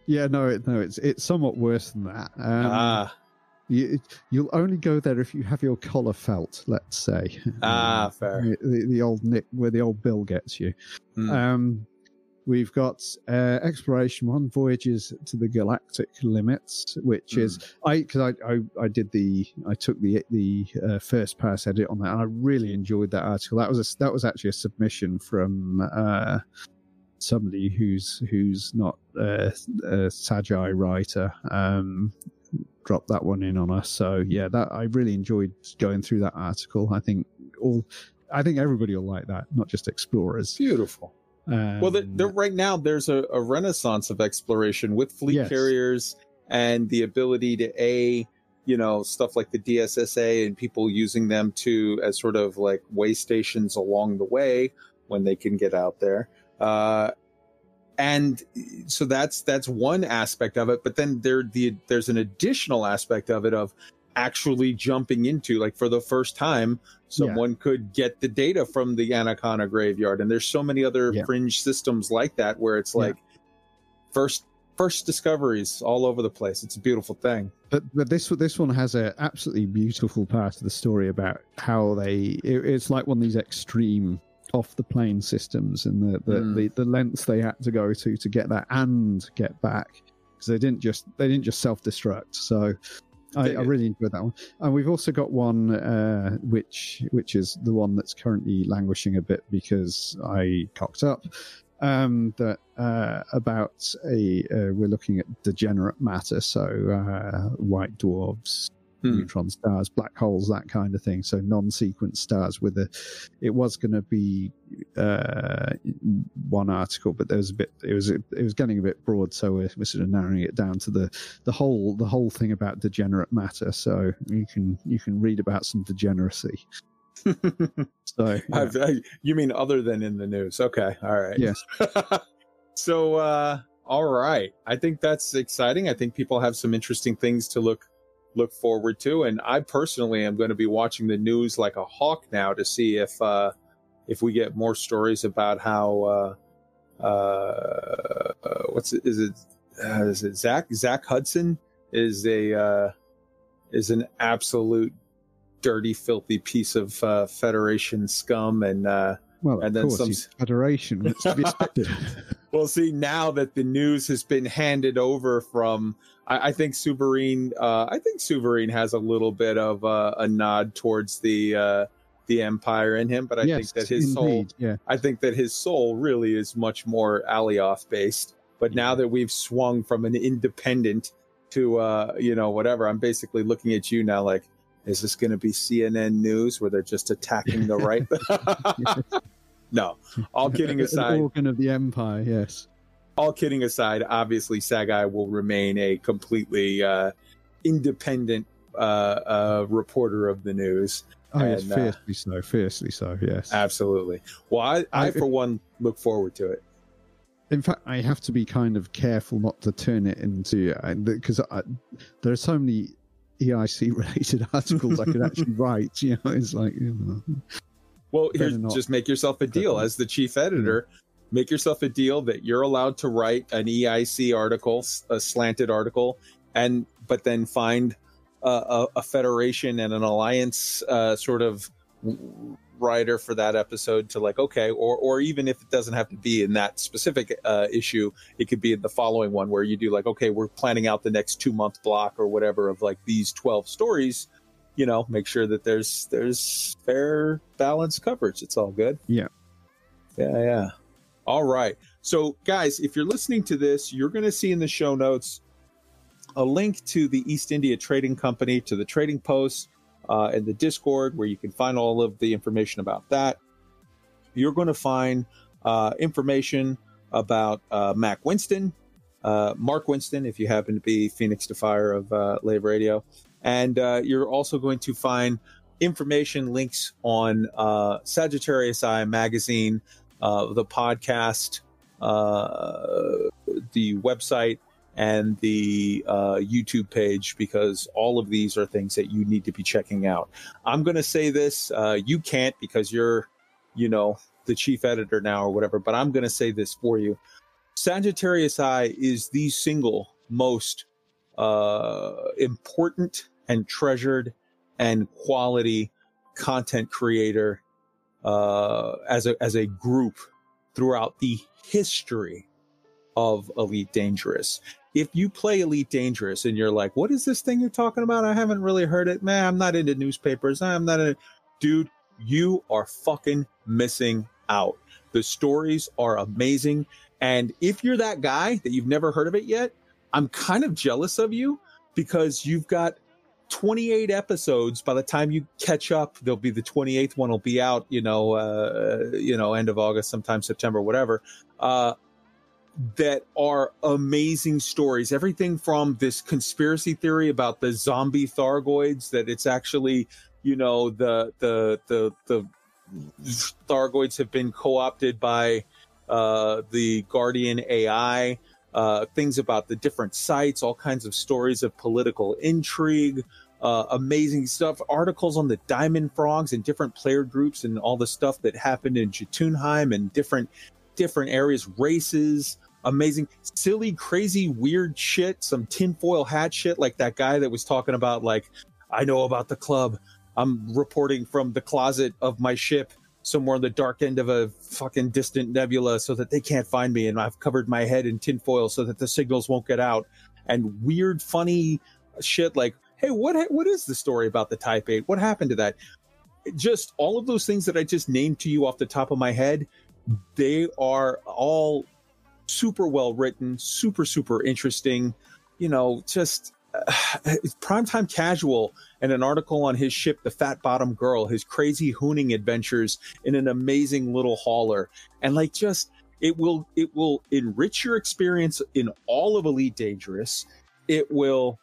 Yeah, no, it, no, it's it's somewhat worse than that. Um, ah. You, you'll only go there if you have your collar felt, let's say. Ah, um, fair. The, the, old Nick, where the old bill gets you. Mm. Um, We've got uh, exploration one, voyages to the galactic limits, which mm. is I because I, I, I did the I took the the uh, first pass edit on that, and I really enjoyed that article. That was a, that was actually a submission from uh, somebody who's who's not a, a Sagi writer. Um, dropped that one in on us. So yeah, that I really enjoyed going through that article. I think all I think everybody will like that, not just explorers. Beautiful. Um, well, the, the, right now there's a, a, renaissance of exploration with fleet yes. carriers and the ability to a you know stuff like the DSSA and people using them to as sort of like way stations along the way when they can get out there. Uh, and so that's that's one aspect of it but then there the there's an additional aspect of it of actually jumping into like for the first time someone yeah. could get the data from the anaconda graveyard and there's so many other yeah. fringe systems like that where it's like yeah. first first discoveries all over the place it's a beautiful thing but but this this one has a absolutely beautiful part of the story about how they it, it's like one of these extreme off the plane systems and the the, mm. the the lengths they had to go to to get that and get back because they didn't just they didn't just self destruct so I, I, really enjoyed that one, and we've also got one uh, which which is the one that's currently languishing a bit because I cocked up. Um, that uh, about a uh, we're looking at degenerate matter, so uh, white dwarfs, hmm. neutron stars, black holes, that kind of thing. So non-sequence stars with a. It was going to be uh, one article, but there was a bit. It was it was getting a bit broad, so we're, we're sort of narrowing it down to the the whole the whole thing about degenerate matter. So you can you can read about some degeneracy. so yeah. I, you mean other than in the news? Okay, all right. Yes. so uh, all right, I think that's exciting. I think people have some interesting things to look look forward to. And I personally am going to be watching the news like a hawk now to see if uh, if we get more stories about how uh, uh, uh what's it, is it uh, is it Zach Zach Hudson is a uh, is an absolute dirty, filthy piece of Federation scum and. Well, and then some Federation. It's to be expected. well, see, now that the news has been handed over from I, I think Souvarine. Uh, I think Souvarine has a little bit of uh, a nod towards the uh, the Empire in him, but I yes, think that his indeed, soul. Yeah. I think that his soul really is much more Alioth based. But now that we've swung from an independent to uh, you know whatever, I'm basically looking at you now like, is this going to be CNN news where they're just attacking the right? no, all kidding aside, an organ of the Empire. Yes all kidding aside, obviously Sagai will remain a completely uh, independent uh, uh, reporter of the news. Oh, and, yes, uh, fiercely so, fiercely so. Yes, absolutely. Well, I, I, I for one look forward to it. In fact, I have to be kind of careful not to turn it into because uh, there are so many EIC related articles I could actually write. You know, it's like you know. Well, here's just make yourself a deal as the chief editor make yourself a deal that you're allowed to write an EIC article, a slanted article, and but then find a, a, a federation and an alliance uh, sort of writer for that episode to like okay or or even if it doesn't have to be in that specific uh, issue it could be in the following one where you do like okay we're planning out the next two month block or whatever of like these 12 stories you know make sure that there's there's fair balanced coverage. It's all good. Yeah. Yeah yeah all right. So, guys, if you're listening to this, you're going to see in the show notes a link to the East India Trading Company, to the trading post, uh, and the Discord, where you can find all of the information about that. You're going to find uh, information about uh, Mac Winston, uh, Mark Winston, if you happen to be Phoenix Defier of uh, Lave Radio. And uh, you're also going to find information links on uh, Sagittarius Eye magazine, uh, the podcast, uh, the website, and the uh, YouTube page because all of these are things that you need to be checking out. I'm going to say this. Uh, you can't because you're, you know, the chief editor now or whatever, but I'm going to say this for you. Sagittarius Eye is the single most uh, important and treasured and quality content creator uh, as a as a group throughout the history of Elite Dangerous. If you play Elite Dangerous and you're like, "What is this thing you're talking about? I haven't really heard it." Man, I'm not into newspapers. I'm not a dude. You are fucking missing out. The stories are amazing, and if you're that guy that you've never heard of it yet, I'm kind of jealous of you because you've got 28 episodes. By the time you catch up there'll be the 28th one will be out you know uh, you know end of august sometime september whatever uh, that are amazing stories. Everything from this conspiracy theory about the zombie thargoids that it's actually you know the the the the thargoids have been co-opted by uh, the guardian ai uh, things about the different sites, all kinds of stories of political intrigue, uh, amazing stuff, articles on the diamond frogs and different player groups and all the stuff that happened in Jotunheim and different different areas, races, amazing, silly, crazy, weird shit, some tinfoil hat shit, like that guy that was talking about like, I know about the club. I'm reporting from the closet of my ship somewhere on the dark end of a fucking distant nebula so that they can't find me. And I've covered my head in tinfoil so that the signals won't get out. And weird, funny shit like, hey, what what is the story about the Type Eight? What happened to that? Just all of those things that I just named to you off the top of my head, they are all super well written, super super interesting. You know, just uh, primetime casual and an article on his ship, the Fat Bottom Girl, his crazy hooning adventures in an amazing little hauler, and like just it will it will enrich your experience in all of Elite Dangerous. It will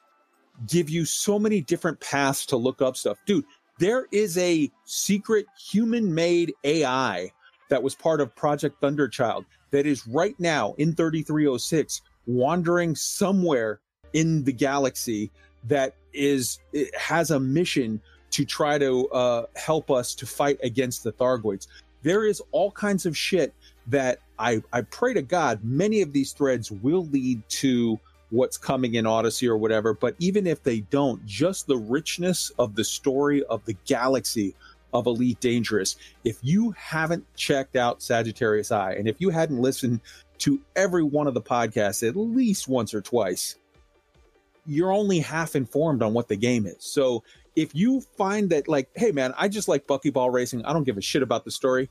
give you so many different paths to look up stuff, dude. There is a secret human-made AI that was part of Project Thunderchild that is right now in 3306 wandering somewhere in the galaxy that is has a mission to try to uh, help us to fight against the Thargoids. There is all kinds of shit that I I pray to God many of these threads will lead to what's coming in Odyssey or whatever. But even if they don't, just the richness of the story of the galaxy of Elite Dangerous. If you haven't checked out Sagittarius Eye, and if you hadn't listened to every one of the podcasts at least once or twice, you're only half informed on what the game is. So if you find that like, hey man, I just like buckyball racing, I don't give a shit about the story.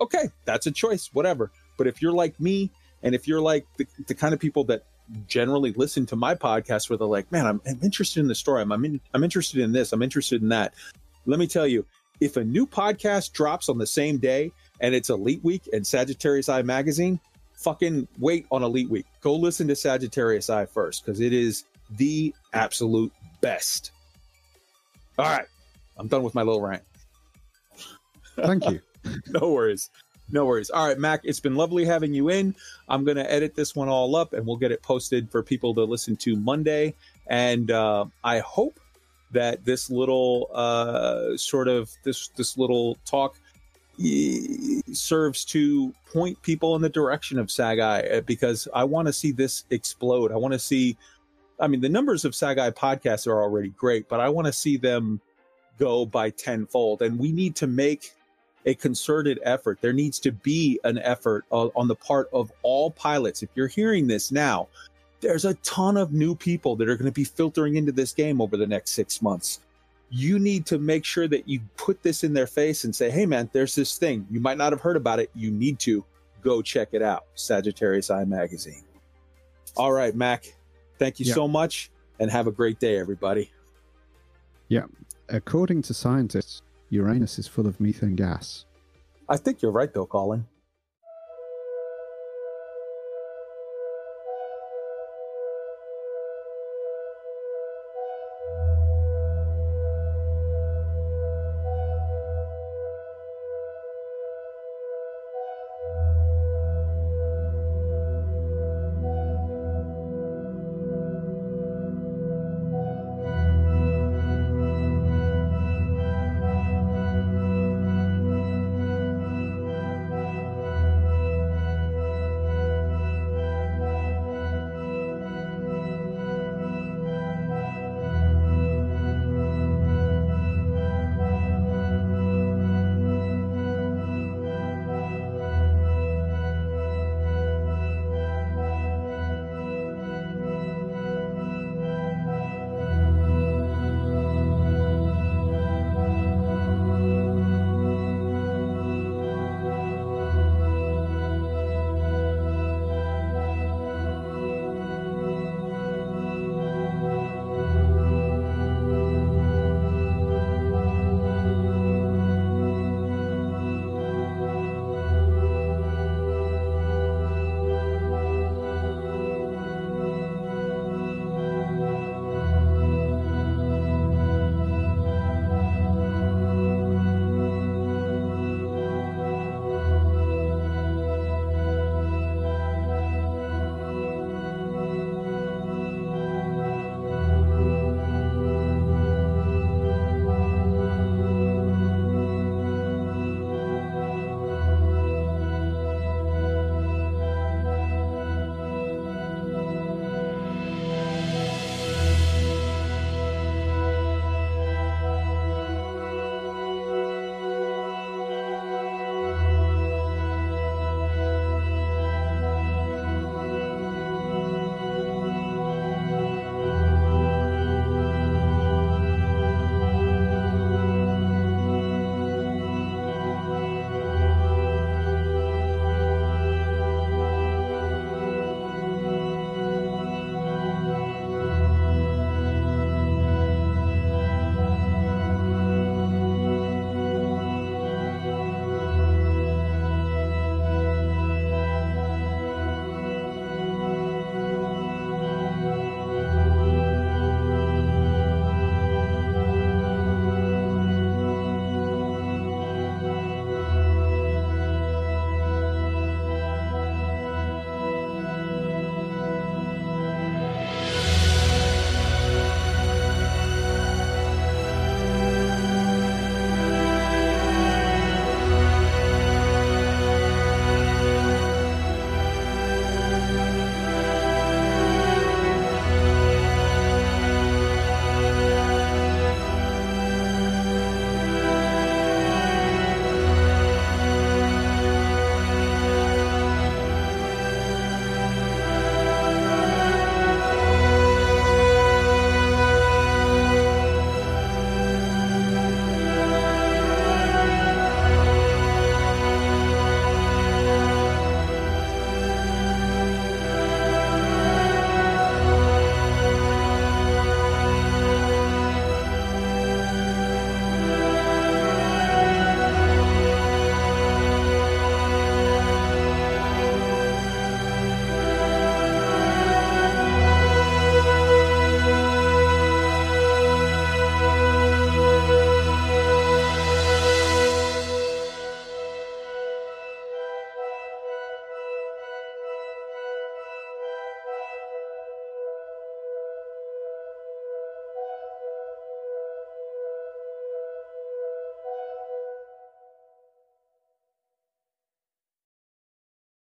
Okay, that's a choice, whatever. But if you're like me, and if you're like the, the kind of people that generally listen to my podcast where they're like, man, I'm, I'm interested in the story. I'm, I'm, in, I'm interested in this. I'm interested in that. Let me tell you, if a new podcast drops on the same day and it's Elite Week and Sagittarius Eye magazine, fucking wait on Elite Week. Go listen to Sagittarius Eye first because it is the absolute best. All right. I'm done with my little rant. Thank you. no worries. No worries. All right, Mac, it's been lovely having you in. I'm going to edit this one all up and we'll get it posted for people to listen to Monday. And uh, I hope that this little uh, sort of this this little talk serves to point people in the direction of Sagai uh, because I want to see this explode. I want to see I mean, the numbers of Sagai podcasts are already great, but I want to see them go by tenfold. And we need to make a concerted effort. There needs to be an effort uh, on the part of all pilots. If you're hearing this now, there's a ton of new people that are going to be filtering into this game over the next six months. You need to make sure that you put this in their face and say, hey, man, there's this thing. You might not have heard about it. You need to go check it out. Sagittarius Eye Magazine. All right, Mac. Thank you so much and have a great day, everybody. Yeah. According to scientists, Uranus is full of methane gas. I think you're right, though, Colin.